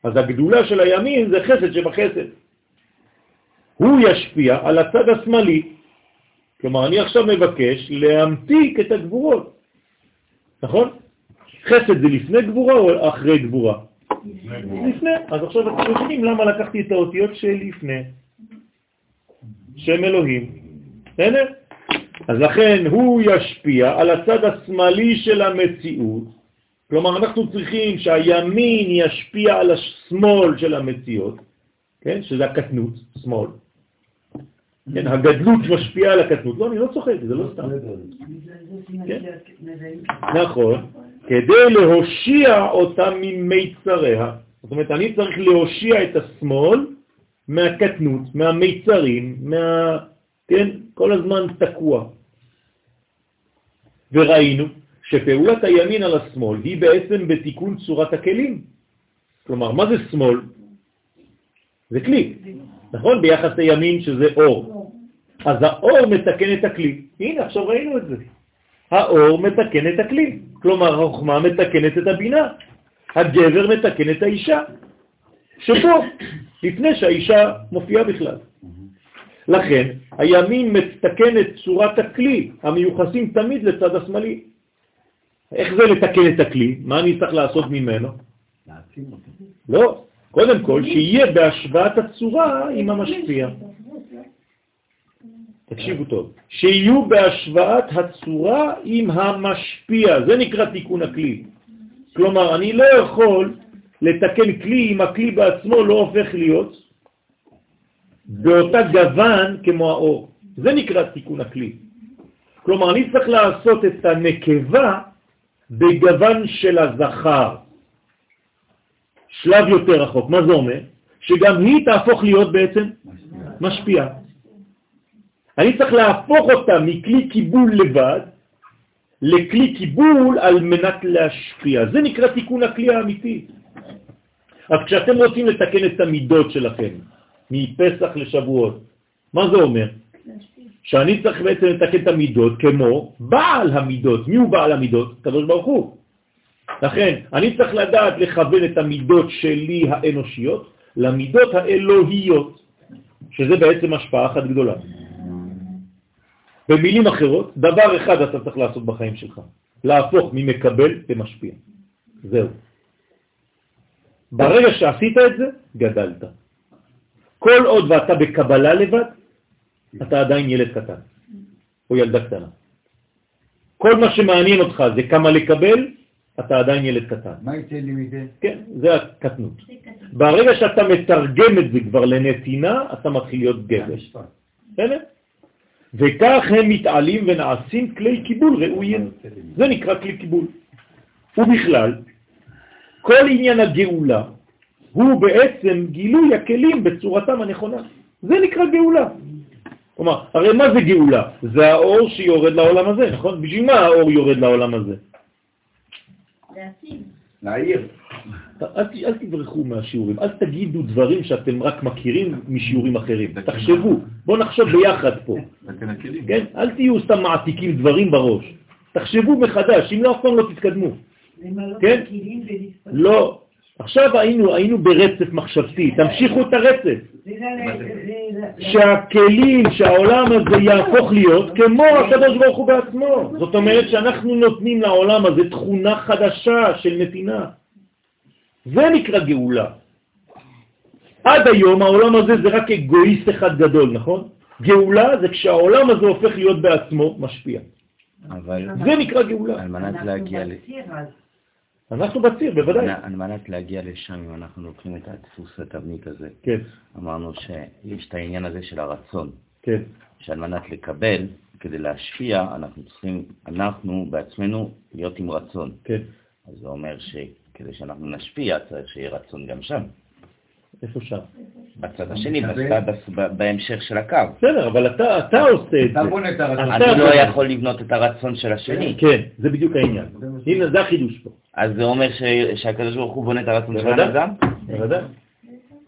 אז הגדולה של הימין זה חסד שבחסד. הוא ישפיע על הצד השמאלי. כלומר, אני עכשיו מבקש להמתיק את הגבורות, נכון? חסד זה לפני גבורה או אחרי גבורה? לפני. אז עכשיו אתם מבינים למה לקחתי את האותיות של לפני. שם אלוהים. בסדר? אז לכן הוא ישפיע על הצד השמאלי של המציאות. כלומר, אנחנו צריכים שהימין ישפיע על השמאל של המציאות, כן? שזה הקטנות, שמאל. כן, הגדלות משפיעה על הקטנות. לא, אני לא צוחק, זה לא סתם. כן? נכון, כדי להושיע אותה ממיצריה. זאת אומרת, אני צריך להושיע את השמאל מהקטנות, מהמיצרים, מה... כן, כל הזמן תקוע. וראינו שפעולת הימין על השמאל היא בעצם בתיקון צורת הכלים. כלומר, מה זה שמאל? זה כלי, נכון? ביחס לימין שזה אור. אז האור מתקן את הכלי. הנה, עכשיו ראינו את זה. האור מתקן את הכלי. כלומר, החוכמה מתקנת את הבינה. הגבר מתקן את האישה. שפה, לפני שהאישה מופיעה בכלל. לכן, הימין מתקן את צורת הכלי, המיוחסים תמיד לצד השמאלי. איך זה לתקן את הכלי? מה אני צריך לעשות ממנו? לא, קודם כל, שיהיה בהשוואת הצורה עם המשפיע. תקשיבו טוב, שיהיו בהשוואת הצורה עם המשפיע, זה נקרא תיקון הכלי. כלומר, אני לא יכול לתקן כלי אם הכלי בעצמו לא הופך להיות באותה גוון כמו האור. זה נקרא תיקון הכלי. כלומר, אני צריך לעשות את הנקבה בגוון של הזכר. שלב יותר רחוק. מה זה אומר? שגם היא תהפוך להיות בעצם משפיעה. אני צריך להפוך אותה מכלי קיבול לבד לכלי קיבול על מנת להשפיע. זה נקרא תיקון הכלי האמיתי. אז כשאתם רוצים לתקן את המידות שלכם, מפסח לשבועות, מה זה אומר? שאני צריך בעצם לתקן את המידות כמו בעל המידות. מי הוא בעל המידות? קדוש ברוך הוא. לכן, אני צריך לדעת לכוון את המידות שלי האנושיות למידות האלוהיות, שזה בעצם השפעה אחת גדולה. במילים אחרות, דבר אחד אתה צריך לעשות בחיים שלך, להפוך ממקבל למשפיע. זהו. ברגע שעשית את זה, גדלת. כל עוד ואתה בקבלה לבד, אתה עדיין ילד קטן, או ילדה קטנה. כל מה שמעניין אותך זה כמה לקבל, אתה עדיין ילד קטן. מה יצא לי מזה? כן, זה הקטנות. ברגע שאתה מתרגם את זה כבר לנתינה, אתה מתחיל להיות גבר. בסדר? וכך הם מתעלים ונעשים כלי קיבול ראויים. זה נקרא כלי קיבול. ובכלל, כל עניין הגאולה הוא בעצם גילוי הכלים בצורתם הנכונה. זה נקרא גאולה. כלומר, הרי מה זה גאולה? זה האור שיורד לעולם הזה, נכון? בשביל מה האור יורד לעולם הזה? להעיר. אל, אל תברחו מהשיעורים, אל תגידו דברים שאתם רק מכירים משיעורים אחרים. תחשבו, בואו נחשוב ביחד פה. כן? אל תהיו סתם מעתיקים דברים בראש. תחשבו מחדש, אם לא, אף פעם לא תתקדמו. למלא כן? לא. עכשיו היינו, היינו ברצף מחשבתי, תמשיכו את הרצף. שהכלים, שהעולם הזה יהפוך להיות כמו הקדוש ברוך הוא בעצמו. זאת אומרת שאנחנו נותנים לעולם הזה תכונה חדשה של נתינה. זה נקרא גאולה. עד היום העולם הזה זה רק אגואיסט אחד גדול, נכון? גאולה זה כשהעולם הזה הופך להיות בעצמו משפיע. אבל זה נקרא גאולה. על מנת אנחנו להגיע ל... אנחנו בציר, בוודאי. על מנת להגיע לשם, אם אנחנו לוקחים את הדפוס התבנית הזה, כן, אמרנו שיש את העניין הזה של הרצון, כן, שעל מנת לקבל, כדי להשפיע, אנחנו צריכים, אנחנו בעצמנו, להיות עם רצון. כן. אז זה אומר שכדי שאנחנו נשפיע, צריך שיהיה רצון גם שם. איפה שם? בצד השני, בהמשך של הקו. בסדר, אבל אתה, אתה עושה את אתה זה. בונה את הרצון. אתה- אני לא יכול לבנות את הרצון של השני. כן, זה בדיוק העניין. הנה, זה החידוש פה. אז זה אומר ש- שהקדוש ברוך הוא בונה את הרצון בוודאי. גם? בוודאי,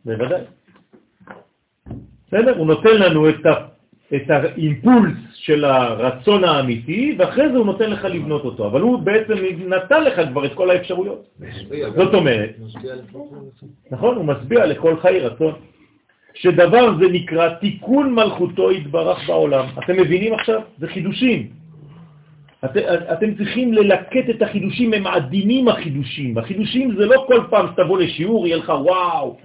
בוודאי. בסדר? הוא נותן לנו את, ה, את האימפולס של הרצון האמיתי, ואחרי זה הוא נותן לך לבנות אותו. אבל הוא בעצם נתן לך כבר את כל האפשרויות. זאת אומרת, נכון? הוא משביע לכל חי רצון. שדבר זה נקרא תיקון מלכותו יתברך בעולם. אתם מבינים עכשיו? זה חידושים. את, אתם צריכים ללקט את החידושים, הם עדינים החידושים. החידושים זה לא כל פעם שתבוא לשיעור, יהיה לך וואו.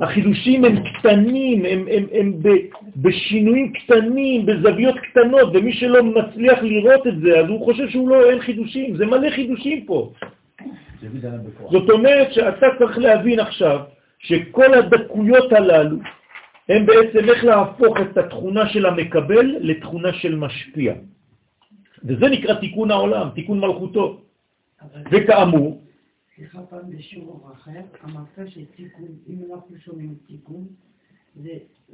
החידושים הם קטנים, הם, הם, הם ב, בשינויים קטנים, בזוויות קטנות, ומי שלא מצליח לראות את זה, אז הוא חושב שהוא לא, אין חידושים. זה מלא חידושים פה. זאת אומרת שאתה צריך להבין עכשיו שכל הדקויות הללו הם בעצם איך להפוך את התכונה של המקבל לתכונה של משפיע. וזה נקרא תיקון העולם, תיקון מלכותו. וכאמור, סליחה פעם בשיעור אחר, אמרת שתיקון, אם אנחנו שומעים תיקון, זה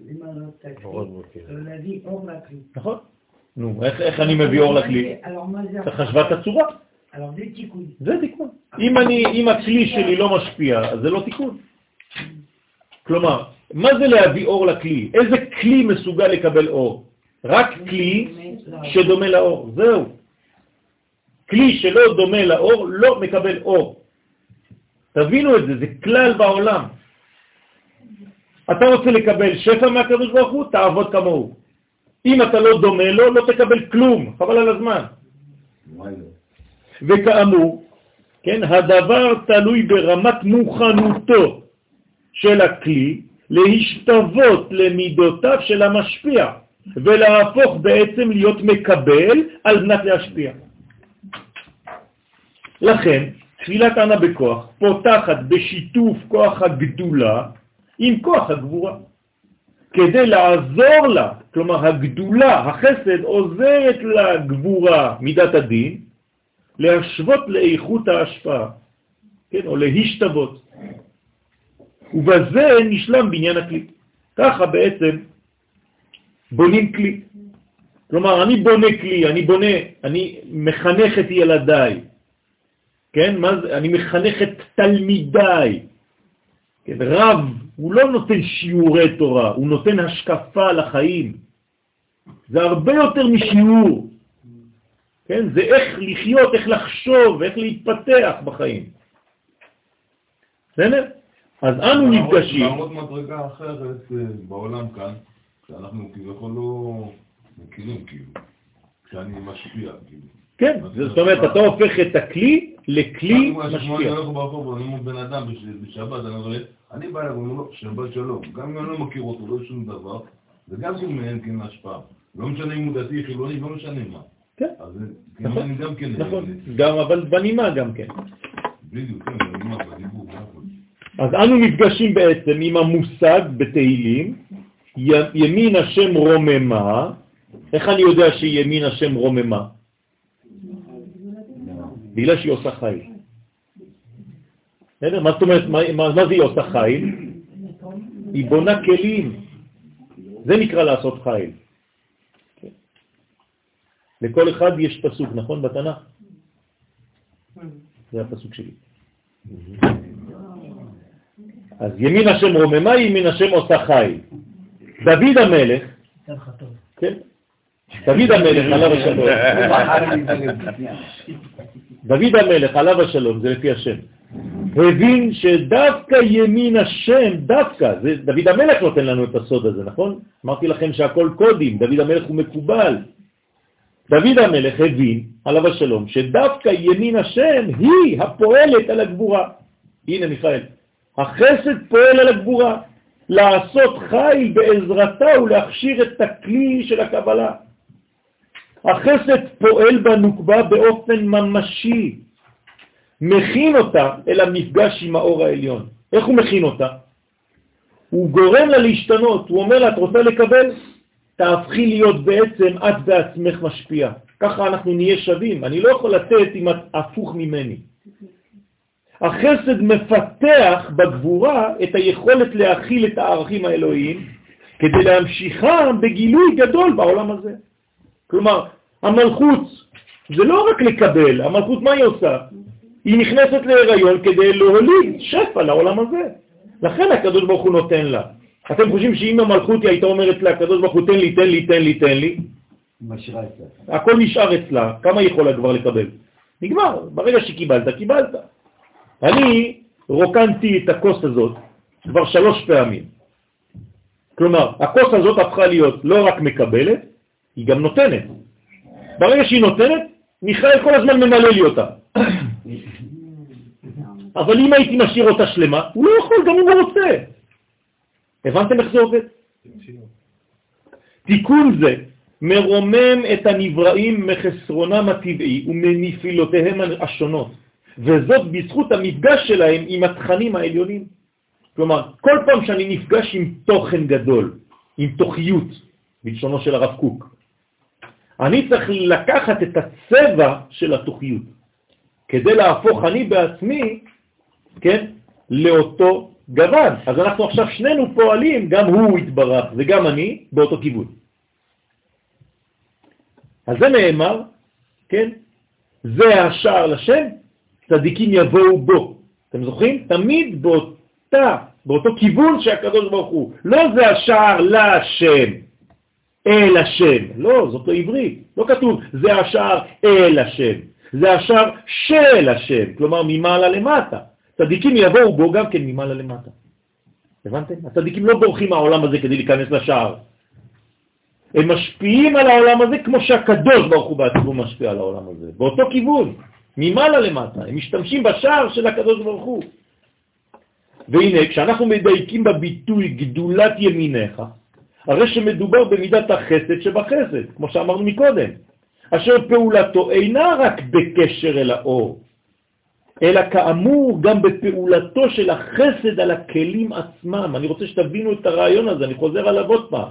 למלא את הכלי, להביא אור לכלי. נכון? נו, איך, אני מביא אור לכלי? צריך השוואת הצורה, זה תיקון. זה תיקון. אם, אני, אם הכלי שלי לא משפיע, אז זה לא תיקון. כלומר, מה זה להביא אור לכלי? איזה כלי מסוגל לקבל אור? רק כלי שדומה לאור, זהו. כלי שלא דומה לאור לא מקבל אור. תבינו את זה, זה כלל בעולם. אתה רוצה לקבל שפע מהקדוש ברוך הוא, תעבוד כמוהו. אם אתה לא דומה לו, לא תקבל כלום, חבל על הזמן. וכאמור, כן, הדבר תלוי ברמת מוכנותו של הכלי להשתוות למידותיו של המשפיע ולהפוך בעצם להיות מקבל על מנת להשפיע. לכן, תפילת ענה בכוח פותחת בשיתוף כוח הגדולה עם כוח הגבורה, כדי לעזור לה, כלומר הגדולה, החסד, עוזרת לגבורה, מידת הדין, להשוות לאיכות ההשפעה, כן, או להשתוות. ובזה נשלם בניין הכלי. ככה בעצם בונים כלי. כלומר, אני בונה כלי, אני בונה, אני מחנך את ילדיי, כן? מה זה? אני מחנך את תלמידיי. כן? רב, הוא לא נותן שיעורי תורה, הוא נותן השקפה לחיים. זה הרבה יותר משיעור. כן? זה איך לחיות, איך לחשוב, איך להתפתח בחיים. בסדר? אז אנו נפגשים. לעמוד מדרגה אחרת אה, בעולם כאן, שאנחנו כביכול לא מכירים, כאילו, כשאני משפיע, כאילו. כן, זאת אומרת, אתה הופך את הכלי לכלי משפיע. אני הולך ברחוב, אני אומר בן אדם בש- בשבת, אני רואה, אני בא אליו, אומר לו, שבת שלום. גם אם אני לא מכיר אותו, לא שום דבר, זה גם כן מעין כן השפעה. לא משנה אם הוא דתי, חילוני, לא משנה מה. כן, אז כן, נכון, אני גם כן... נכון, גם, אבל בנימה גם כן. בדיוק, כן, בנימה, בדיבור, נכון. אז אנו נפגשים בעצם עם המושג בתהילים, ימין השם רוממה, איך אני יודע שימין השם רוממה? בגלל שהיא עושה חיל. בסדר? מה זאת אומרת, מה, זה היא עושה חיל? היא בונה כלים. זה נקרא לעשות חיל. לכל אחד יש פסוק, נכון? בתנ"ך? זה הפסוק שלי. אז ימין השם רוממה, ימין השם עושה חיל. דוד המלך. כן? דוד המלך, עליו השלום. דוד המלך, עליו השלום, זה לפי השם, הבין שדווקא ימין השם, דווקא, זה, דוד המלך נותן לנו את הסוד הזה, נכון? אמרתי לכם שהכל קודים, דוד המלך הוא מקובל. דוד המלך הבין, עליו השלום, שדווקא ימין השם היא הפועלת על הגבורה. הנה מיכאל, החסד פועל על הגבורה, לעשות חיל בעזרתה ולהכשיר את הכלי של הקבלה. החסד פועל בנוקבה באופן ממשי, מכין אותה אל המפגש עם האור העליון. איך הוא מכין אותה? הוא גורם לה להשתנות, הוא אומר לה, את רוצה לקבל? תהפכי להיות בעצם את בעצמך משפיע. ככה אנחנו נהיה שווים. אני לא יכול לתת אם את הפוך ממני. החסד מפתח בגבורה את היכולת להכיל את הערכים האלוהיים כדי להמשיכם בגילוי גדול בעולם הזה. כלומר, המלכות זה לא רק לקבל, המלכות מה היא עושה? היא נכנסת להיריון כדי להוליד שפע לעולם הזה. לכן הקדוש ברוך הוא נותן לה. אתם חושבים שאם המלכות היא הייתה אומרת לה, הקדוש ברוך הוא תן לי, תן לי, תן לי, תן לי. הכל נשאר אצלה, כמה היא יכולה כבר לקבל? נגמר, ברגע שקיבלת, קיבלת. אני רוקנתי את הכוס הזאת כבר שלוש פעמים. כלומר, הכוס הזאת הפכה להיות לא רק מקבלת, היא גם נותנת. ברגע שהיא נותנת, מיכאל כל הזמן ממלא לי אותה. אבל אם הייתי משאיר אותה שלמה, הוא לא יכול גם אם הוא רוצה. הבנתם איך זה עובד? תיקון זה מרומם את הנבראים מחסרונם הטבעי ומנפילותיהם השונות, וזאת בזכות המפגש שלהם עם התכנים העליונים. כלומר, כל פעם שאני נפגש עם תוכן גדול, עם תוכיות, בלשונו של הרב קוק, אני צריך לקחת את הצבע של התוכיות, כדי להפוך אני בעצמי, כן, לאותו גוון. אז אנחנו עכשיו שנינו פועלים, גם הוא התברך וגם אני, באותו כיוון. אז זה נאמר, כן, זה השער לשם, צדיקים יבואו בו. אתם זוכרים? תמיד באותה, באותו כיוון שהקדוש ברוך הוא. לא זה השער לשם, אל השם. לא, זאת לא עברית. לא כתוב זה השער אל השם. זה השער של השם, כלומר ממעלה למטה. צדיקים יבואו בו גם כן ממעלה למטה. הבנתם? הצדיקים לא בורחים מהעולם הזה כדי להיכנס לשער. הם משפיעים על העולם הזה כמו שהקדוש ברוך הוא בעצמו משפיע על העולם הזה, באותו כיוון, ממעלה למטה. הם משתמשים בשער של הקדוש ברוך הוא. והנה, כשאנחנו מדייקים בביטוי גדולת ימיניך, הרי שמדובר במידת החסד שבחסד, כמו שאמרנו מקודם, אשר פעולתו אינה רק בקשר אל האור, אלא כאמור גם בפעולתו של החסד על הכלים עצמם. אני רוצה שתבינו את הרעיון הזה, אני חוזר עליו עוד פעם.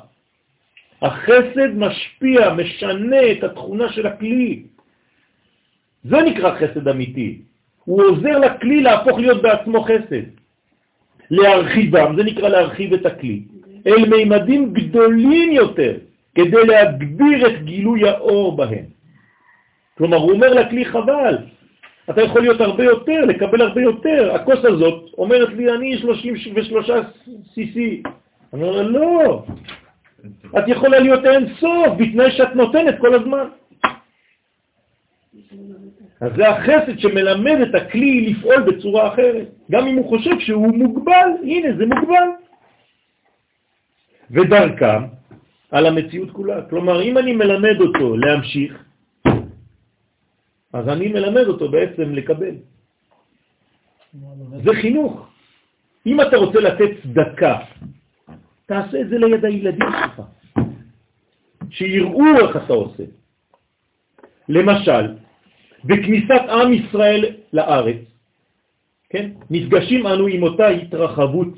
החסד משפיע, משנה את התכונה של הכלי. זה נקרא חסד אמיתי. הוא עוזר לכלי להפוך להיות בעצמו חסד. להרחיבם, זה נקרא להרחיב את הכלי, אל מימדים גדולים יותר, כדי להגביר את גילוי האור בהם. כלומר, הוא אומר לכלי חבל, אתה יכול להיות הרבה יותר, לקבל הרבה יותר. הכוס הזאת אומרת לי, אני 33 cc. אני אומר, לא, את יכולה להיות אין סוף, בתנאי שאת נותנת כל הזמן. אז זה החסד שמלמד את הכלי לפעול בצורה אחרת. גם אם הוא חושב שהוא מוגבל, הנה, זה מוגבל. ודרכם על המציאות כולה. כלומר, אם אני מלמד אותו להמשיך, אז אני מלמד אותו בעצם לקבל. זה חינוך. אם אתה רוצה לתת צדקה, תעשה את זה ליד הילדים שלך, שיראו איך אתה עושה. למשל, בכניסת עם ישראל לארץ, כן, נפגשים אנו עם אותה התרחבות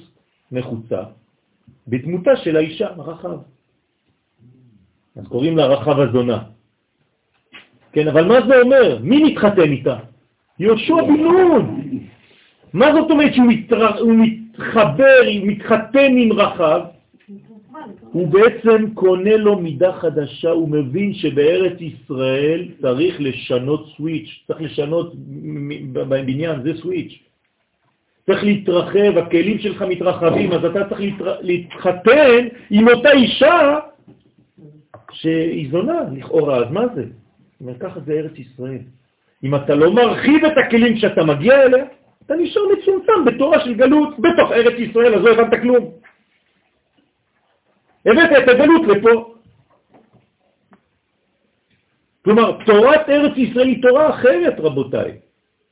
נחוצה בדמותה של האישה, הרחב. אז קוראים לה רחב הזונה. כן, אבל מה זה אומר? מי מתחתן איתה? יהושע בן נון. מה זאת אומרת שהוא. מתחבר, מתחתן עם רחב? הוא בעצם קונה לו מידה חדשה, הוא מבין שבארץ ישראל צריך לשנות סוויץ', צריך לשנות בבניין, זה סוויץ'. צריך להתרחב, הכלים שלך מתרחבים, אז אתה צריך להתחתן עם אותה אישה שהיא זונה לכאורה, אז מה זה? זאת אומרת, ככה זה ארץ ישראל. אם אתה לא מרחיב את הכלים שאתה מגיע אליה, אתה נשאר מצומצם בתורה של גלות בתוך ארץ ישראל, אז לא הבנת כלום. הבאת את הגלות לפה. כלומר, תורת ארץ ישראל היא תורה אחרת, רבותיי.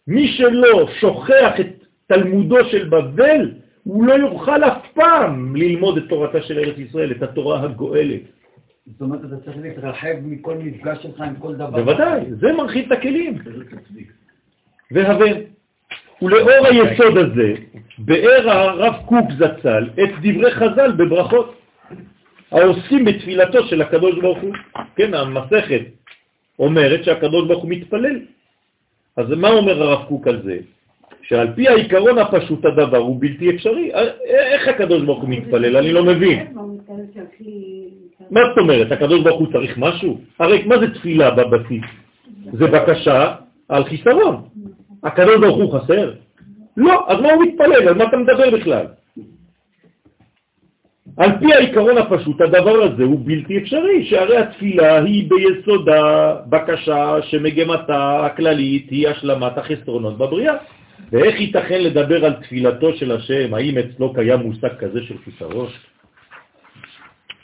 מי שלא שוכח את תלמודו של בבל, הוא לא יוכל אף פעם ללמוד את תורתה של ארץ ישראל, את התורה הגואלת. זאת אומרת, אתה צריך להתרחב מכל מפגש שלך עם כל דבר. בוודאי, זה מרחיב את הכלים. והבן. ולאור היסוד הזה, באר הרב קוק זצ"ל את דברי חז"ל בברכות, העוסקים בתפילתו של הקדוש ברוך הוא. כן, המסכת אומרת שהקדוש ברוך הוא מתפלל. אז מה אומר הרב קוק על זה? שעל פי העיקרון הפשוט הדבר הוא בלתי אפשרי. איך הקדוש ברוך הוא מתפלל? אני לא מבין. מה זאת אומרת? הקדוש ברוך הוא צריך משהו? הרי מה זה תפילה בבסיס? זה בקשה על חיסרון. הקדוש ברוך הוא חסר? לא, אז מה הוא מתפלל? על מה אתה מדבר בכלל? על פי העיקרון הפשוט, הדבר הזה הוא בלתי אפשרי, שהרי התפילה היא ביסודה בקשה שמגמתה הכללית היא השלמת החסרונות בבריאה. ואיך ייתכן לדבר על תפילתו של השם, האם אצלו קיים מושג כזה של חיסרון?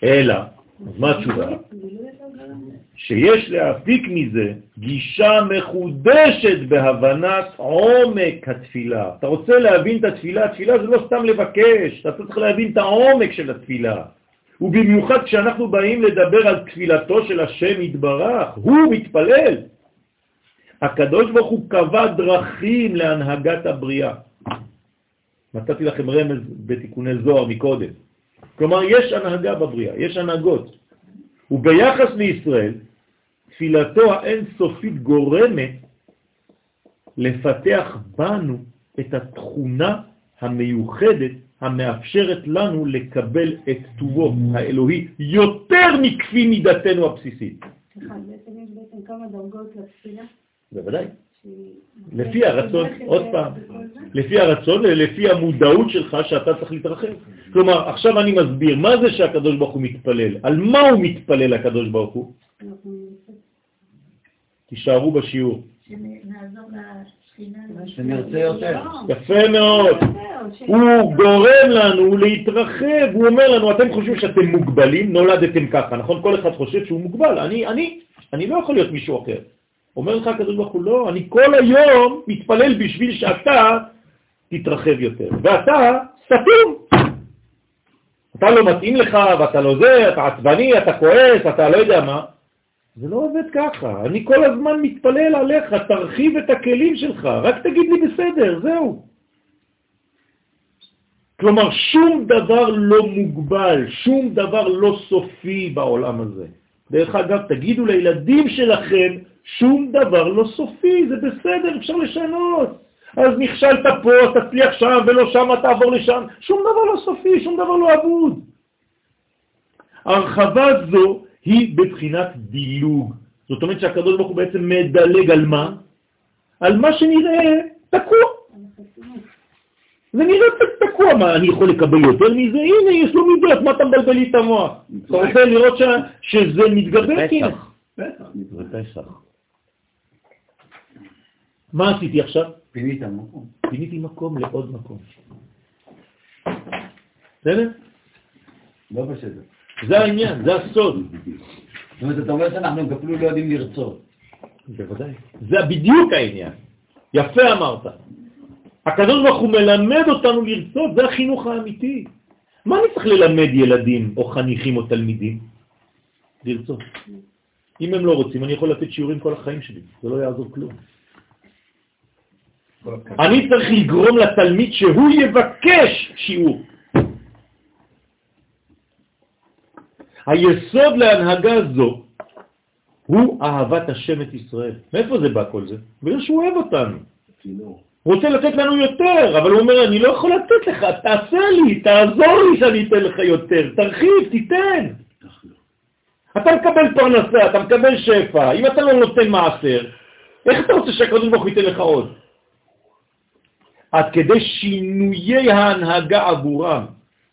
אלא, אז מה התשובה? שיש להפיק מזה גישה מחודשת בהבנת עומק התפילה. אתה רוצה להבין את התפילה, התפילה זה לא סתם לבקש, אתה צריך להבין את העומק של התפילה. ובמיוחד כשאנחנו באים לדבר על תפילתו של השם יתברך, הוא מתפלל. הקדוש ברוך הוא קבע דרכים להנהגת הבריאה. נתתי לכם רמז בתיקוני זוהר מקודם. כלומר, יש הנהגה בבריאה, יש הנהגות. וביחס לישראל, תפילתו האינסופית גורמת לפתח בנו את התכונה המיוחדת המאפשרת לנו לקבל את טובו האלוהי יותר מכפי מידתנו הבסיסית. סליחה, בעצם יש בעצם כמה דרגות לתפילה? בוודאי. לפי הרצון, עוד פעם, לפי הרצון ולפי המודעות שלך שאתה צריך להתרחב. כלומר, עכשיו אני מסביר, מה זה שהקדוש ברוך הוא מתפלל? על מה הוא מתפלל הקדוש ברוך הוא? תישארו בשיעור. שנרצה יותר. יפה מאוד. הוא גורם לנו להתרחב, הוא אומר לנו, אתם חושבים שאתם מוגבלים, נולדתם ככה, נכון? כל אחד חושב שהוא מוגבל. אני, אני, אני לא יכול להיות מישהו אחר. אומר לך הקדוש ברוך הוא, לא, אני כל היום מתפלל בשביל שאתה תתרחב יותר, ואתה סתום. אתה לא מתאים לך, ואתה לא זה, אתה עצבני, אתה כועס, אתה לא יודע מה. זה לא עובד ככה. אני כל הזמן מתפלל עליך, תרחיב את הכלים שלך, רק תגיד לי בסדר, זהו. כלומר, שום דבר לא מוגבל, שום דבר לא סופי בעולם הזה. דרך אגב, תגידו לילדים שלכם שום דבר לא סופי, זה בסדר, אפשר לשנות. אז נכשלת פה, תצליח שם, ולא שם, תעבור לשם. שום דבר לא סופי, שום דבר לא אבוד. הרחבה זו היא בבחינת דילוג. זאת אומרת שהקדוש ברוך הוא בעצם מדלג על מה? על מה שנראה תקוע. זה נראה תקוע, מה, אני יכול לקבל יותר מזה? הנה, יש לו מידות, מה אתה מבלבל לי את המוח? אתה רוצה לראות שזה מתגבר? זה פסח. מה עשיתי עכשיו? פינית מקום. פיניתי מקום לעוד מקום. בסדר? לא בסדר. זה העניין, זה הסוד. זאת אומרת, אתה אומר שאנחנו אפילו לא יודעים לרצות. בוודאי. זה בדיוק העניין. יפה אמרת. הקדוש ברוך הוא מלמד אותנו לרצות, זה החינוך האמיתי. מה אני צריך ללמד ילדים או חניכים או תלמידים? לרצות. אם הם לא רוצים, אני יכול לתת שיעורים כל החיים שלי, זה לא יעזור כלום. אני צריך לגרום לתלמיד שהוא יבקש שיעור. היסוד להנהגה זו הוא אהבת השם את ישראל. מאיפה זה בא כל זה? בגלל שהוא אוהב אותנו. הוא רוצה לתת לנו יותר, אבל הוא אומר, אני לא יכול לתת לך, תעשה לי, תעזור לי שאני אתן לך יותר, תרחיב, תיתן. אתה מקבל פרנסה, אתה מקבל שפע, אם אתה לא נותן מעשר, איך אתה רוצה שהקדוש ברוך הוא ייתן לך עוד? עד כדי שינויי ההנהגה עבורם.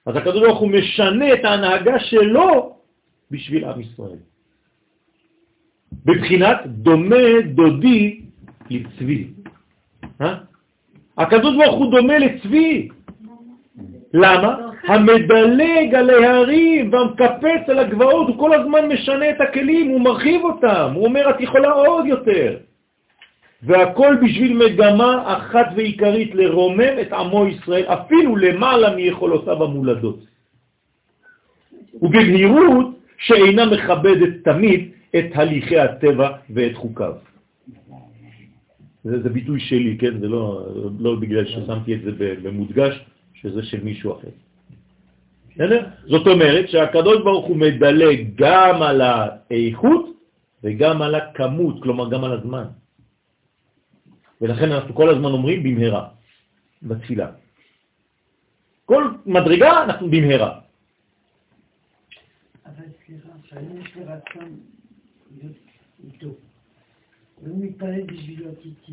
אז הקדוש ברוך הוא משנה את ההנהגה שלו בשביל עם ישראל. בבחינת דומה דודי לצבי. אה? הקדוש ברוך הוא דומה לצבי. למה? המדלג על ההרים והמקפץ על הגבעות, הוא כל הזמן משנה את הכלים, הוא מרחיב אותם, הוא אומר, את יכולה עוד יותר. והכל בשביל מגמה אחת ועיקרית, לרומם את עמו ישראל, אפילו למעלה מיכולותיו המולדות. ובבהירות שאינה מכבדת תמיד את הליכי הטבע ואת חוקיו. זה, זה ביטוי שלי, כן? זה לא, לא בגלל ששמתי את זה במודגש, שזה של מישהו אחר. בסדר? זאת אומרת שהקדוש ברוך הוא מדלג גם על האיכות וגם על הכמות, כלומר גם על הזמן. ולכן אנחנו כל הזמן אומרים במהרה, בתפילה. כל מדרגה אנחנו במהרה. אבל סליחה, שאני יש לי רצון להיות איתו. הוא מתפלל בשביל להיות איתי.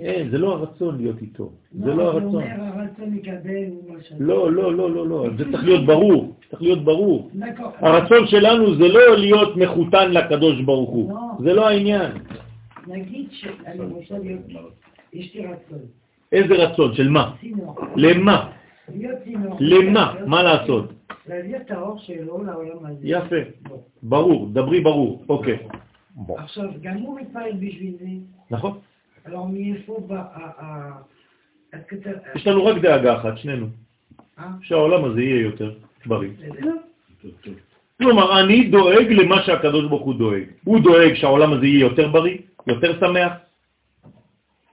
אין, זה לא הרצון להיות איתו. זה לא, לא הרצון. אומר הרצון לקבל. לא, לא, לא, לא, לא, זה צריך להיות ברור, צריך להיות ברור. הרצון שלנו זה לא להיות מחותן לקדוש ברוך הוא, לא. זה לא העניין. נגיד שאני רוצה להיות... יש לי רצון. איזה רצון? של מה? צינור. למה? להיות צינור. למה? מה לעשות? להביא את האור שלו לעולם הזה. יפה. ברור, דברי ברור, אוקיי. עכשיו, גם הוא מתפלל בשביל זה. נכון? alors מאיפה בא יש לנו רק דאגה אחת, שנינו, אה? שהעולם הזה יהיה יותר בריא. כלומר, אני דואג למה שהקדוש ברוך הוא דואג. הוא דואג שהעולם הזה יהיה יותר בריא, יותר שמח,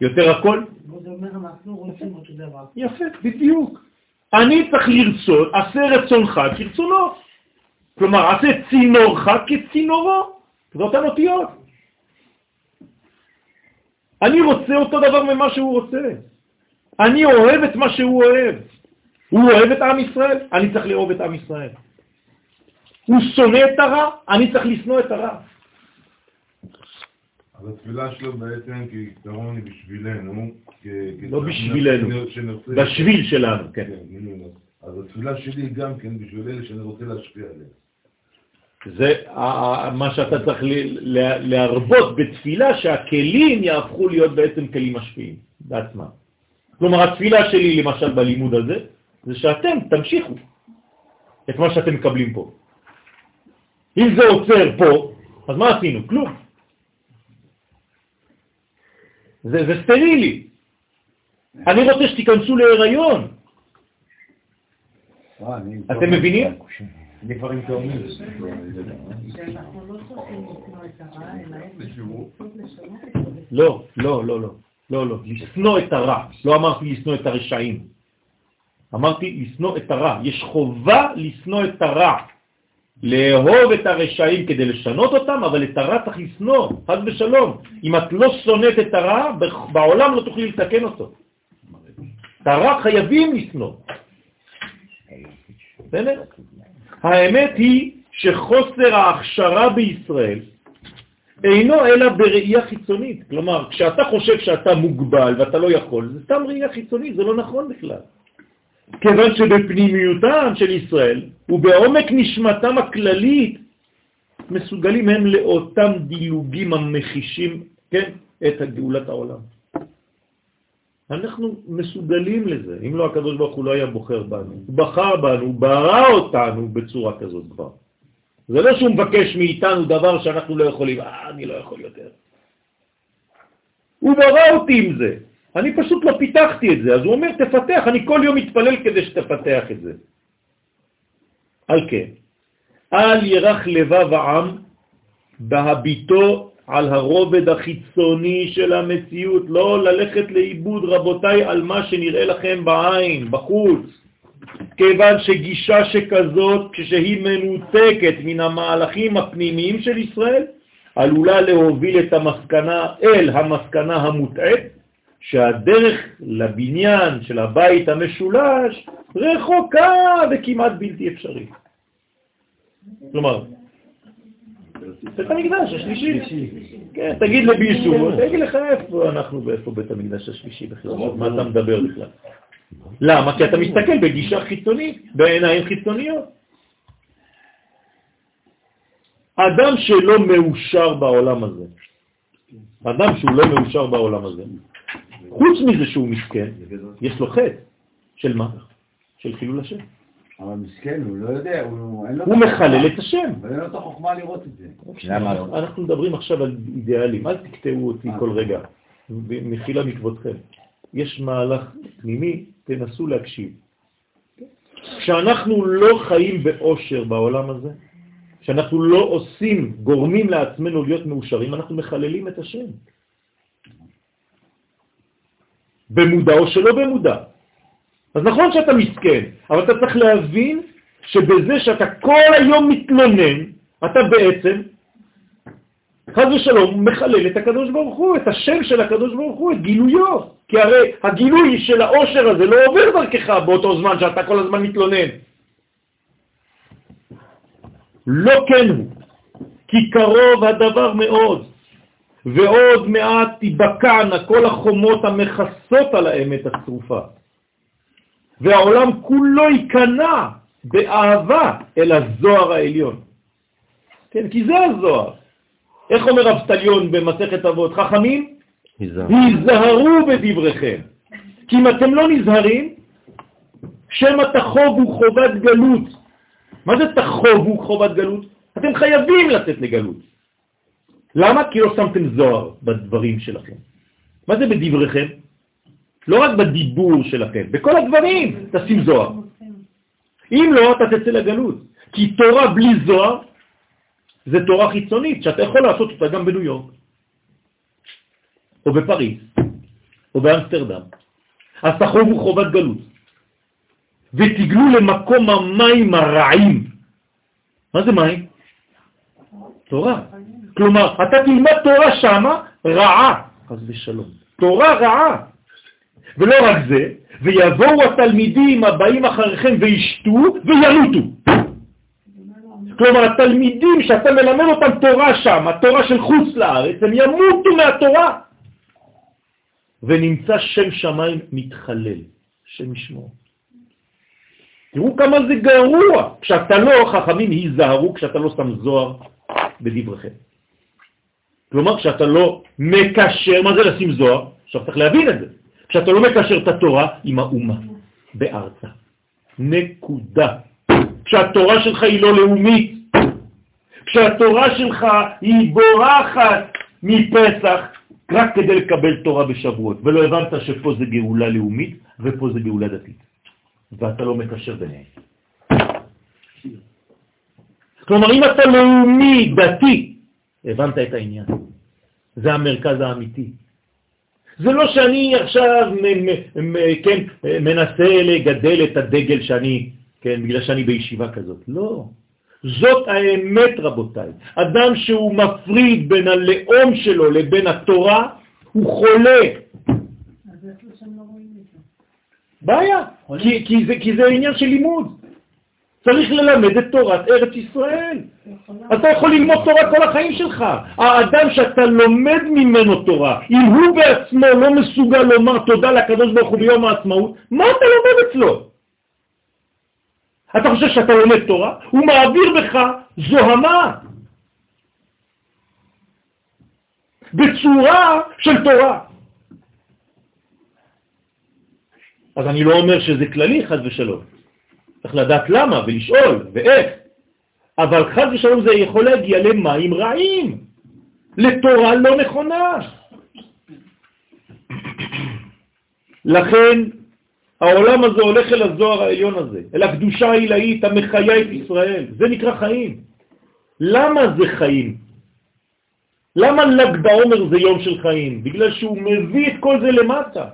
יותר הכל. זה אומר, אנחנו רוצים אותו דבר. יפה, בדיוק. אני צריך לרצות, עשה רצונך כרצונו. כלומר, עשה צינורך כצינורו. זה אותן אותיות. אני רוצה אותו דבר ממה שהוא רוצה. אני אוהב את מה שהוא אוהב. הוא אוהב את עם ישראל, אני צריך לאהוב את עם ישראל. הוא שונא את הרע, אני צריך לשנוא את הרע. אז התפילה שלו בעצם כעיקרון היא בשבילנו. לא בשבילנו, בשביל שלנו, כן. כן. אז התפילה שלי גם כן בשביל אלה שאני רוצה להשפיע עליהם. זה מה שאתה צריך להרבות בתפילה, שהכלים יהפכו להיות בעצם כלים משפיעים בעצמם. כלומר, התפילה שלי, למשל, בלימוד הזה, זה שאתם תמשיכו את מה שאתם מקבלים פה. אם זה עוצר פה, אז מה עשינו? כלום. זה, זה סטרילי. אני רוצה שתיכנסו להיריון. אתם מבינים? תאומים. לא לנסות לשנות את זה. לא, לא, לא, לא, לא, לא, לשנוא את הרע. לא אמרתי לשנוא את הרשעים. אמרתי לשנוא את הרע. יש חובה לשנוא את הרע. לאהוב את הרשעים כדי לשנות אותם, אבל את הרע צריך לשנוא, חס ושלום. אם את לא שונאת את הרע, בעולם לא תוכלי לתקן אותו. את הרע חייבים לשנוא. בסדר? האמת היא שחוסר ההכשרה בישראל אינו אלא בראייה חיצונית. כלומר, כשאתה חושב שאתה מוגבל ואתה לא יכול, זה סתם ראייה חיצונית, זה לא נכון בכלל. כיוון שבפנימיותם של ישראל ובעומק נשמתם הכללית מסוגלים הם לאותם דילוגים המחישים, כן, את גאולת העולם. אנחנו מסוגלים לזה, אם לא הקדוש ברוך הוא לא היה בוחר בנו. הוא בחר בנו, הוא ברא אותנו בצורה כזאת כבר. זה לא שהוא מבקש מאיתנו דבר שאנחנו לא יכולים, אה, אני לא יכול יותר. הוא ברא אותי עם זה. אני פשוט לא פיתחתי את זה. אז הוא אומר, תפתח, אני כל יום מתפלל כדי שתפתח את זה. על כן, אל ירח לבב העם בהביטו על הרובד החיצוני של המציאות, לא ללכת לאיבוד רבותיי על מה שנראה לכם בעין, בחוץ. כיוון שגישה שכזאת, כשהיא מנותקת מן המהלכים הפנימיים של ישראל, עלולה להוביל את המסקנה אל המסקנה המוטעת, שהדרך לבניין של הבית המשולש רחוקה וכמעט בלתי אפשרית. כלומר, בית המקדש השלישי. כן, תגיד למישהו, תגיד לך איפה אנחנו ואיפה בית המקדש השלישי בכלל, מה אתה מדבר בכלל? למה? כי אתה מסתכל בגישה חיצונית, בעיניים חיצוניות. אדם שלא מאושר בעולם הזה, אדם שהוא לא מאושר בעולם הזה, חוץ מזה שהוא מסכן, יש לו חטא. של מה? של חילול השם. אבל מסכן, הוא לא יודע, הוא אין לו... הוא מחלל את השם. אבל אין לו את החוכמה לראות את זה. לא? אנחנו מדברים עכשיו על אידיאלים, אל תקטעו אותי כל רגע, מחילה מכבודכם. יש מהלך פנימי, תנסו להקשיב. כשאנחנו לא חיים באושר בעולם הזה, כשאנחנו לא עושים, גורמים לעצמנו להיות מאושרים, אנחנו מחללים את השם. במודע או שלא במודע. אז נכון שאתה מסכן, אבל אתה צריך להבין שבזה שאתה כל היום מתלונן, אתה בעצם, חז ושלום, מחלל את הקדוש ברוך הוא, את השם של הקדוש ברוך הוא, את גילויו. כי הרי הגילוי של העושר הזה לא עובר דרכך באותו זמן שאתה כל הזמן מתלונן. לא כן הוא, כי קרוב הדבר מאוד, ועוד מעט תיבקענה כל החומות המכסות על האמת הצרופה. והעולם כולו ייכנע באהבה אל הזוהר העליון. כן, כי זה הזוהר. איך אומר אבסטליון במסכת אבות? חכמים? היזהרו בדבריכם. כי אם אתם לא נזהרים, שמא תחובו חובת גלות. מה זה תחובו חובת גלות? אתם חייבים לצאת לגלות. למה? כי לא שמתם זוהר בדברים שלכם. מה זה בדבריכם? לא רק בדיבור שלכם, בכל הדברים תשים זוהר. אם לא, אתה תצא לגלות. כי תורה בלי זוהר זה תורה חיצונית, שאתה יכול לעשות אותה גם בניו יורק, או בפריז, או באמסטרדם. אז תחובו חובת גלות, ותגלו למקום המים הרעים. מה זה מים? תורה. כלומר, אתה תלמד תורה שמה רעה, חס ושלום. תורה רעה. ולא רק זה, ויבואו התלמידים הבאים אחריכם וישתו וימותו. כלומר, התלמידים שאתה מלמד אותם תורה שם, התורה של חוץ לארץ, הם ימותו מהתורה. ונמצא שם שמיים מתחלל, שם ישמור. תראו כמה זה גרוע, כשאתה לא, חכמים היזהרו, כשאתה לא שם זוהר בדבריכם. כלומר, כשאתה לא מקשר, מה זה לשים זוהר? עכשיו צריך להבין את זה. כשאתה לא מקשר את התורה עם האומה בארצה. נקודה. כשהתורה שלך היא לא לאומית, כשהתורה שלך היא בורחת מפסח רק כדי לקבל תורה בשבועות, ולא הבנת שפה זה גאולה לאומית ופה זה גאולה דתית, ואתה לא מקשר ביניהם. כלומר, אם אתה לאומי, דתי, הבנת את העניין. זה המרכז האמיתי. זה לא שאני עכשיו כן, מנסה לגדל את הדגל שאני, כן, בגלל שאני בישיבה כזאת. לא. זאת האמת, רבותיי. אדם שהוא מפריד בין הלאום שלו לבין התורה, הוא חולה. בעיה, כי, כי, זה, כי זה עניין של לימוד. צריך ללמד את תורת ארץ ישראל. אתה יכול ללמוד תורה כל החיים שלך. האדם שאתה לומד ממנו תורה, אם הוא בעצמו לא מסוגל לומר תודה לקדוש ברוך הוא ביום העצמאות, מה אתה לומד אצלו? אתה חושב שאתה לומד תורה? הוא מעביר בך זוהמה בצורה של תורה. אז אני לא אומר שזה כללי, חד ושלום. צריך לדעת למה ולשאול ואיך. אבל חז ושלום זה יכול להגיע למים רעים, לתורה לא נכונה. לכן העולם הזה הולך אל הזוהר העליון הזה, אל הקדושה העילאית המחיה את ישראל. זה נקרא חיים. למה זה חיים? למה ל"ג בעומר זה יום של חיים? בגלל שהוא מביא את כל זה למטה.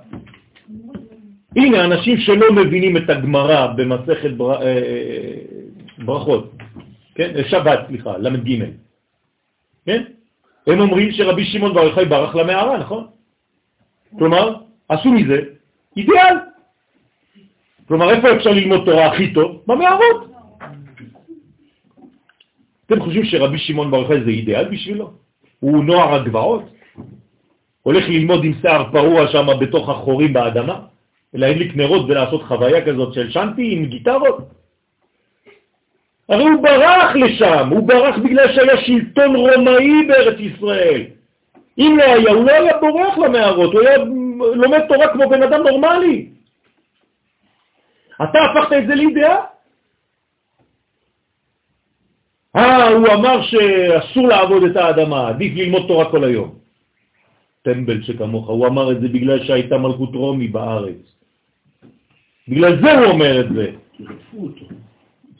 הנה, אנשים שלא מבינים את הגמרא במסכת בר... אה, אה, ברכות, כן? שבת, סליחה, ל"ג, כן? הם אומרים שרבי שמעון בר יוחאי ברח למערה, נכון? כלומר, עשו מזה אידיאל. כלומר, איפה אפשר ללמוד תורה הכי טוב? במערות. אתם חושבים שרבי שמעון בר יוחאי זה אידיאל בשבילו? הוא נוער הגבעות? הולך ללמוד עם שיער פרוע שם בתוך החורים באדמה? להדליק נרות ולעשות חוויה כזאת של שנטי עם גיטרות? הרי הוא ברח לשם, הוא ברח בגלל שהיה שלטון רומאי בארץ ישראל. אם לא היה, הוא לא היה בורח למערות, הוא היה לומד תורה כמו בן אדם נורמלי. אתה הפכת את זה לידיעה? אה, הוא אמר שאסור לעבוד את האדמה, עדיף ללמוד תורה כל היום. טמבל שכמוך, הוא אמר את זה בגלל שהייתה מלכות רומי בארץ. בגלל זה הוא אומר את זה.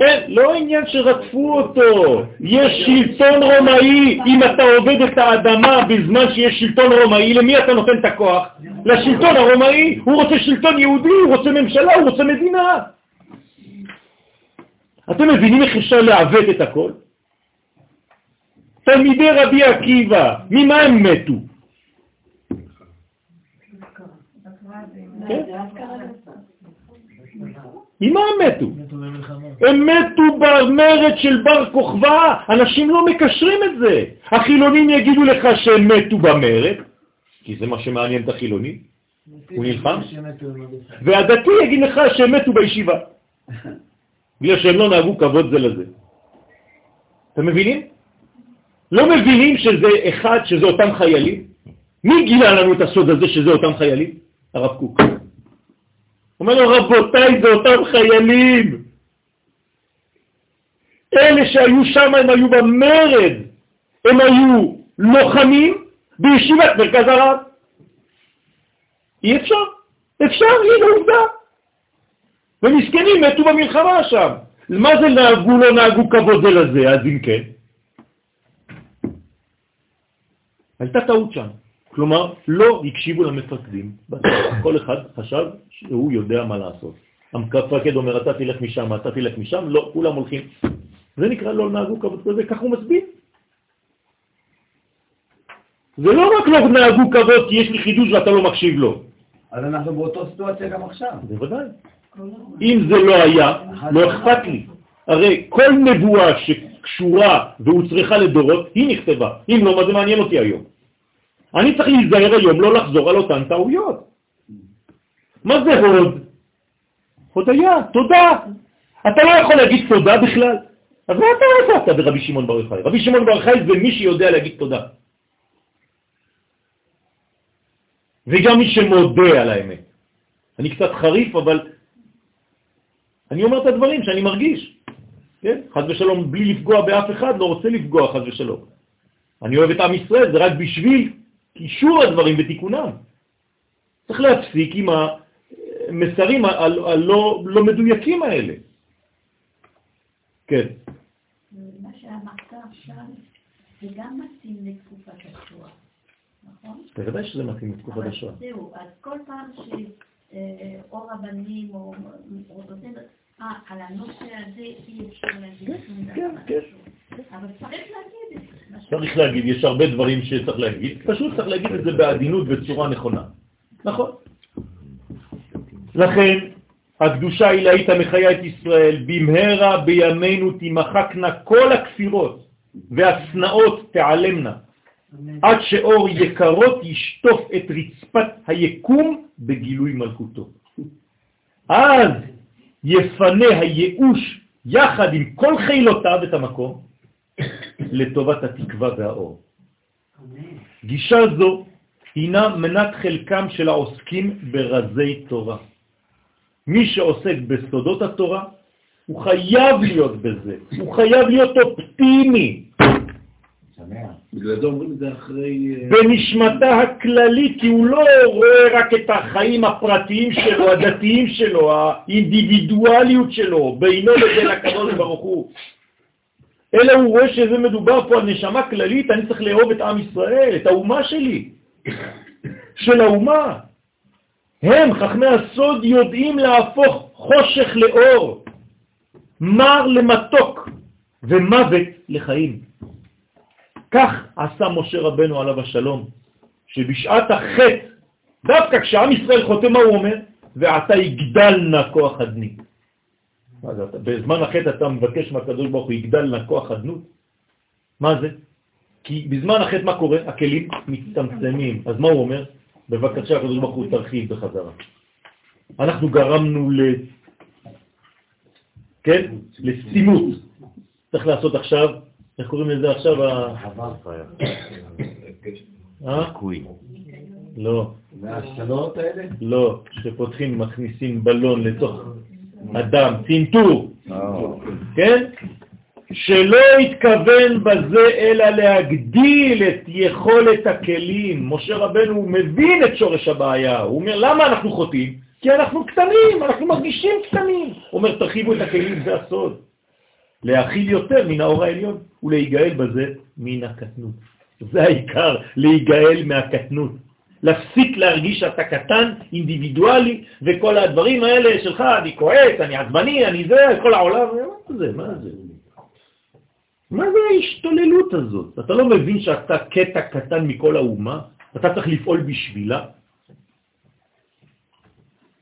אין, לא עניין שרדפו אותו. יש שלטון רומאי, אם אתה עובד את האדמה בזמן שיש שלטון רומאי, למי אתה נותן את הכוח? לשלטון הרומאי. הוא רוצה שלטון יהודי, הוא רוצה ממשלה, הוא רוצה מדינה. אתם מבינים איך אפשר לעוות את הכל? תלמידי רבי עקיבא, ממה הם מתו? ממה הם מתו? הם מתו במרד של בר כוכבא, אנשים לא מקשרים את זה. החילונים יגידו לך שהם מתו במרד, כי זה מה שמעניין את החילוני, הוא נלחם, והדתי יגיד לך שהם מתו בישיבה, בגלל שהם לא נהגו כבוד זה לזה. אתם מבינים? לא מבינים שזה אחד, שזה אותם חיילים? מי גילה לנו את הסוד הזה שזה אותם חיילים? הרב קוק. אומר לו, רבותיי, זה אותם חיילים. אלה שהיו שם, הם היו במרד, הם היו לוחמים בישיבת מרכז הרב. אי אפשר, אפשר, הנה עובדה. ומסכנים מתו במלחמה שם. מה זה נהגו, לא נהגו כבוד זה לזה, אז אם כן? הייתה טעות שם. כלומר, לא הקשיבו למפקדים. כל אחד חשב שהוא יודע מה לעשות. המפקד אומר, אתה תלך משם, אתה תלך משם, לא, כולם הולכים. זה נקרא לא נהגו כבוד כזה, כך הוא מסביר. זה לא רק לא נהגו כבוד כי יש לי חידוש ואתה לא מקשיב לו. אז אנחנו באותו סיטואציה גם עכשיו. בוודאי. אם זה לא היה, לא אכפת לי. הרי כל נבואה שקשורה והוצרכה לדורות, היא נכתבה. אם לא, מה זה מעניין אותי היום? אני צריך להיזהר היום לא לחזור על אותן טעויות. מה זה הוד? הודיה, תודה. אתה לא יכול להגיד תודה בכלל. אז מה אתה עשית ברבי שמעון בר יוחאי? רבי שמעון בר יוחאי זה מי שיודע להגיד תודה. וגם מי שמודה על האמת. אני קצת חריף, אבל אני אומר את הדברים שאני מרגיש. כן? חז ושלום, בלי לפגוע באף אחד, לא רוצה לפגוע חז ושלום. אני אוהב את עם ישראל, זה רק בשביל קישור הדברים ותיקונם. צריך להפסיק עם המסרים הלא לא מדויקים האלה. כן. מה שאמרת עכשיו, זה גם מתאים לתקופת השואה, נכון? בוודאי שזה מתאים לתקופת השואה. זהו, אז כל פעם שאו רבנים או נותנים, אה, על הנושא הזה אי אפשר להגיד כן, כן. כן. אבל צריך להגיד את זה. צריך להגיד, יש הרבה דברים שצריך להגיד, פשוט צריך להגיד את זה בעדינות בצורה נכונה. נכון. לכן, הקדושה העילאית המחיה את ישראל, במהרה בימינו תמחקנה כל הכפירות והצנאות תעלמנה, עד שאור יקרות ישטוף את רצפת היקום בגילוי מלכותו. אז יפנה הייאוש יחד עם כל חילותיו את המקום לטובת התקווה והאור. גישה זו הינה מנת חלקם של העוסקים ברזי תורה. מי שעוסק בסודות התורה, הוא חייב להיות בזה, הוא חייב להיות אופטימי. בגלל זה אומרים את זה אחרי... אה, בנשמתה הכללית, כי הוא לא רואה רק את החיים הפרטיים שלו, הדתיים שלו, האינדיבידואליות שלו, בינו לבין הקדוש ברוך הוא. אלא הוא רואה שזה מדובר פה על נשמה כללית, אני צריך לאהוב את עם ישראל, את האומה שלי, של האומה. הם, חכמי הסוד, יודעים להפוך חושך לאור, מר למתוק ומוות לחיים. כך עשה משה רבנו עליו השלום, שבשעת החטא, דווקא כשעם ישראל חותם, מה הוא אומר? ועתה יגדל נא כוח אדני. בזמן החטא אתה מבקש מהקדוש ברוך הוא יגדל נא כוח אדנות? מה זה? כי בזמן החטא מה קורה? הכלים מצטמצמים. אז מה הוא אומר? בבקשה, הקדוש ברוך הוא תרחיב בחזרה. אנחנו גרמנו ל... כן? לסימות. צריך לעשות עכשיו איך קוראים לזה עכשיו? אה? לא. מהשתלות האלה? לא, שפותחים, מכניסים בלון לתוך הדם, צינטור, כן? שלא התכוון בזה אלא להגדיל את יכולת הכלים. משה רבנו מבין את שורש הבעיה, הוא אומר למה אנחנו חוטאים? כי אנחנו קטנים, אנחנו מרגישים קטנים. הוא אומר תרחיבו את הכלים, זה הסוד. להכיל יותר מן האור העליון ולהיגאל בזה מן הקטנות. זה העיקר, להיגאל מהקטנות. להפסיק להרגיש שאתה קטן, אינדיבידואלי, וכל הדברים האלה שלך, אני כועס, אני עצבני, אני זה, כל העולם, מה זה, מה זה? מה זה ההשתוללות הזאת? אתה לא מבין שאתה קטע קטן מכל האומה? אתה צריך לפעול בשבילה?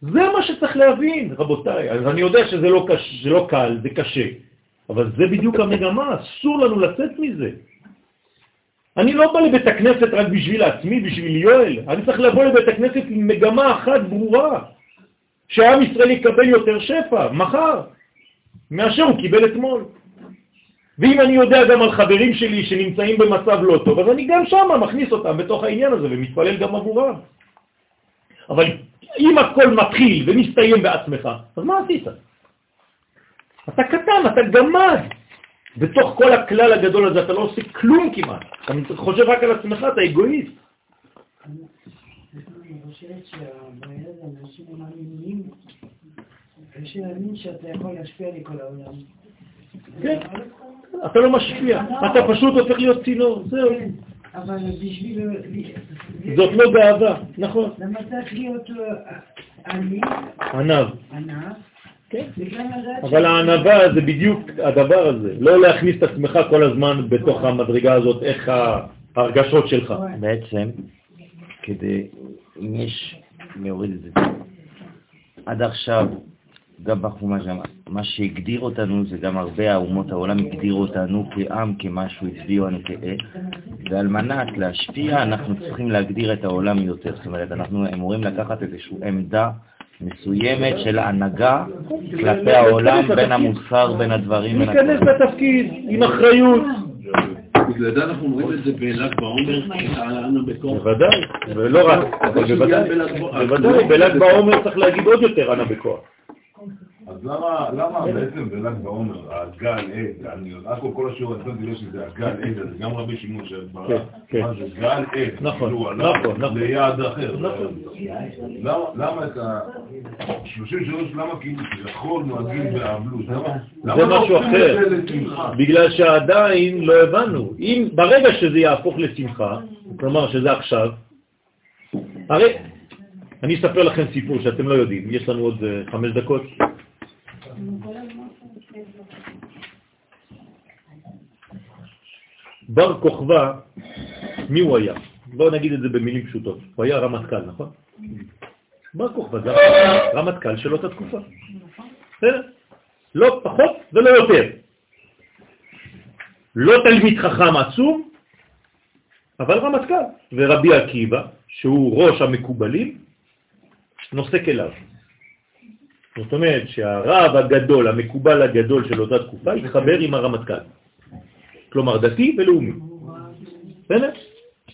זה מה שצריך להבין, רבותיי. אז אני יודע שזה לא, קש, לא קל, זה קשה. אבל זה בדיוק המגמה, אסור לנו לצאת מזה. אני לא בא לבית הכנסת רק בשביל עצמי, בשביל יואל, אני צריך לבוא לבית הכנסת עם מגמה אחת ברורה, שהעם ישראל יקבל יותר שפע, מחר, מאשר הוא קיבל אתמול. ואם אני יודע גם על חברים שלי שנמצאים במצב לא טוב, אז אני גם שם מכניס אותם בתוך העניין הזה ומתפלל גם עבורם. אבל אם הכל מתחיל ומסתיים בעצמך, אז מה עשית? אתה קטן, אתה גמד. בתוך כל הכלל הגדול הזה אתה לא עושה כלום כמעט. אתה חושב רק על עצמך, אתה אגואיסט. אתה לא משפיע, אתה פשוט הופך להיות צינור, זהו. כן, אבל בשביל... זאת לא גאווה, נכון. למה צריך להיות עני? ענב. ענב. כן. אבל הענבה זה בדיוק הדבר הזה, לא להכניס את עצמך כל הזמן בתוך המדרגה הזאת, איך ההרגשות שלך. בעצם, כדי, אם יש, אני אוריד את זה, עד עכשיו, גם בחומש, מה שהגדיר אותנו זה גם הרבה האומות העולם הגדירו אותנו כעם, כמשהו, הצביעו לנו כעת, ועל מנת להשפיע אנחנו צריכים להגדיר את העולם יותר. זאת אומרת, אנחנו אמורים לקחת איזושהי עמדה מסוימת של הנהגה כלפי העולם, בין המוסר, בין הדברים. להיכנס לתפקיד עם אחריות. בגלל זה אנחנו אומרים את זה בל"ג בעומר. בוודאי, ולא רק, בוודאי, בל"ג בעומר צריך להגיד עוד יותר אנה בכוח. אז למה, למה בעצם בל"ג בעומר, הגל עד, אני יודע, כל השיעור הזה תראה שזה הגל עד, זה גם רבי שמעון שברח, כן, כן. מה זה גל עד, נכון, כאילו נכון, נכון. ליעד אחר. נכון. למה- את ה-33, למה כאילו כביכול נוהגים באבלות? זה לא משהו אחר? בגלל שעדיין לא הבנו. אם ברגע שזה יהפוך לשמחה, כלומר שזה עכשיו, הרי אני אספר לכם סיפור שאתם לא יודעים, יש לנו עוד אה, חמש דקות. בר כוכבא, מי הוא היה? בואו נגיד את זה במילים פשוטות. הוא היה רמטכ"ל, נכון? בר כוכבא זה רמטכ"ל של אותה תקופה. בסדר? לא פחות ולא יותר. לא תלמיד חכם עצום, אבל רמטכ"ל. ורבי עקיבא, שהוא ראש המקובלים, נוסק אליו. זאת אומרת שהרב הגדול, המקובל הגדול של אותה תקופה, התחבר עם הרמטכ"ל. כלומר דתי ולאומי. בסדר?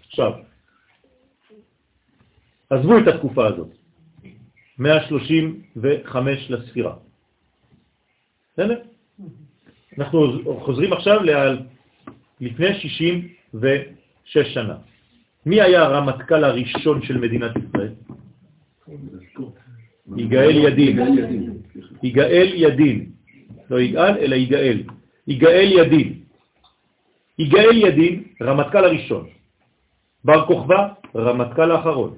עכשיו, עזבו את התקופה הזאת, 135 לספירה. בסדר? אנחנו חוזרים עכשיו ל... לפני 60 ו... שש שנה. מי היה הרמטכ"ל הראשון של מדינת ישראל? יגאל ידין. יגאל ידין. לא יגאל, אלא יגאל. יגאל ידין. יגאל ידין, רמטכ"ל הראשון. בר כוכבא, רמטכ"ל האחרון.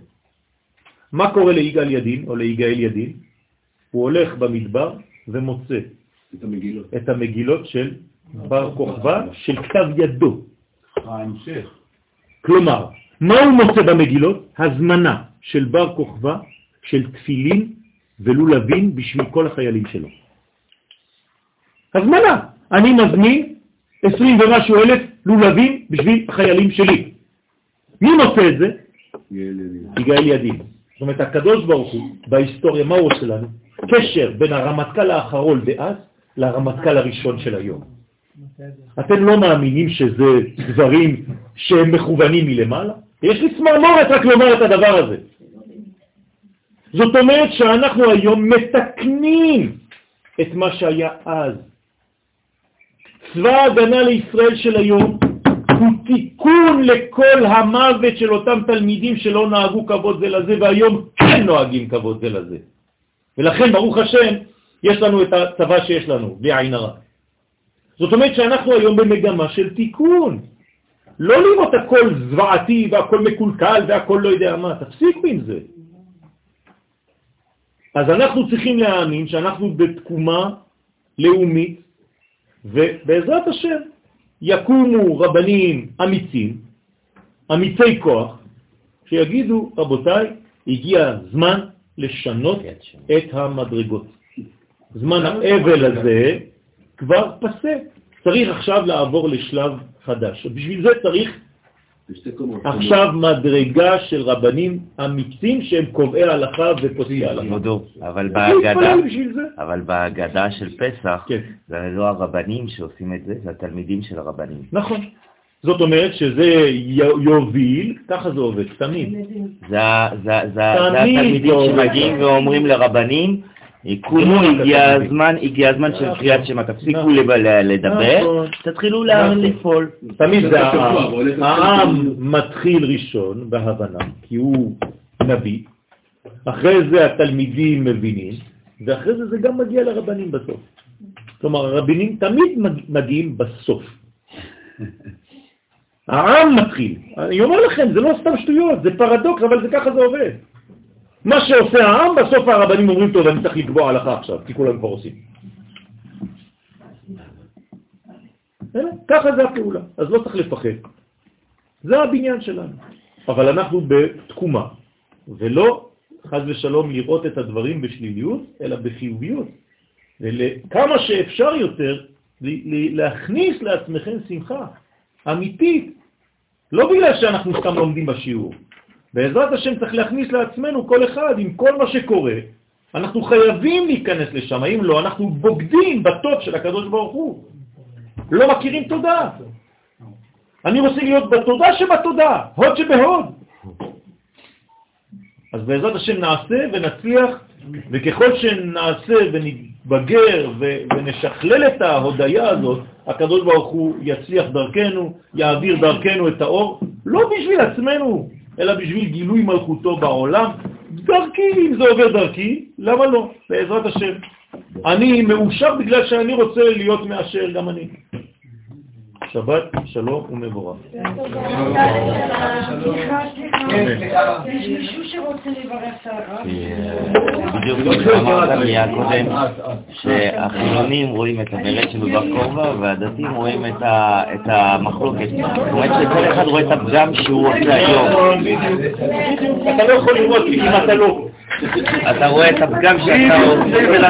מה קורה ליגאל ידין או ליגאל ידין? הוא הולך במדבר ומוצא את המגילות. את המגילות של בר כוכבא של כתב ידו. ההמשך. כלומר, מה הוא מוצא במגילות? הזמנה של בר כוכבא של תפילין ולולבין בשביל כל החיילים שלו. הזמנה. אני מזמין 20 ומשהו אלף לולבים בשביל החיילים שלי. מי מוצא את זה? יגאל ידין. זאת אומרת, הקדוש ברוך הוא, בהיסטוריה, מה הוא עושה לנו? קשר בין הרמטכ"ל האחרון דאז לרמטכ"ל הראשון של היום. אתם לא מאמינים שזה דברים שהם מכוונים מלמעלה? יש לי צמרמורת רק לומר את הדבר הזה. זאת אומרת שאנחנו היום מתקנים את מה שהיה אז. צבא ההגנה לישראל של היום הוא תיקון לכל המוות של אותם תלמידים שלא נהגו כבוד זה לזה, והיום כן נוהגים כבוד זה לזה. ולכן, ברוך השם, יש לנו את הצבא שיש לנו, בלי עין הרע. זאת אומרת שאנחנו היום במגמה של תיקון. לא לראות הכל זוועתי והכל מקולקל והכל לא יודע מה, תפסיקו עם זה. אז אנחנו צריכים להאמין שאנחנו בתקומה לאומית, ובעזרת השם יקומו רבנים אמיצים, אמיצי כוח, שיגידו, רבותיי, הגיע הזמן לשנות את המדרגות. זמן האבל הזה כבר פסק. צריך עכשיו לעבור לשלב חדש. בשביל זה צריך עכשיו מדרגה של רבנים אמיצים שהם קובעי הלכה ופוסקי הלכה. כבודו, אבל בהגדה. אבל של פסח, כן. זה לא הרבנים שעושים את זה, זה התלמידים של הרבנים. נכון. זאת אומרת שזה יוביל, ככה זה עובד, תמיד. זה התלמידים לא. שמגיעים ואומרים לרבנים, קומו, לא הגיע. הזמן, הגיע הזמן של קריאת שמע, תפסיקו נכון. לדבר, נכון. תתחילו נכון. לפעול. תמיד זה העם. העם. מתחיל ראשון בהבנה, כי הוא נביא, אחרי זה התלמידים מבינים, ואחרי זה זה גם מגיע לרבנים בסוף. כלומר, הרבנים תמיד מג- מגיעים בסוף. העם מתחיל. אני אומר לכם, זה לא סתם שטויות, זה פרדוקס, אבל זה ככה זה עובד. מה שעושה העם, בסוף הרבנים אומרים, טוב, אני צריך לקבוע הלכה עכשיו, כי כולם כבר עושים. ככה זה הפעולה, אז לא צריך לפחד. זה הבניין שלנו. אבל אנחנו בתקומה, ולא חז ושלום לראות את הדברים בשליליות, אלא בחיוביות. וכמה שאפשר יותר להכניס לעצמכם שמחה אמיתית, לא בגלל שאנחנו סתם לומדים בשיעור. בעזרת השם צריך להכניס לעצמנו כל אחד עם כל מה שקורה. אנחנו חייבים להיכנס לשם, אם לא, אנחנו בוגדים בטוב של הקדוש ברוך הוא. לא מכירים תודה. אני רוצה להיות בתודה שבתודה, הוד שבהוד. אז בעזרת השם נעשה ונצליח, וככל שנעשה ונתבגר ונשכלל את ההודיה הזאת, הקדוש ברוך הוא יצליח דרכנו, יעביר דרכנו את האור, לא בשביל עצמנו, אלא בשביל גילוי מלכותו בעולם. דרכי, אם זה עובר דרכי, למה לא? בעזרת השם. אני מאושר בגלל שאני רוצה להיות מאשר גם אני. שבת שלום ומבורך. יש מישהו שרוצה לברך את הרב? בדיוק כמו שאמרת מיד קודם, שהחילונים רואים את הבלט של בר כובע והדתיים רואים את המחלוקת. זאת אומרת שכל אחד רואה את הפגם שהוא עושה היום. אתה לא יכול לראות אם אתה לא. אתה רואה את הפגם שאתה עושה ולכן